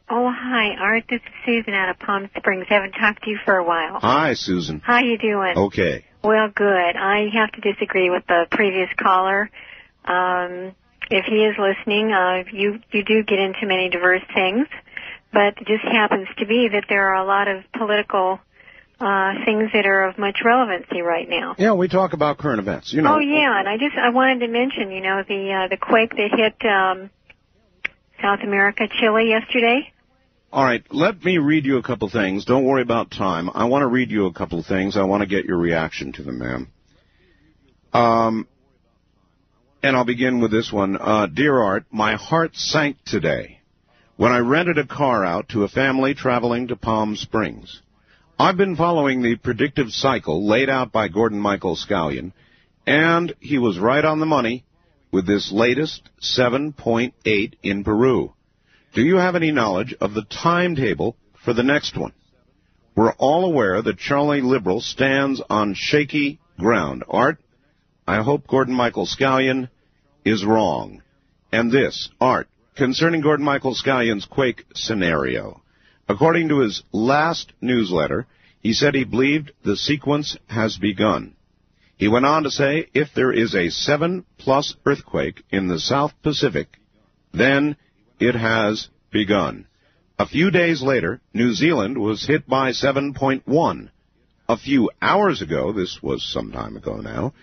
Oh, hi, Art. This is Susan out of Palm Springs. I Haven't talked to you for a while. Hi, Susan. How you doing? Okay. Well, good. I have to disagree with the previous caller. Um, if he is listening, uh, you you do get into many diverse things, but it just happens to be that there are a lot of political uh, things that are of much relevancy right now. Yeah, we talk about current events. You know. Oh yeah, and I just I wanted to mention, you know, the uh, the quake that hit um, South America, Chile yesterday. All right, let me read you a couple things. Don't worry about time. I want to read you a couple things. I want to get your reaction to them, ma'am. Um, and I'll begin with this one. Uh, Dear Art, my heart sank today when I rented a car out to a family traveling to Palm Springs. I've been following the predictive cycle laid out by Gordon Michael Scallion, and he was right on the money with this latest 7.8 in Peru. Do you have any knowledge of the timetable for the next one? We're all aware that Charlie Liberal stands on shaky ground. Art, I hope Gordon Michael Scallion is wrong. And this, Art, concerning Gordon Michael Scallion's Quake scenario. According to his last newsletter, He said he believed the sequence has begun. He went on to say if there is a 7 plus earthquake in the South Pacific, then it has begun. A few days later, New Zealand was hit by 7.1. A few hours ago, this was some time ago now,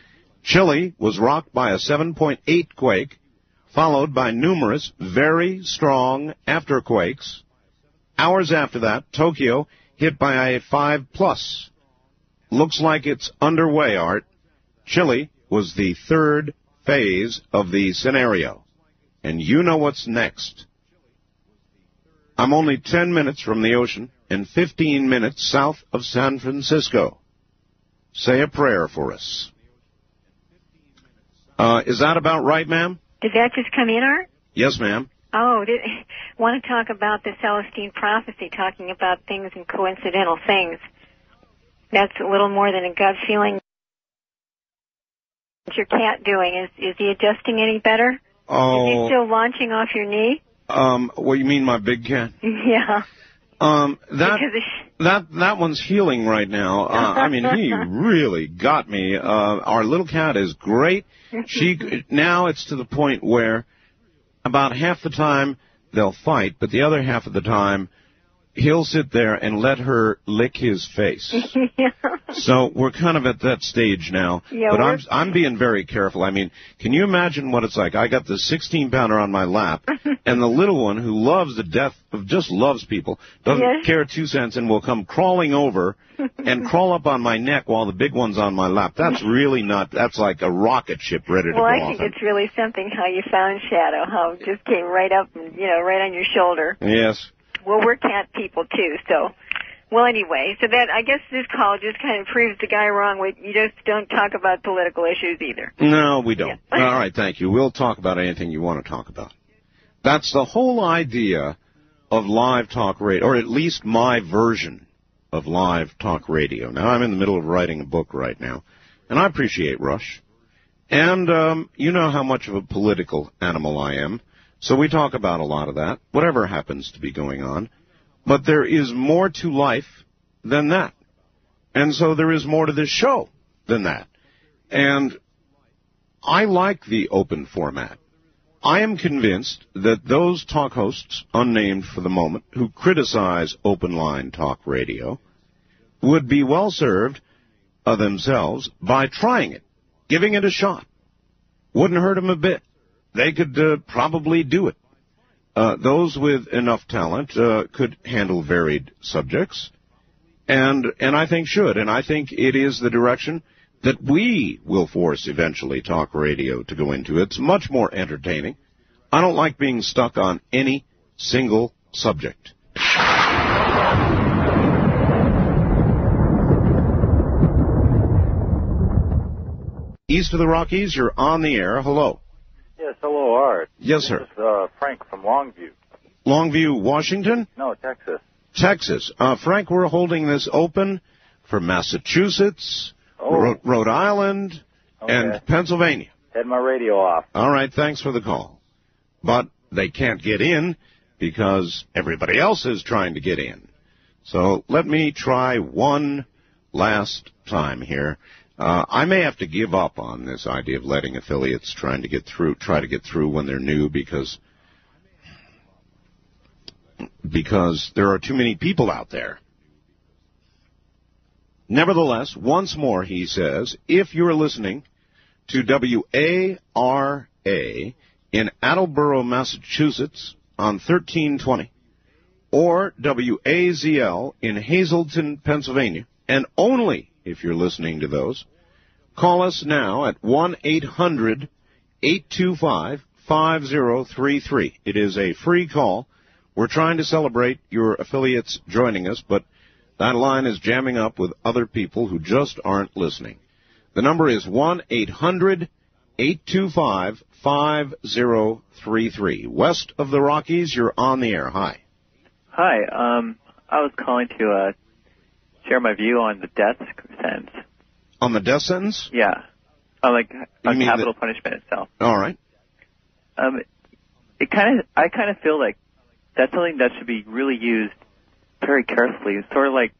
Chile was rocked by a 7.8 quake, followed by numerous very strong afterquakes. Hours after that, Tokyo hit by a 5 plus. Looks like it's underway, Art. Chile was the third phase of the scenario. And you know what's next. I'm only 10 minutes from the ocean and 15 minutes south of San Francisco. Say a prayer for us. Uh, is that about right, ma'am? Did that just come in, Art? Yes, ma'am. Oh, did, [laughs] want to talk about the Celestine prophecy, talking about things and coincidental things. That's a little more than a gut feeling. What's your cat doing? Is is he adjusting any better? Oh. Is he Oh, still launching off your knee? um, what you mean, my big cat? [laughs] yeah. Um, that that that one's healing right now. Uh, I mean, he [laughs] really got me. Uh, our little cat is great. She now it's to the point where about half the time they'll fight, but the other half of the time he'll sit there and let her lick his face. [laughs] yeah. So we're kind of at that stage now. Yeah, but I'm I'm being very careful. I mean, can you imagine what it's like? I got the 16 pounder on my lap, [laughs] and the little one who loves the death of just loves people doesn't Yes. care two cents and will come crawling over [laughs] and crawl up on my neck while the big one's on my lap. That's really not. That's like a rocket ship ready to go. Well, I think off. it's really something how you found Shadow, how it just came right up and, you know, right on your shoulder. Yes. Well, we're cat people too, so. Well, anyway, so that, I guess this call just kind of proves the guy wrong. We, you just don't talk about political issues either. No, we don't. All right, thank you. We'll talk about anything you want to talk about. That's the whole idea of live talk radio, or at least my version of live talk radio. Now, I'm in the middle of writing a book right now, and I appreciate Rush. And um, you know how much of a political animal I am, so we talk about a lot of that, whatever happens to be going on. But there is more to life than that. And so there is more to this show than that. And I like the open format. I am convinced that those talk hosts, unnamed for the moment, who criticize open line talk radio, would be well served themselves by trying it, giving it a shot. Wouldn't hurt them a bit. They could uh, probably do it. Uh, those with enough talent uh, could handle varied subjects, and and I think should, and I think it is the direction that we will force eventually talk radio to go into. It's much more entertaining. I don't like being stuck on any single subject. East of the Rockies, you're on the air. Hello. Yes, hello, Art. Yes, sir. This is uh, Frank from Longview. Longview, Washington? No, Texas. Texas. Uh, Frank, we're holding this open for Massachusetts, Ro- Rhode Island, and Pennsylvania. Had my radio off. All right, thanks for the call. But they can't get in because everybody else is trying to get in. So let me try one last time here. Uh, I may have to give up on this idea of letting affiliates trying to get through, try to get through when they're new because because there are too many people out there. Nevertheless, once more, he says, if you're listening to WARA in Attleboro, Massachusetts on 1320, or WAZL in Hazleton, Pennsylvania, and only if you're listening to those, call us now at 1-800-825-5033. It is a free call. We're trying to celebrate your affiliates joining us, but that line is jamming up with other people who just aren't listening. The number is 1-800-825-5033. West of the Rockies, you're on the air. Hi. Hi, um, I was calling to uh, share my view on the death sentence. On the death sentence? Yeah, on like on capital punishment itself. All right. Um, it kind of, I kind of feel like that's something that should be really used very carefully. It's sort of like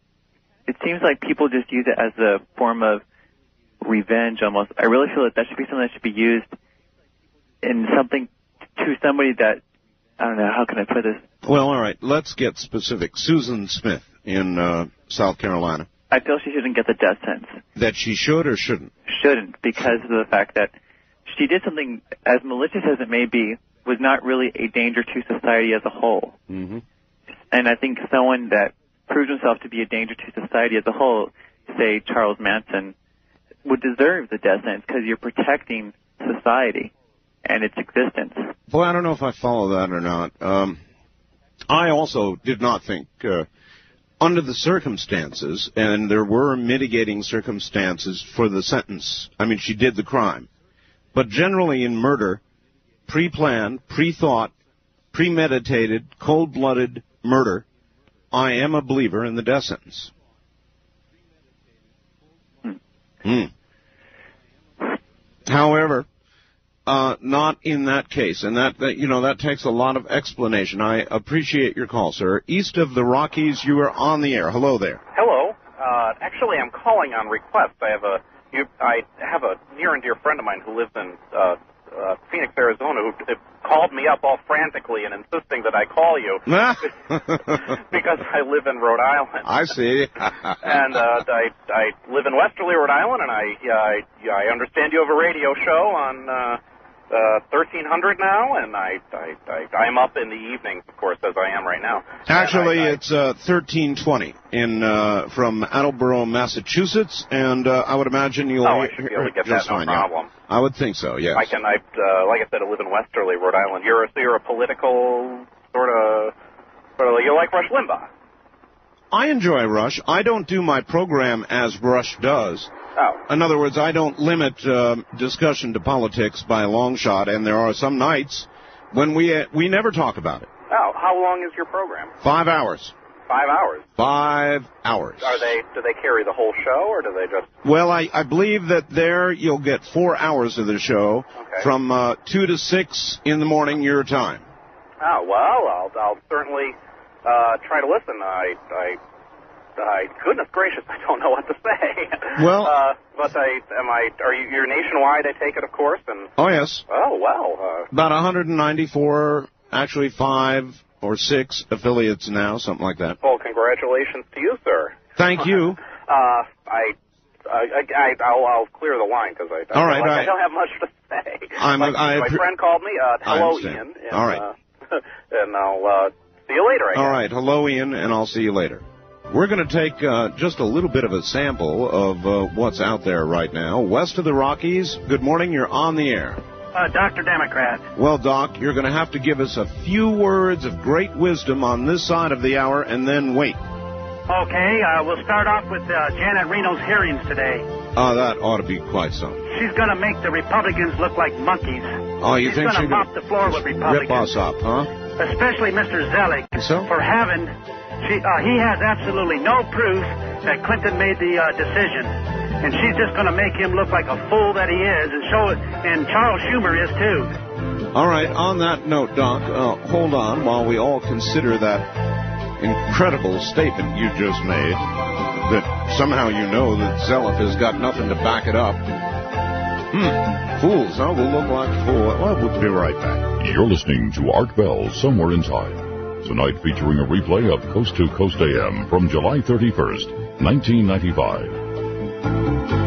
it seems like people just use it as a form of revenge almost. I really feel that that should be something that should be used in something to somebody that I don't know how can I put this. Well, all right. Let's get specific. Susan Smith in uh, South Carolina. I feel she shouldn't get the death sentence. That she should or shouldn't? Shouldn't because of the fact that she did something as malicious as it may be was not really a danger to society as a whole. Mm-hmm. And I think someone that proves himself to be a danger to society as a whole, say Charles Manson, would deserve the death sentence because you're protecting society and its existence. Boy, I don't know if I follow that or not. Um, I also did not think, uh, under the circumstances, and there were mitigating circumstances for the sentence. I mean, she did the crime. But generally in murder, pre-planned, pre-thought, premeditated, cold-blooded murder, I am a believer in the death sentence. Hmm. However, uh, not in that case, and that, that you know that takes a lot of explanation. I appreciate your call, sir. East of the Rockies, you are on the air. Hello there. Hello. Uh, actually, I'm calling on request. I have a you, I have a near and dear friend of mine who lives in uh, uh, Phoenix, Arizona, who uh, called me up all frantically and insisting that I call you [laughs] because I live in Rhode Island. I see. [laughs] and uh, I I live in Westerly, Rhode Island, and I I I understand you have a radio show on. Uh, uh, 1300 now, and I, I, I, I'm up in the evenings, of course, as I am right now. Actually, it's uh, 1320 in uh, from Attleboro, Massachusetts, and uh, I would imagine you'll Oh, I should be able to get that, no fine, yeah. problem. I would think so. Yes. I can, I, uh, like I said, I live in Westerly, Rhode Island. You're a, so you're a political sort of, sort of, you're like Rush Limbaugh. I enjoy Rush. I don't do my program as Rush does. Oh. In other words, I don't limit uh, discussion to politics by a long shot, and there are some nights when we uh, we never talk about it. Oh, how long is your program? Five hours. Five hours. Five hours. Are they? Do they carry the whole show, or do they just? Well, I, I believe that there you'll get four hours of the show Okay. from uh, two to six in the morning your time. Oh well, I'll I'll certainly uh, try to listen. I I. I, goodness gracious, [laughs] I don't know what to say. Well- uh, but I am I. Are you? You're nationwide. I take it, of course. And Oh yes, oh well. Uh, about 194, actually five or six affiliates now, something like that. well, congratulations to you, sir. Thank you. [laughs] Uh, I, I, I, I'll, I'll clear the line because I, I, All right, like, I- I don't have much to say. I'm- my, I my friend called me. Uh, hello. Ian. And, All right. Uh, [laughs] and I'll uh, see you later. I All guess. right. Hello, Ian, and I'll see you later. We're going to take uh, just a little bit of a sample of uh, what's out there right now. West of the Rockies, good morning. You're on the air. Uh, Dr. Democrat. Well, Doc, you're going to have to give us a few words of great wisdom on this side of the hour and then wait. Okay, uh, we'll start off with uh, Janet Reno's hearings today. Ah, that ought to be quite something. She's going to make the Republicans look like monkeys. Oh, you She's think going she to mop the floor with rip Republicans, us up, huh? especially Mr. Zeliff, So? for having. She, uh, he has absolutely no proof that Clinton made the uh, decision, and she's just going to make him look like a fool that he is, and show it. And Charles Schumer is too. All right, on that note, Doc, uh, hold on while we all consider that incredible statement you just made that somehow you know that Zeliff has got nothing to back it up. Hmm. Fools, huh? We'll look like fools. Well, we'll be right back. You're listening to Art Bell Somewhere in Time. Tonight featuring a replay of Coast to Coast AM from July 31st, 1995.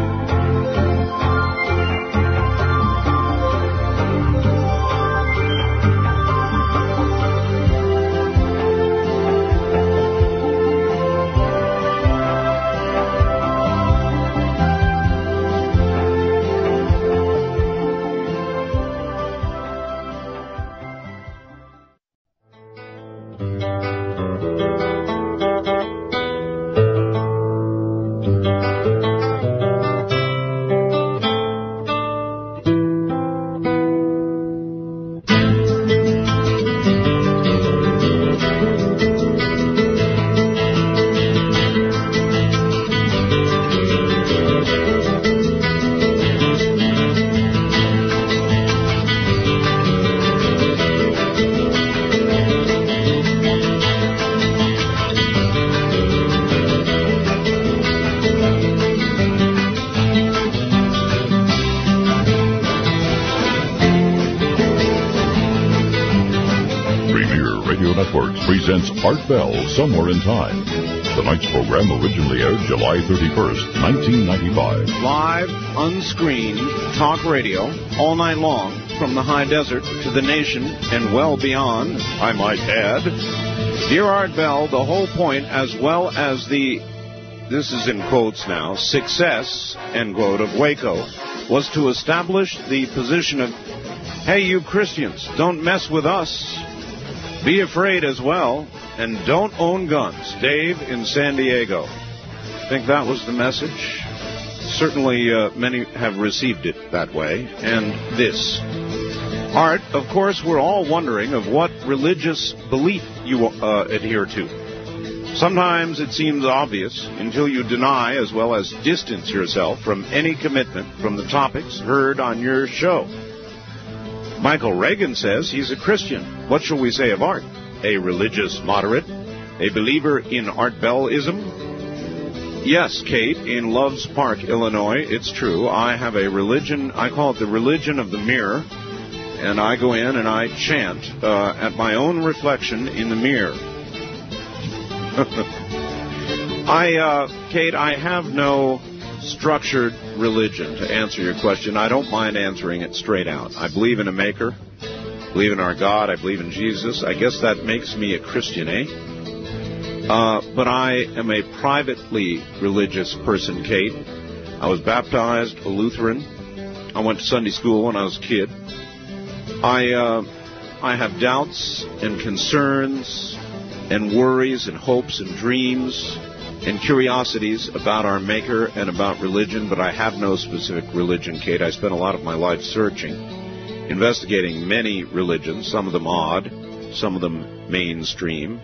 Art Bell Somewhere in Time. Tonight's program originally aired July 31st, 1995. Live, unscreened, talk radio, all night long, from the high desert to the nation and well beyond, I might add. Dear Art Bell, the whole point, as well as the, this is in quotes now, success, end quote, of Waco, was to establish the position of, hey, you Christians, don't mess with us. Be afraid as well, and don't own guns. Dave in San Diego. I think that was the message. Certainly, uh, many have received it that way. And this. Art, of course, we're all wondering of what religious belief you uh, adhere to. Sometimes it seems obvious until you deny as well as distance yourself from any commitment from the topics heard on your show. Michael Reagan says he's a Christian. What shall we say of art? A religious moderate? A believer in Art Bellism? Yes, Kate, in Loves Park, Illinois, it's true. I have a religion, I call it the religion of the mirror, and I go in and I chant uh, at my own reflection in the mirror. [laughs] I, uh, Kate, I have no structured religion to answer your question. I don't mind answering it straight out. I believe in a maker, believe in our God, I believe in Jesus. I guess that makes me a Christian, eh? Uh, but I am a privately religious person, Kate. I was baptized a Lutheran. I went to Sunday school when I was a kid. I uh, I have doubts and concerns and worries and hopes and dreams and curiosities about our Maker and about religion, but I have no specific religion, Kate. I spent a lot of my life searching, investigating many religions, some of them odd, some of them mainstream,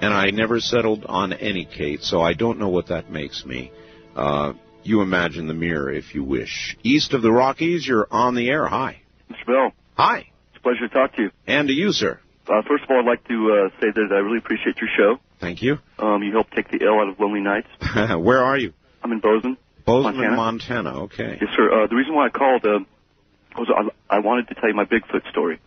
and I never settled on any, Kate, so I don't know what that makes me. Uh, you imagine the mirror if you wish. East of the Rockies, you're on the air. Hi. Mr. Bell. Hi. It's a pleasure to talk to you. And to you, sir. Uh, first of all, I'd like to uh, say that I really appreciate your show. Thank you. Um, you helped take the L out of lonely nights. [laughs] Where are you? I'm in Bozeman. Bozeman, Montana. Montana. Okay. Yes, sir. Uh, the reason why I called uh, was I, I wanted to tell you my Bigfoot story.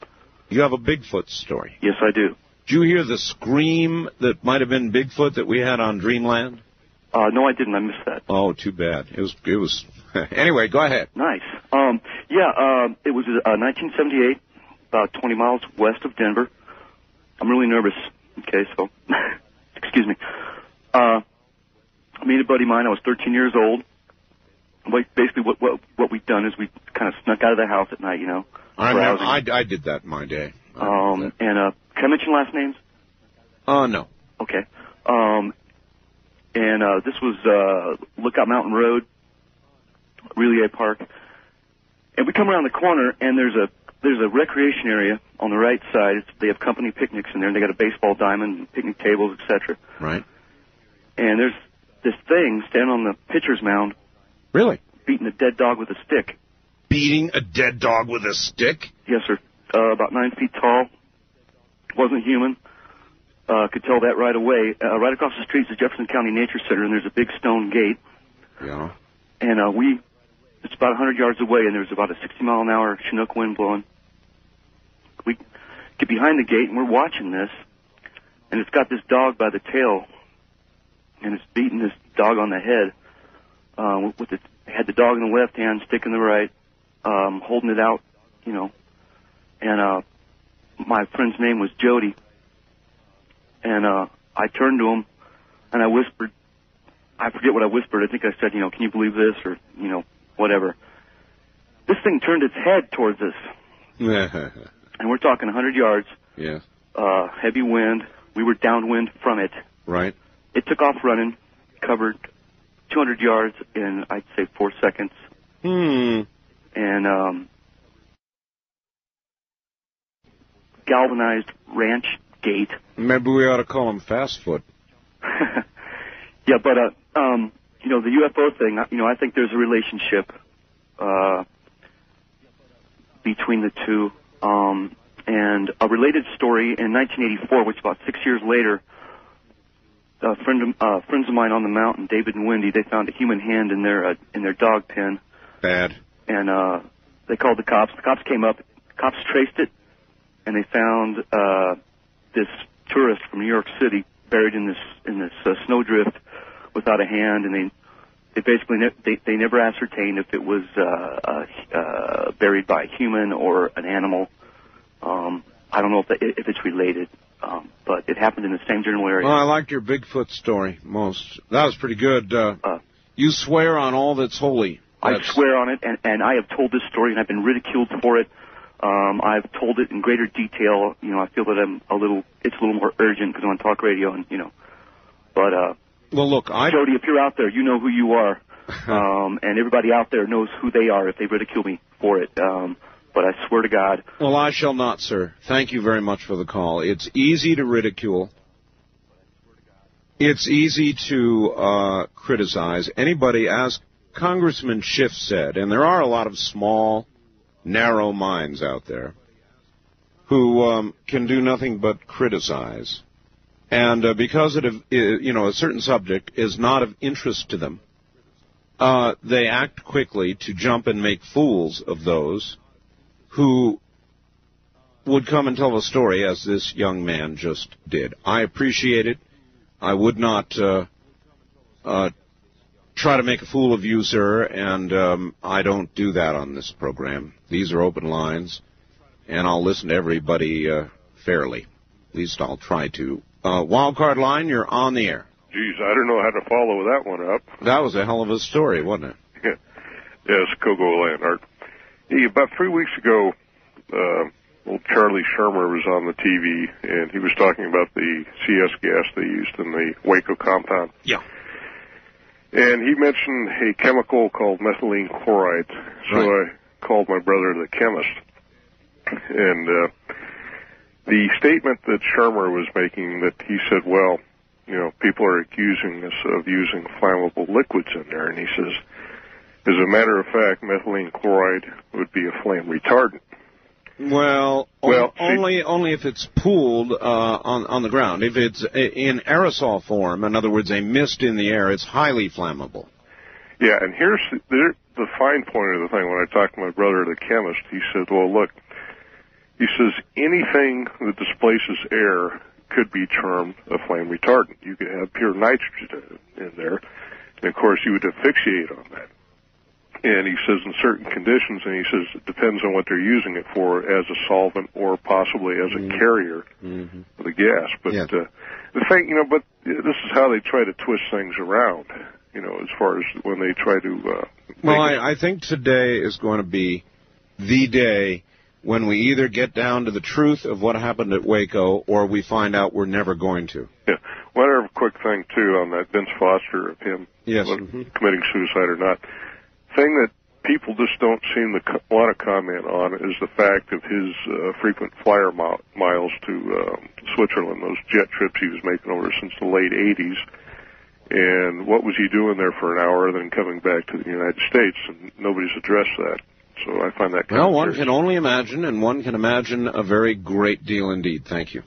You have a Bigfoot story. Yes, I do. Did you hear the scream that might have been Bigfoot that we had on Dreamland? Uh, no, I didn't. I missed that. Oh, too bad. It was. It was. [laughs] anyway, go ahead. Nice. Um, yeah, um, it was uh, 1978, about 20 miles west of Denver. I'm really nervous. Okay, so [laughs] excuse me. Uh, I made a buddy of mine. I was 13 years old. Like basically, what what what we've done is we kind of snuck out of the house at night, you know. I, remember. I, I did that in my day. Um, and uh, can I mention last names? Oh no. Okay. Um, and uh, this was uh, Lookout Mountain Road, Relay Park, and we come around the corner and there's a there's a recreation area on the right side. It's, they have company picnics in there, and they got a baseball diamond, picnic tables, etc. Right. And there's this thing standing on the pitcher's mound, Really? beating a dead dog with a stick. Beating a dead dog with a stick? Yes, sir. Uh, about nine feet tall. Wasn't human. Uh, could tell that right away. Uh, right across the street is the Jefferson County Nature Center, and there's a big stone gate. Yeah. And uh, we, it's about 100 yards away, and there's about a 60 mile an hour Chinook wind blowing. We get behind the gate, and we're watching this, and it's got this dog by the tail, and it's beating this dog on the head. Uh, with the had the dog in the left hand, stick in the right, um, holding it out, you know. And uh, my friend's name was Jody, and uh, I turned to him, and I whispered, I forget what I whispered. I think I said, you know, can you believe this, or you know, whatever. This thing turned its head towards us, [laughs] and we're talking 100 yards, yeah. uh, heavy wind. We were downwind from it. Right. It took off running, covered 200 yards in, I'd say, four seconds. Hmm. And um, galvanized ranch gate. Maybe we ought to call him Fast Foot. [laughs] Yeah, but uh, um, you know the UFO thing. You know, I think there's a relationship uh, between the two. Um, and a related story in 1984, which about six years later, a friend of, uh, friends of mine on the mountain, David and Wendy, they found a human hand in their uh, in their dog pen, Bad. and uh, they called the cops. The cops came up. Cops traced it, and they found uh, this tourist from New York City buried in this in this uh, snowdrift without a hand, and they they basically ne- they they never ascertained if it was uh, uh, uh, buried by a human or an animal. Um, I don't know if that, if it's related, um, but it happened in the same general area. Well, I liked your Bigfoot story most. That was pretty good. Uh, uh, you swear on all that's holy. I swear on it, and, and I have told this story, and I've been ridiculed for it. Um, I've told it in greater detail. You know, I feel that I'm a little, it's a little more urgent because I'm on talk radio, and you know. But uh, well, look, I Jody, if you're out there, you know who you are, [laughs] um, and everybody out there knows who they are if they ridicule me for it. Um, but I swear to God, Well, I shall not, sir. Thank you very much for the call. It's easy to ridicule. It's easy to uh, criticize anybody, as Congressman Schiff said, and there are a lot of small, narrow minds out there who um, can do nothing but criticize. And uh, because it, you know, a certain subject is not of interest to them, uh, they act quickly to jump and make fools of those who would come and tell a story as this young man just did. I appreciate it. I would not uh, uh, try to make a fool of you, sir, and um, I don't do that on this program. These are open lines, and I'll listen to everybody uh, fairly. At least I'll try to. Uh, wildcard line, you're on the air. Geez, I don't know how to follow that one up. That was a hell of a story, wasn't it? [laughs] yes, Kogo Landart. Hey, about three weeks ago, uh, old Charlie Schumer was on the TV, and he was talking about the CS gas they used in the Waco compound. Yeah. And he mentioned a chemical called methylene chloride. So I called my brother, the chemist, and uh, the statement that Schumer was making that he said, well, you know, people are accusing us of using flammable liquids in there, and he says, as a matter of fact, methylene chloride would be a flame retardant. Well, Well, see- only only if it's pooled uh, on on the ground. If it's in aerosol form, in other words, a mist in the air, it's highly flammable. Yeah, and here's the, the fine point of the thing. When I talked to my brother, the chemist, he said, "Well, look," he says, "anything that displaces air could be termed a flame retardant. You could have pure nitrogen in there, and of course, you would asphyxiate on that." And he says, in certain conditions, and he says it depends on what they're using it for, as a solvent or possibly as a carrier of the gas. But uh, the thing, you know, but this is how they try to twist things around. You know, as far as when they try to. Uh, Well, I, I think today is going to be the day when we either get down to the truth of what happened at Waco, or we find out we're never going to. Yeah. One other quick thing too on that Vince Foster of him Yes. whether committing suicide or not. Thing that people just don't seem to co- want to comment on is the fact of his uh, frequent flyer mi- miles to um, Switzerland, those jet trips he was making over since the late 80s. And what was he doing there for an hour, then coming back to the United States? And nobody's addressed that. So I find that kind Well, one can only imagine, and one can imagine a very great deal indeed. Thank you.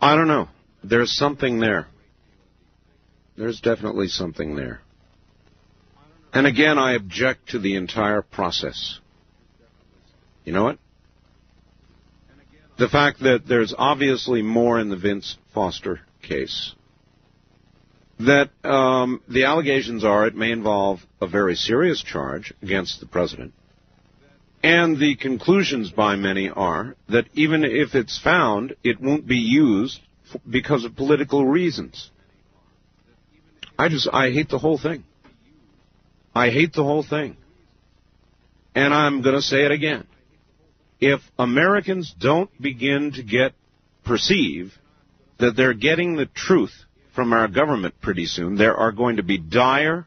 I don't know. There's something there. There's definitely something there. And again, I object to the entire process. You know what? The fact that there's obviously more in the Vince Foster case. That um, the allegations are it may involve a very serious charge against the president. And the conclusions by many are that even if it's found, it won't be used because of political reasons. I just, I hate the whole thing. I hate the whole thing. And I'm going to say it again. If Americans don't begin to get, perceive that they're getting the truth from our government pretty soon, there are going to be dire,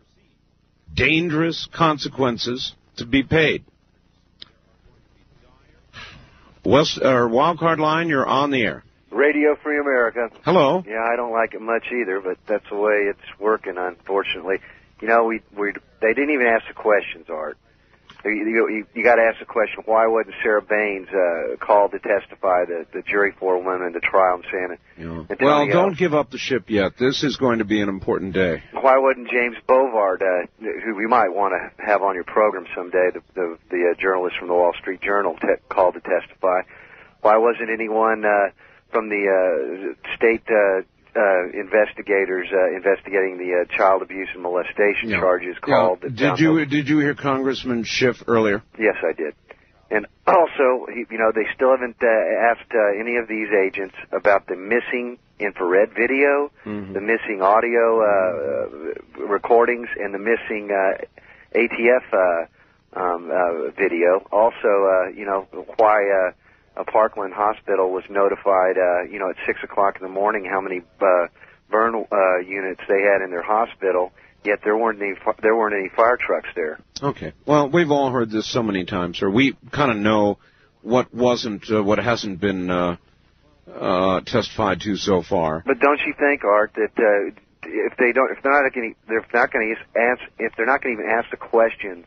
dangerous consequences to be paid. West, or wildcard line, you're on the air. Radio Free America. Hello. Yeah, I don't like it much either, but that's the way it's working, unfortunately. You know, we we they didn't even ask the questions, Art. You, you, you got to ask the question: Why wasn't Sarah Baines uh, called to testify the the jury for women in the trial in San Well, Antonio? don't give up the ship yet. This is going to be an important day. Why wasn't James Bovard, uh, who we might want to have on your program someday, the the, the uh, journalist from the Wall Street Journal, te- called to testify? Why wasn't anyone uh, from the uh, state uh, uh, investigators uh, investigating the uh, child abuse and molestation Yeah. charges called? that Did you did you hear Congressman Schiff earlier? Yes, I did. And also, he- you know, they still haven't uh, asked uh, any of these agents about the missing infrared video, Mm-hmm. the missing audio uh, uh, recordings, and the missing uh, ATF uh, um, uh, video. Also, uh, you know, why uh, a Parkland Hospital was notified, uh, you know, at six o'clock in the morning how many uh, burn uh, units they had in their hospital. Yet there weren't any there weren't any fire trucks there. Okay. Well, we've all heard this so many times, sir. We kind of know what wasn't, uh, what hasn't been uh, uh, testified to so far. But don't you think, Art, that uh, if they don't, if they're not going, to, they're not going to ask, if they're not going to even ask the questions,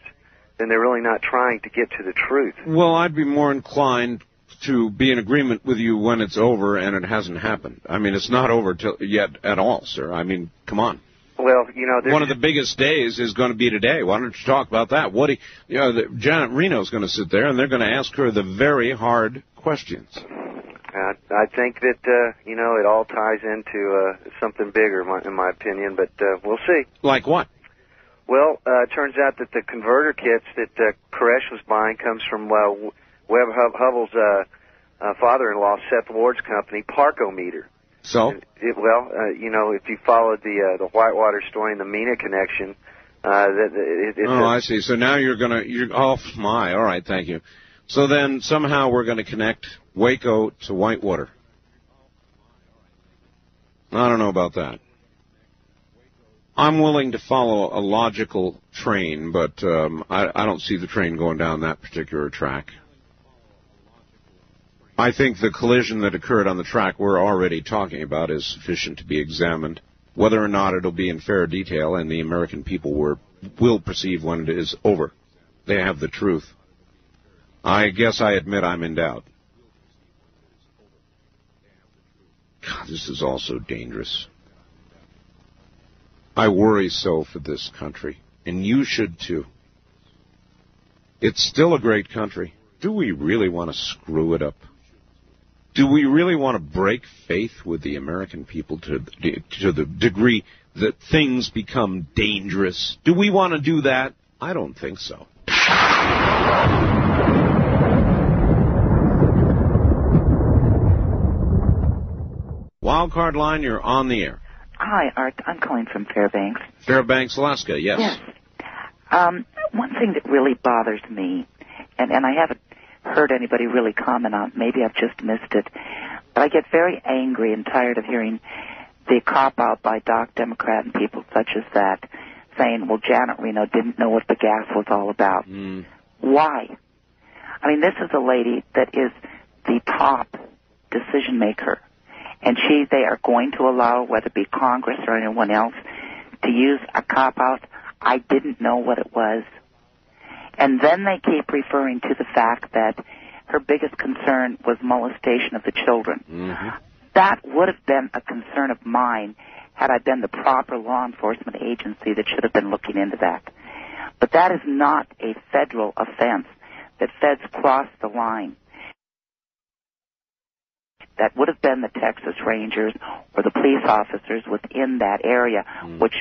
then they're really not trying to get to the truth. Well, I'd be more inclined to be in agreement with you when it's over and it hasn't happened. I mean, it's not over till, yet at all, sir. I mean, come on. Well, you know, One of the biggest days is going to be today. Why don't you talk about that? What do you, you know, the, Janet Reno's going to sit there and they're going to ask her the very hard questions. Uh, I think that uh, you know it all ties into uh, something bigger, my, in my opinion. But uh, we'll see. Like what? Well, uh, it turns out that the converter kits that uh, Koresh was buying comes from uh, Webb Hub- Hubbell's uh, uh, father-in-law, Seth Ward's company, Park-O-Meter. So? It, well, uh, you know, if you followed the uh, the Whitewater story and the Mena connection, uh, that it, it's oh, a, I see. So now you're going to, you're, oh my, all right, thank you. So then somehow we're going to connect Waco to Whitewater. I don't know about that. I'm willing to follow a logical train, but um, I, I don't see the train going down that particular track. I think the collision that occurred on the track we're already talking about is sufficient to be examined. Whether or not it'll be in fair detail and the American people were, will perceive when it is over. They have the truth. I guess I admit I'm in doubt. God, this is all so dangerous. I worry so for this country, and you should too. It's still a great country. Do we really want to screw it up? Do we really want to break faith with the American people to the, to the degree that things become dangerous? Do we want to do that? I don't think so. Wildcard line, you're on the air. Hi, Art. I'm calling from Fairbanks. Fairbanks, Alaska, yes. Yes. Um, one thing that really bothers me, and, and I haven't heard anybody really comment on, uh, maybe I've just missed it, but I get very angry and tired of hearing the cop out by Doc Democrat and people such as that saying, well, Janet Reno didn't know what the gas was all about. Hmm. Why? I mean, this is a lady that is the top decision maker. And she, they are going to allow, whether it be Congress or anyone else, to use a cop out. I didn't know what it was. And then they keep referring to the fact that her biggest concern was molestation of the children. Mm-hmm. That would have been a concern of mine had I been the proper law enforcement agency that should have been looking into that. But that is not a federal offense that feds cross the line. That would have been the Texas Rangers or the police officers within that area, mm. which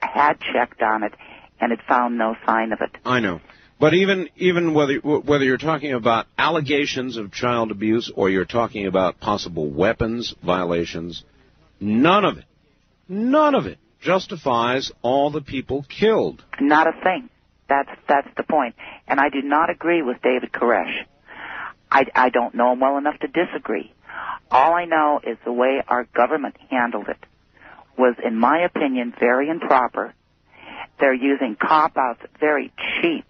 had checked on it and had found no sign of it. I know. But even even whether whether you're talking about allegations of child abuse or you're talking about possible weapons violations, none of it, none of it justifies all the people killed. Not a thing. That's that's the point. And I do not agree with David Koresh. I, I don't know him well enough to disagree. All I know is the way our government handled it was, in my opinion, very improper. They're using cop outs, very cheap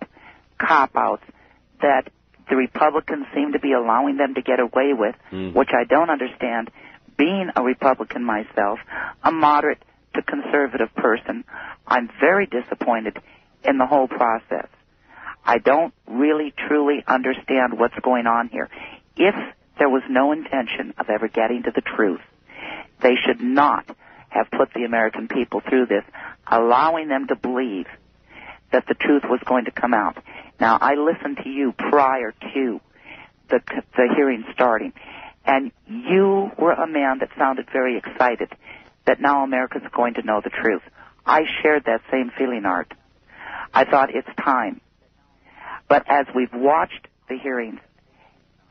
cop outs that the Republicans seem to be allowing them to get away with, hmm. which I don't understand. Being a Republican myself, a moderate to conservative person, I'm very disappointed in the whole process. I don't really truly understand what's going on here. If there was no intention of ever getting to the truth, they should not have put the American people through this, allowing them to believe that the truth was going to come out. Now, I listened to you prior to the the hearing starting, and you were a man that sounded very excited that now America's going to know the truth. I shared that same feeling, Art. I thought it's time. But as we've watched the hearings,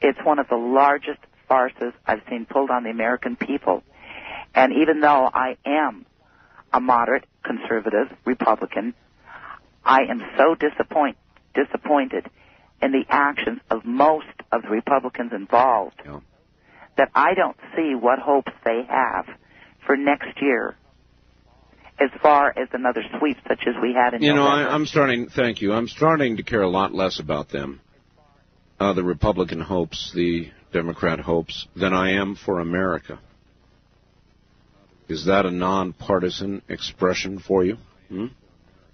it's one of the largest farces I've seen pulled on the American people. And even though I am a moderate conservative Republican, I am so disappoint, disappointed in the actions of most of the Republicans involved that I don't see what hopes they have for next year as far as another sweep such as we had in You know, November. I, I'm starting. Thank you. I'm starting to care a lot less about them, uh, the Republican hopes, the Democrat hopes, than I am for America. Is that a nonpartisan expression for you, hmm?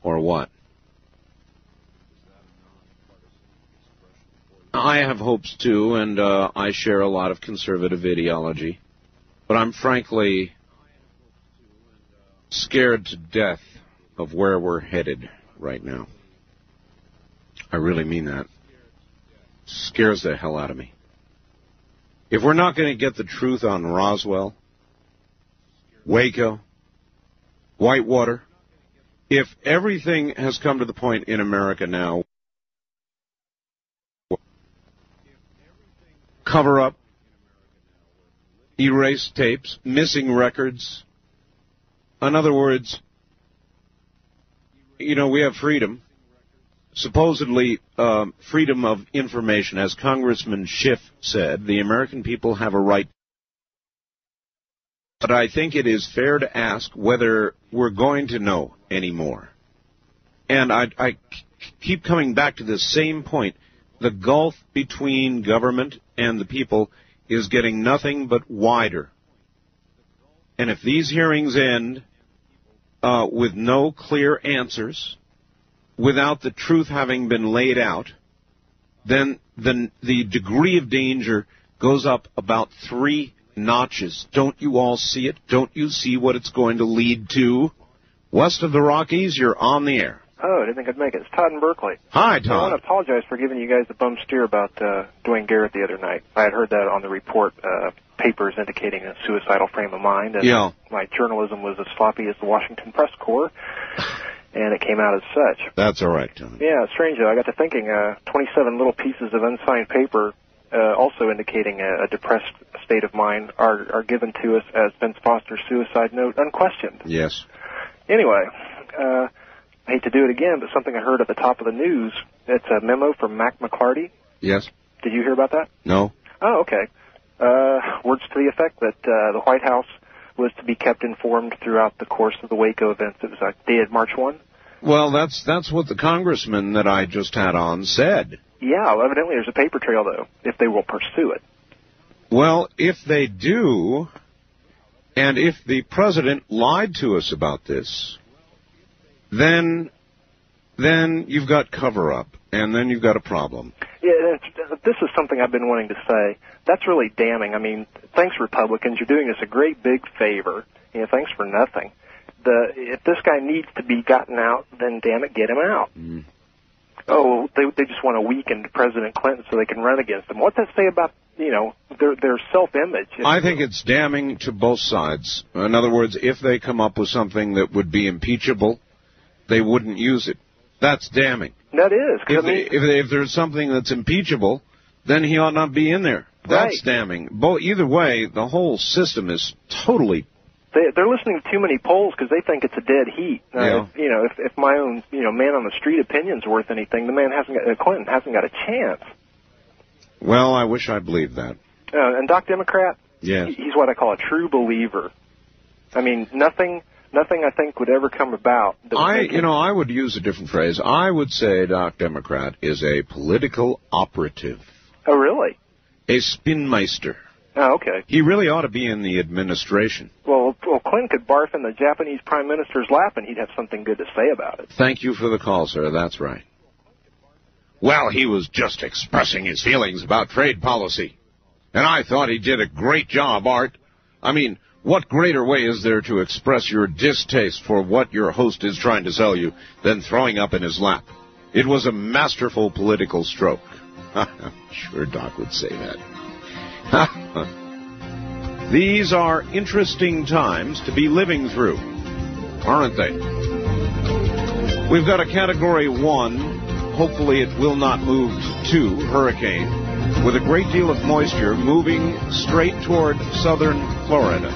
or what? I have hopes too, and uh, I share a lot of conservative ideology, but I'm frankly scared to death of where we're headed right now. I really mean that. Scares the hell out of me. If we're not going to get the truth on Roswell, Waco, Whitewater, if everything has come to the point in America now, cover up, erase tapes, missing records, in other words, you know, we have freedom. Supposedly, um, freedom of information, as Congressman Schiff said, the American people have a right. But I think it is fair to ask whether we're going to know anymore. And I, I keep coming back to the same point. The gulf between government and the people is getting nothing but wider. And if these hearings end uh, with no clear answers, without the truth having been laid out, then the, the degree of danger goes up about three notches. Don't you all see it? Don't you see what it's going to lead to? West of the Rockies, you're on the air. Oh, I didn't think I'd make it. It's Todd in Berkeley. Hi, Todd. I want to apologize for giving you guys the bum steer about uh, Dwayne Garrett the other night. I had heard that on the report, uh, papers indicating a suicidal frame of mind, and Yeah. my journalism was as sloppy as the Washington Press Corps, and it came out as such. That's all right, Todd. Yeah, strange though. I got to thinking, uh, 27 little pieces of unsigned paper, uh, also indicating a, a depressed state of mind, are, are given to us as Vince Foster's suicide note, unquestioned. Yes. Anyway, uh, I hate to do it again, but something I heard at the top of the news. It's a memo from Mack McLarty. Yes. Did you hear about that? No. Oh, okay. Uh, words to the effect that uh, the White House was to be kept informed throughout the course of the Waco events. It was uh, dated March 1. Well, that's that's what the congressman that I just had on said. Yeah, well, evidently there's a paper trail, though, if they will pursue it. Well, if they do, and if the president lied to us about this, then then you've got cover up, and then you've got a problem. Yeah, this is something I've been wanting to say. That's really damning. I mean, thanks Republicans, you're doing us a great big favor. You know, thanks for nothing. The if this guy needs to be gotten out, then damn it, get him out. Mm. Oh, they they just want to weaken President Clinton so they can run against him. What does that say about you know their their self image? I think it's damning to both sides. In other words, if they come up with something that would be impeachable, they wouldn't use it. That's damning. that is. If, I mean, if, if there's something that's impeachable, then he ought not be in there. That's damning. Bo- either way, the whole system is totally they, they're listening to too many polls because they think it's a dead heat. Uh, Yeah. if, you know, if, if my own you know man on the street opinion's worth anything, the man hasn't got, uh, Clinton hasn't got a chance. well. I wish I believed that. Uh, and Doc Democrat, Yes. he- he's what I call a true believer. I mean, nothing, nothing I think would ever come about. I, you know, I would use a different phrase. I would say Doc Democrat is a political operative, Oh, really? a spinmeister. Oh, okay. He really ought to be in the administration. Well, well, Clinton could barf in the Japanese prime minister's lap, and he'd have something good to say about it. Thank you for the call, sir. That's right. Well, he was just expressing his feelings about trade policy. And I thought he did a great job, Art. I mean, what greater way is there to express your distaste for what your host is trying to sell you than throwing up in his lap? It was a masterful political stroke. [laughs] sure, Doc would say that. [laughs] These are interesting times to be living through, aren't they? We've got a Category 1. Hopefully, it will not move to 2 hurricane with a great deal of moisture moving straight toward southern Florida.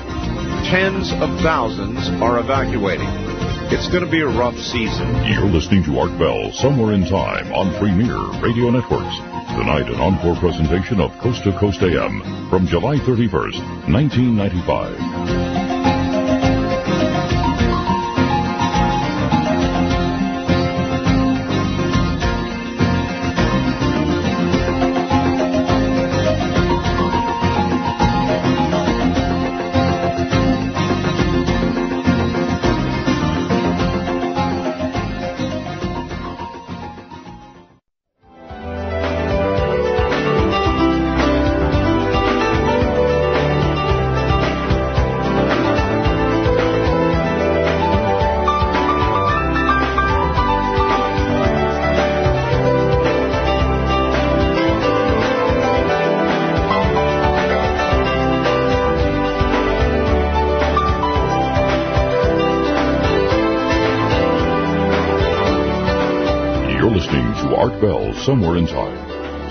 Tens of thousands are evacuating. It's going to be a rough season. You're listening to Art Bell Somewhere in Time on Premier Radio Networks. Tonight, an encore presentation of Coast to Coast AM from July 31st, 1995. Somewhere in Time.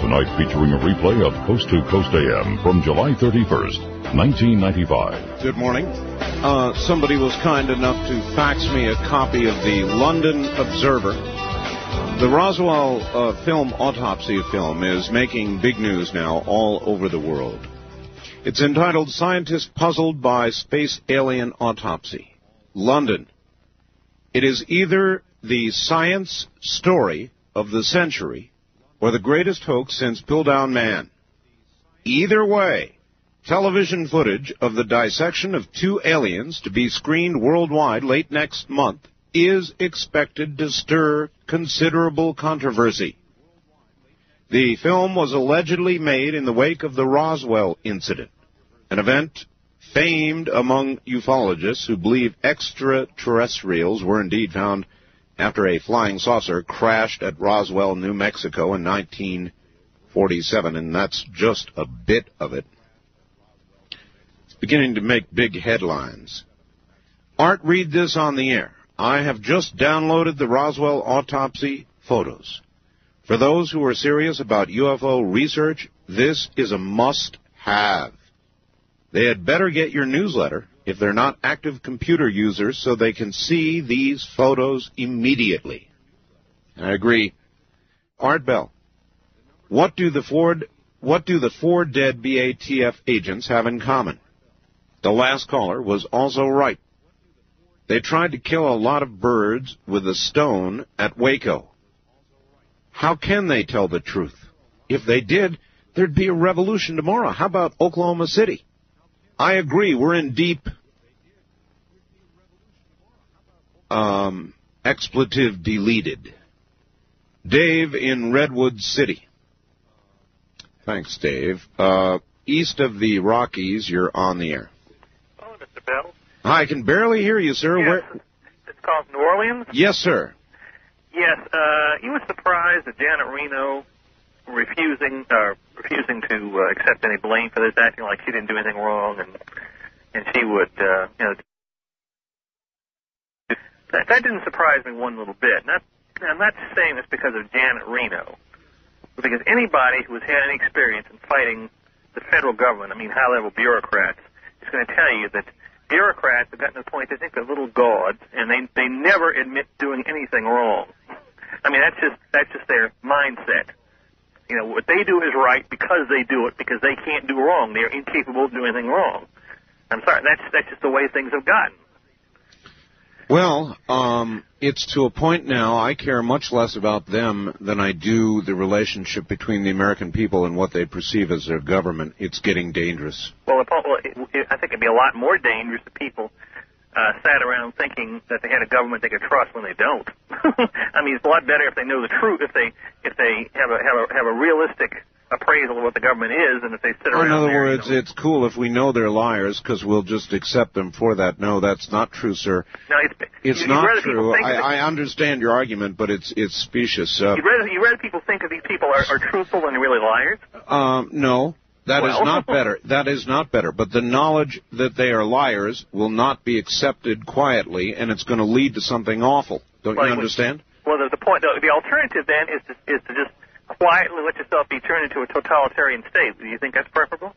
Tonight featuring a replay of Coast to Coast AM from July 31st, 1995. Good morning. Uh, somebody was kind enough to fax me a copy of the London Observer. The Roswell uh, film autopsy film is making big news now all over the world. It's entitled Scientists Puzzled by Space Alien Autopsy. London. It is either the science story of the century or the greatest hoax since Piltdown Man. Either way, television footage of the dissection of two aliens to be screened worldwide late next month is expected to stir considerable controversy. The film was allegedly made in the wake of the Roswell incident, an event famed among ufologists who believe extraterrestrials were indeed found after a flying saucer crashed at Roswell, New Mexico in 1947, and that's just a bit of it. It's beginning to make big headlines. Art, read this on the air. I have just downloaded the Roswell autopsy photos. For those who are serious about UFO research, this is a must have. They had better get your newsletter if they're not active computer users so they can see these photos immediately. And I agree. Art Bell, what do the Ford what do the four dead BATF agents have in common? The last caller was also right. They tried to kill a lot of birds with a stone at Waco. How can they tell the truth? If they did, there'd be a revolution tomorrow. How about Oklahoma City? I agree. We're in deep um, expletive deleted. Dave in Redwood City. Thanks, Dave. Uh, east of the Rockies, you're on the air. Hello, Mr. Bell. I can barely hear you, sir. Yes. Where? It's called New Orleans. Yes, sir. Yes, uh, you were surprised that Janet Reno refusing uh, refusing to uh, accept any blame for this, acting like she didn't do anything wrong, and and she would, uh, you know, that, that didn't surprise me one little bit. Not, I'm not saying this because of Janet Reno, but because anybody who has had any experience in fighting the federal government, I mean high-level bureaucrats, is going to tell you that bureaucrats have gotten to the point they think they're little gods, and they they never admit doing anything wrong. I mean that's just that's just their mindset. You know what they do is right because they do it because they can't do wrong. They're incapable of doing anything wrong. I'm sorry, that's that's just the way things have gotten. Well, um, it's to a point now I care much less about them than I do the relationship between the American people and what they perceive as their government. It's getting dangerous. Well, if, well it, it, I think it'd be a lot more dangerous to people uh, sat around thinking that they had a government they could trust when they don't. [laughs] I mean, it's a lot better if they know the truth, if they if they have a have a have a realistic appraisal of what the government is, and if they sit around in other there, words, it's cool if we know they're liars because we'll just accept them for that. No, that's not true, sir. no, it's, It's you, not true. I, I understand your argument, but it's it's specious. Uh, you'd, rather, you'd rather people think that these people are, are truthful than really liars. um, no, that is Well- not better. That is not better. But the knowledge that they are liars will not be accepted quietly, and it's going to lead to something awful. Don't Like you understand? Well, the, the point, the, the alternative then is to, is to just quietly let yourself be turned into a totalitarian state. Do you think that's preferable?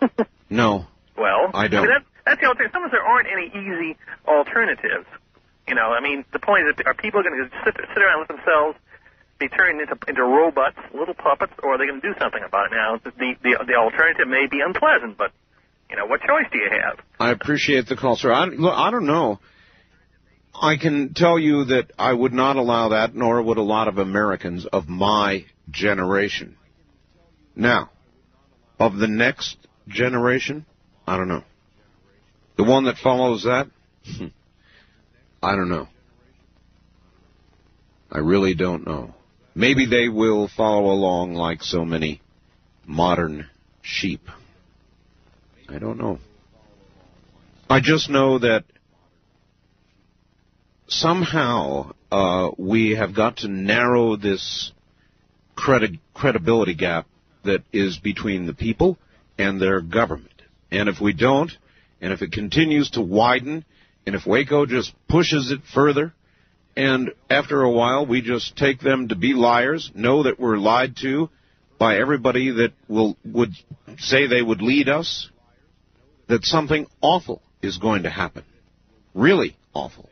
[laughs] No. Well, I don't. I mean, that, that's the alternative. Sometimes there aren't any easy alternatives. You know, I mean, the point is, that are people going to sit, sit around with themselves be turned into into robots, little puppets, or are they going to do something about it? Now, the, the the alternative may be unpleasant, but you know, what choice do you have? I appreciate the call, sir. I, look, I don't know. I can tell you that I would not allow that, nor would a lot of Americans of my generation. Now, of the next generation, I don't know. The one that follows that, hmm, I don't know. I really don't know. Maybe they will follow along like so many modern sheep. I don't know. I just know that somehow uh, we have got to narrow this credi- credibility gap that is between the people and their government. And if we don't, and if it continues to widen, and if Waco just pushes it further, and after a while we just take them to be liars, know that we're lied to by everybody that will would say they would lead us, that something awful is going to happen. Really awful.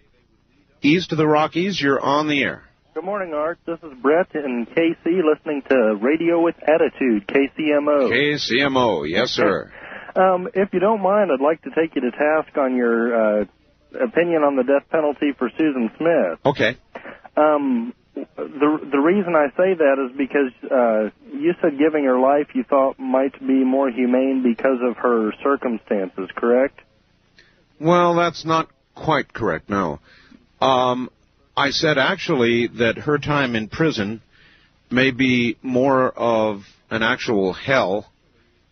East of the Rockies, you're on the air. Good morning, Art. This is Brett in KC listening to Radio with Attitude, KCMO. KCMO, yes, sir. Um, if you don't mind, I'd like to take you to task on your uh, opinion on the death penalty for Susan Smith. Okay. Um, the the reason I say that is because uh, you said giving her life you thought might be more humane because of her circumstances, correct? Well, that's not quite correct, no. Um, I said actually that her time in prison may be more of an actual hell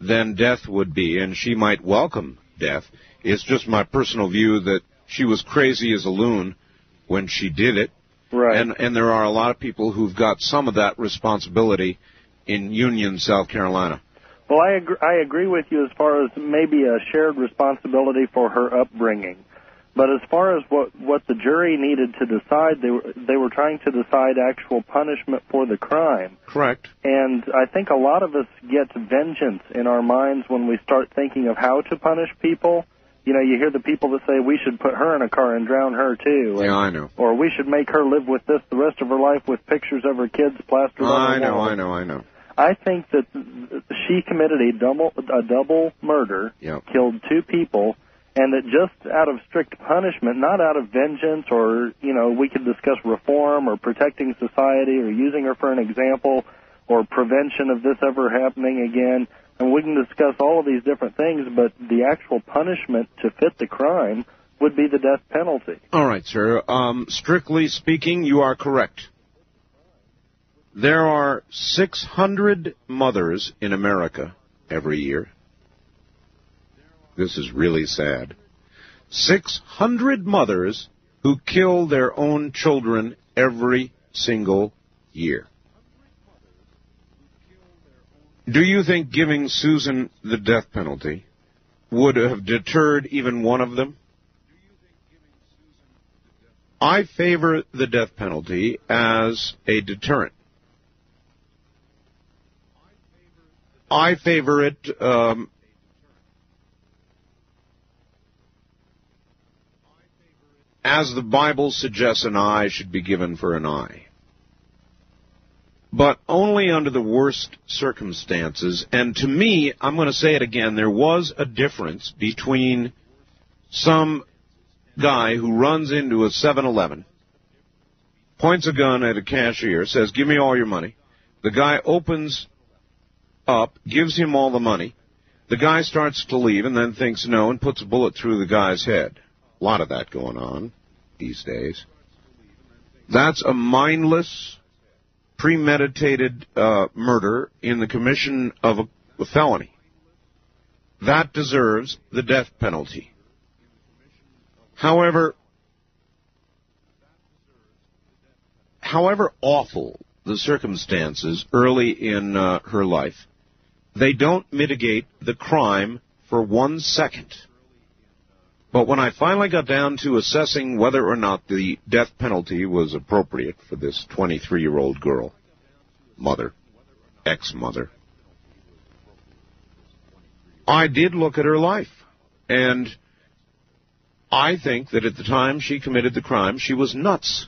than death would be, and she might welcome death. It's just my personal view that she was crazy as a loon when she did it. Right. And and there are a lot of people who've got some of that responsibility in Union, South Carolina. Well, I agree, I agree with you as far as maybe a shared responsibility for her upbringing. But as far as what what the jury needed to decide, they were they were trying to decide actual punishment for the crime. Correct. And I think a lot of us get vengeance in our minds when we start thinking of how to punish people. You know, you hear the people that say we should put her in a car and drown her too, Yeah, I know. or we should make her live with this the rest of her life with pictures of her kids plastered on I know, wall. I know, I know. I think that she committed a double a double murder, Yep. killed two people, and that just out of strict punishment, not out of vengeance or you know we could discuss reform or protecting society or using her for an example or prevention of this ever happening again. And we can discuss all of these different things, but the actual punishment to fit the crime would be the death penalty. All right, sir. Um, strictly speaking, you are correct. There are 600 mothers in America every year. This is really sad. 600 mothers who kill their own children every single year. Do you think giving Susan the death penalty would have deterred even one of them? I favor the death penalty as a deterrent. I favor it um, as the Bible suggests an eye should be given for an eye. But only under the worst circumstances. And to me, I'm going to say it again, there was a difference between some guy who runs into a 7-Eleven, points a gun at a cashier, says, give me all your money. The guy opens up, gives him all the money. The guy starts to leave and then thinks no and puts a bullet through the guy's head. A lot of that going on these days. That's a mindless, premeditated uh, murder in the commission of a, a felony. That deserves the death penalty. However, however awful the circumstances early in uh, her life, they don't mitigate the crime for one second. But when I finally got down to assessing whether or not the death penalty was appropriate for this 23 year old girl, mother, ex mother, I did look at her life. And I think that at the time she committed the crime, she was nuts.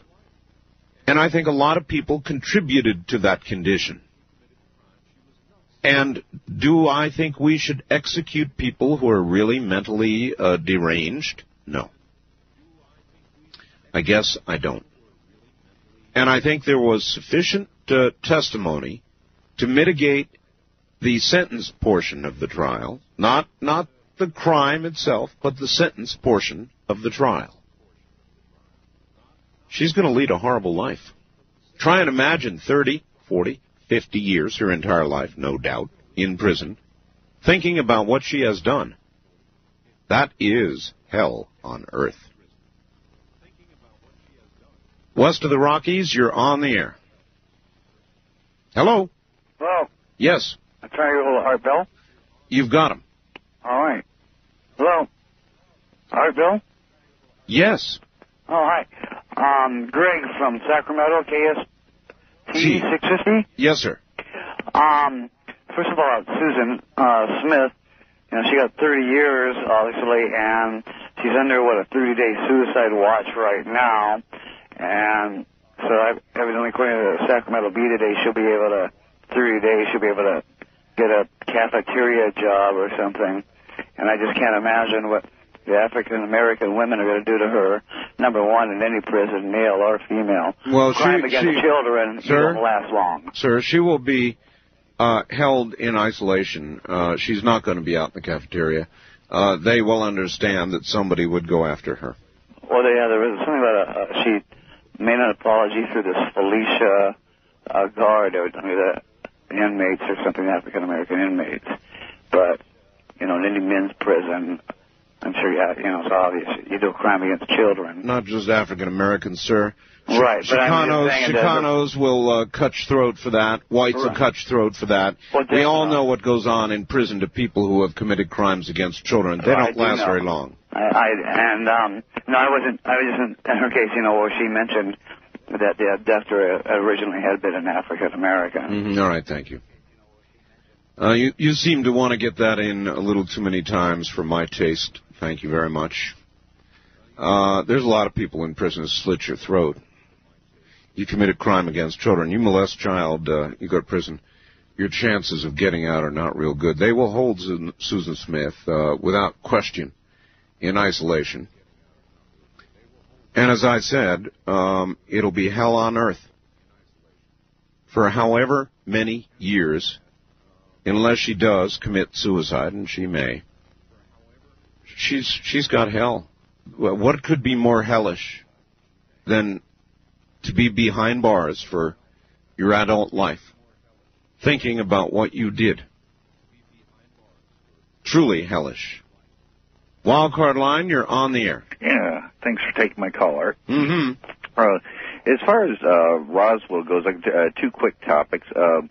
And I think a lot of people contributed to that condition. And do I think we should execute people who are really mentally uh, deranged? No. I guess I don't. And I think there was sufficient uh, testimony to mitigate the sentence portion of the trial, not not the crime itself, but the sentence portion of the trial. She's going to lead a horrible life. Try and imagine 30, 40, 50 years, her entire life, no doubt, in prison, thinking about what she has done. That is hell on earth. West of the Rockies, you're on the air. Hello? Hello. Yes, I'm trying to get a little Art Bell. you've got him. All right. Hello. Art Bill? Yes. Oh, hi. Um, Greg from Sacramento, KSTE 650. Yes, sir. Um, first of all, Susan uh, Smith, you know, she got 30 years, obviously, and she's under, what, a 30-day suicide watch right now. And so I, evidently, according to the Sacramento Bee today, she'll be able to, 30 days, she'll be able to get a cafeteria job or something. And I just can't imagine what the African American women are going to do to her. Number one, in any prison, male or female. Well, she- crime against she- children Sir? don't last long. Sir, she will be uh, held in isolation. Uh, she's not going to be out in the cafeteria. Uh, they will understand that somebody would go after her. Well, yeah, there was something about a, uh, she made an apology through this Felicia uh, Guard, or I mean, the inmates or something, African American inmates. But you know, in any men's prison, I'm sure, yeah, you know, it's obvious. You do a crime against children. Not just African Americans, sir. Right, but I'm Chicanos, saying it doesn't- Chicanos will uh, cut throat for that. Whites will Right. cut throat for that. Well, we all know what goes on in prison to people who have committed crimes against children. They don't do last know. very long. I, I and um, no, I wasn't. I was just in, in her case, you know, where she mentioned that the abductor originally had been an African American. Mhm, All right, thank you. Uh, you. You seem to want to get that in a little too many times for my taste. Thank you very much. Uh, there's a lot of people in prison who slit your throat. You commit a crime against children. You molest child, uh, you go to prison. Your chances of getting out are not real good. They will hold Susan- Susan Smith uh, without question in isolation. And as I said, um, it'll be hell on earth for however many years, unless she does commit suicide, and she may. She's she's got hell. What could be more hellish than to be behind bars for your adult life, thinking about what you did? Truly hellish. Wildcard line, you're on the air. Yeah, thanks for taking my call, Art. Mm-hmm. Uh, as far as uh, Roswell goes, like, uh, two quick topics. Um,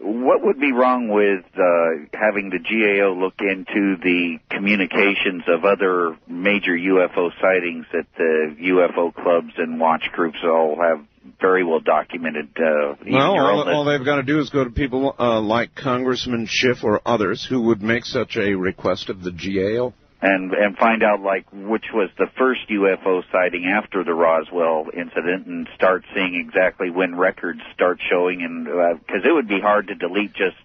what would be wrong with uh, having the GAO look into the communications of other major UFO sightings that the UFO clubs and watch groups all have very well documented? Uh, Well, all, all they've got to do is go to people uh, like Congressman Schiff or others who would make such a request of the GAO. And and find out like which was the first UFO sighting after the Roswell incident, and start seeing exactly when records start showing, and because it would be hard to delete just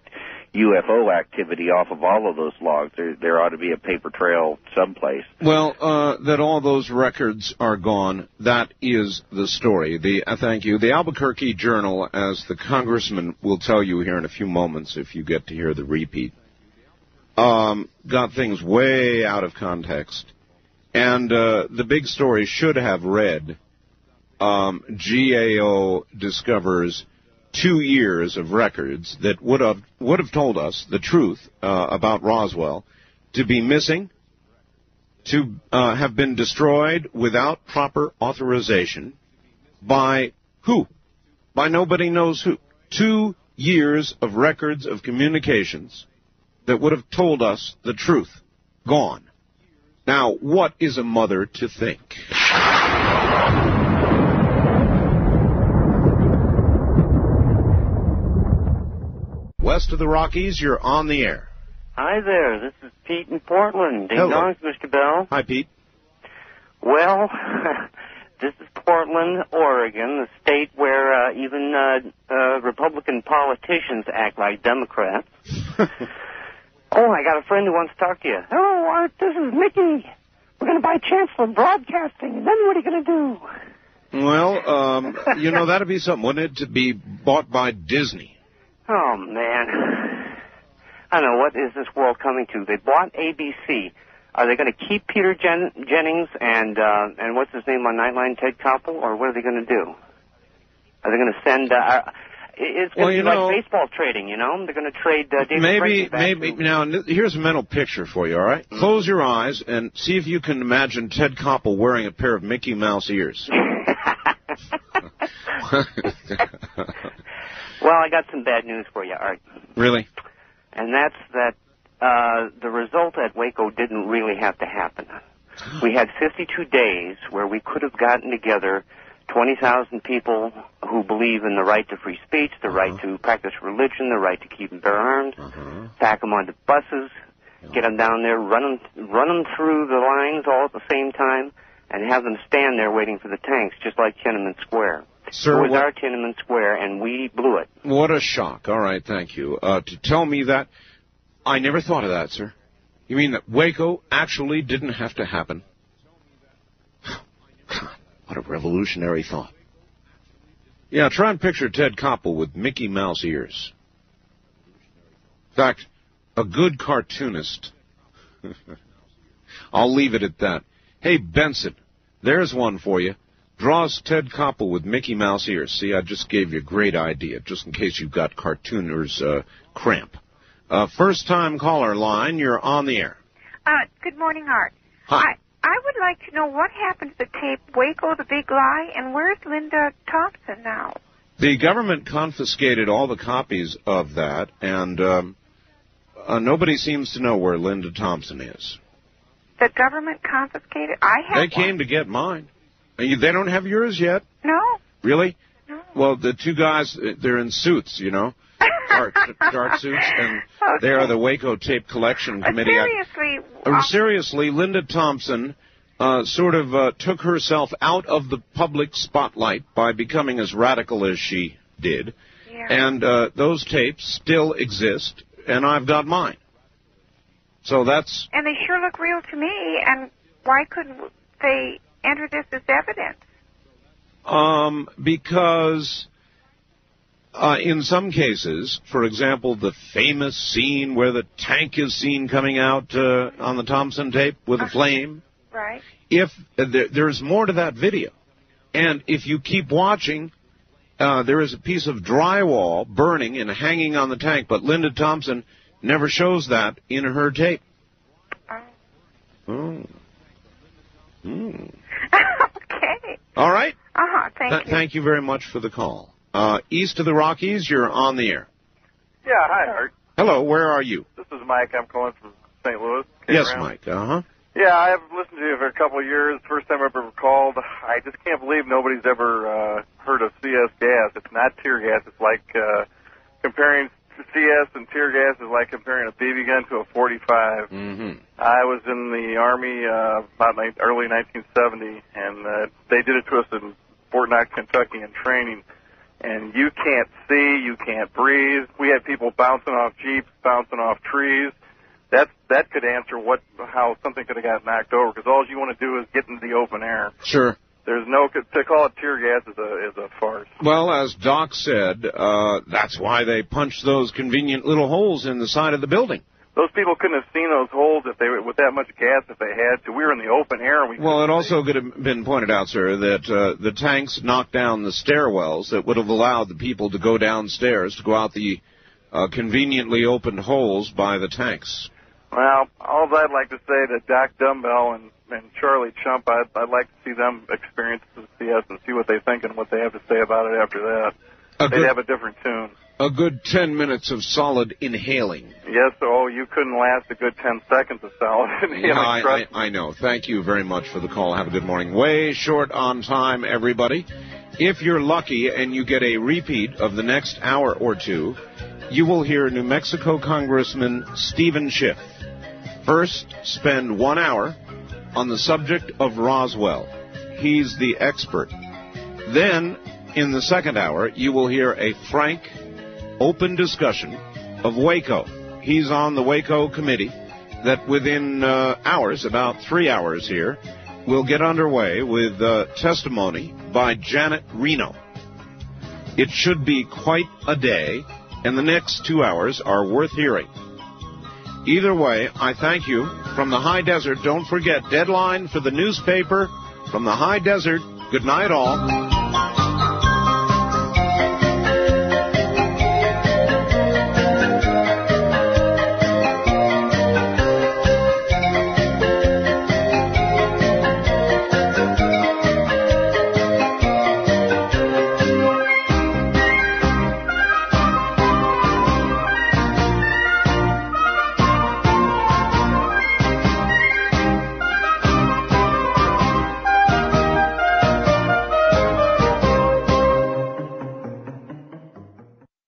UFO activity off of all of those logs. There there ought to be a paper trail someplace. Well, uh, that all those records are gone, that is the story. The uh, Thank you. The Albuquerque Journal, as the congressman will tell you here in a few moments if you get to hear the repeat, um, got things way out of context. And uh, the big story should have read um, GAO discovers two years of records that would have would have told us the truth uh, about Roswell to be missing, to uh, have been destroyed without proper authorization by who? By nobody knows who. Two years of records of communications that would have told us the truth. Gone. Now, what is a mother to think? West of the Rockies, you're on the air. Hi there, this is Pete in Portland. Ding Hello. dongs, Mr. Bell. Hi, Pete. Well, [laughs] this is Portland, Oregon, the state where uh, even uh, uh, Republican politicians act like Democrats. [laughs] oh, I got a friend who wants to talk to you. Oh, Art, this is Mickey. We're going to buy Chancellor Broadcasting, and then what are you going to do? Well, um, you know, that'd be something, wouldn't it, to be bought by Disney? Oh, man. I don't know, what is this world coming to? They bought ABC. Are they going to keep Peter Jen- Jennings and uh, and what's his name on Nightline, Ted Koppel, or what are they going to do? Are they going to send? Uh, uh, it's going Well, to be know- like baseball trading, you know? They're going to trade uh, David maybe, maybe. to- Now, here's a mental picture for you. All right, close your eyes and see if you can imagine Ted Koppel wearing a pair of Mickey Mouse ears. [laughs] Well, I got some bad news for you, Art. really? and that's that uh, the result at Waco didn't really have to happen. [gasps] We had 52 days where we could have gotten together 20,000 people who believe in the right to free speech, the right to practice religion, the right to keep and bear arms, pack them onto buses, get them down there, run them, run them through the lines all at the same time, and have them stand there waiting for the tanks, just like Tiananmen Square. Sir, it was what- our Tiananmen Square, and we blew it. What a shock. All right, thank you. Uh, to tell me that, I never thought of that, sir. You mean that Waco actually didn't have to happen? [sighs] God, what a revolutionary thought. Yeah, try and picture Ted Koppel with Mickey Mouse ears. In fact, a good cartoonist. [laughs] I'll leave it at that. Hey, Benson, there's one for you. Draws Ted Koppel with Mickey Mouse ears. See, I just gave you a great idea, just in case you've got cartooner's uh, cramp. Uh, first time caller line, you're on the air. Uh, good morning, Art. Hi. I, would like to know what happened to the tape Waco, the Big Lie, and where's Linda Thompson now? The government confiscated all the copies of that, and um, uh, nobody seems to know where Linda Thompson is. The government confiscated? I have They came to get mine. They don't have yours yet? No. Really? No. Well, the two guys, uh, they're in suits, you know, dark, dark suits, and they are the Waco Tape Collection Committee. I- Seriously, Uh, seriously, Linda Thompson uh, sort of uh, took herself out of the public spotlight by becoming as radical as she did, and uh, those tapes still exist, and I've got mine. So that's and they sure look real to me. And why couldn't they enter this as evidence? um, because uh, in some cases, for example, the famous scene where the tank is seen coming out uh, on the Thompson tape with a flame. Right. if uh, there, there's more to that video, and if you keep watching, uh, there is a piece of drywall burning and hanging on the tank, but Linda Thompson never shows that in her tape. Oh. Hmm. [laughs] okay. All right. Uh huh. Thank Th- you. thank you very much for the call. Uh, east of the Rockies, you're on the air. Yeah, hi, Art. Hello, where are you? This is Mike. I'm calling from St. Louis. yes, around. Mike. Uh huh. Yeah, I have listened to you for a couple of years. First time I've ever called. I just can't believe nobody's ever uh, heard of CS gas. It's not tear gas. It's like uh, comparing CS and tear gas is like comparing a BB gun to a 45. Mm-hmm. I was in the Army uh, about ni- early 1970, and uh, they did it to us in Fort Knox, Kentucky, in training. And you can't see, you can't breathe. We had people bouncing off jeeps, bouncing off trees. That that could answer what how something could have got knocked over because all you want to do is get into the open air. Sure. There's no to call it tear gas is a is a farce. Well, as Doc said, uh, that's why they punched those convenient little holes in the side of the building. Those people couldn't have seen those holes if they were with that much gas if they had to. We were in the open air and we Well, it also could have been pointed out, sir, that uh, the tanks knocked down the stairwells that would have allowed the people to go downstairs to go out the uh, conveniently opened holes by the tanks. Well, all I'd like to say to Doc Dumbbell and, and Charlie Chump, I'd, I'd like to see them experience the CS and see what they think and what they have to say about it after that. A They'd good- have a different tune. A good 10 minutes of solid inhaling. Yes, oh, you couldn't last a good 10 seconds of solid [laughs] inhaling. Yeah, I, I, I know. Thank you very much for the call. Have a good morning. Way short on time, everybody. If you're lucky and you get a repeat of the next hour or two, you will hear New Mexico Congressman Steven Schiff first spend one hour on the subject of Roswell. He's the expert. Then, in the second hour, you will hear a frank, open discussion of Waco. He's on the Waco committee that within uh, hours, about three hours here, will get underway with uh, testimony by Janet Reno. It should be quite a day, and the next two hours are worth hearing. Either way, I thank you. From the high desert, don't forget, deadline for the newspaper from the high desert. Good night, all.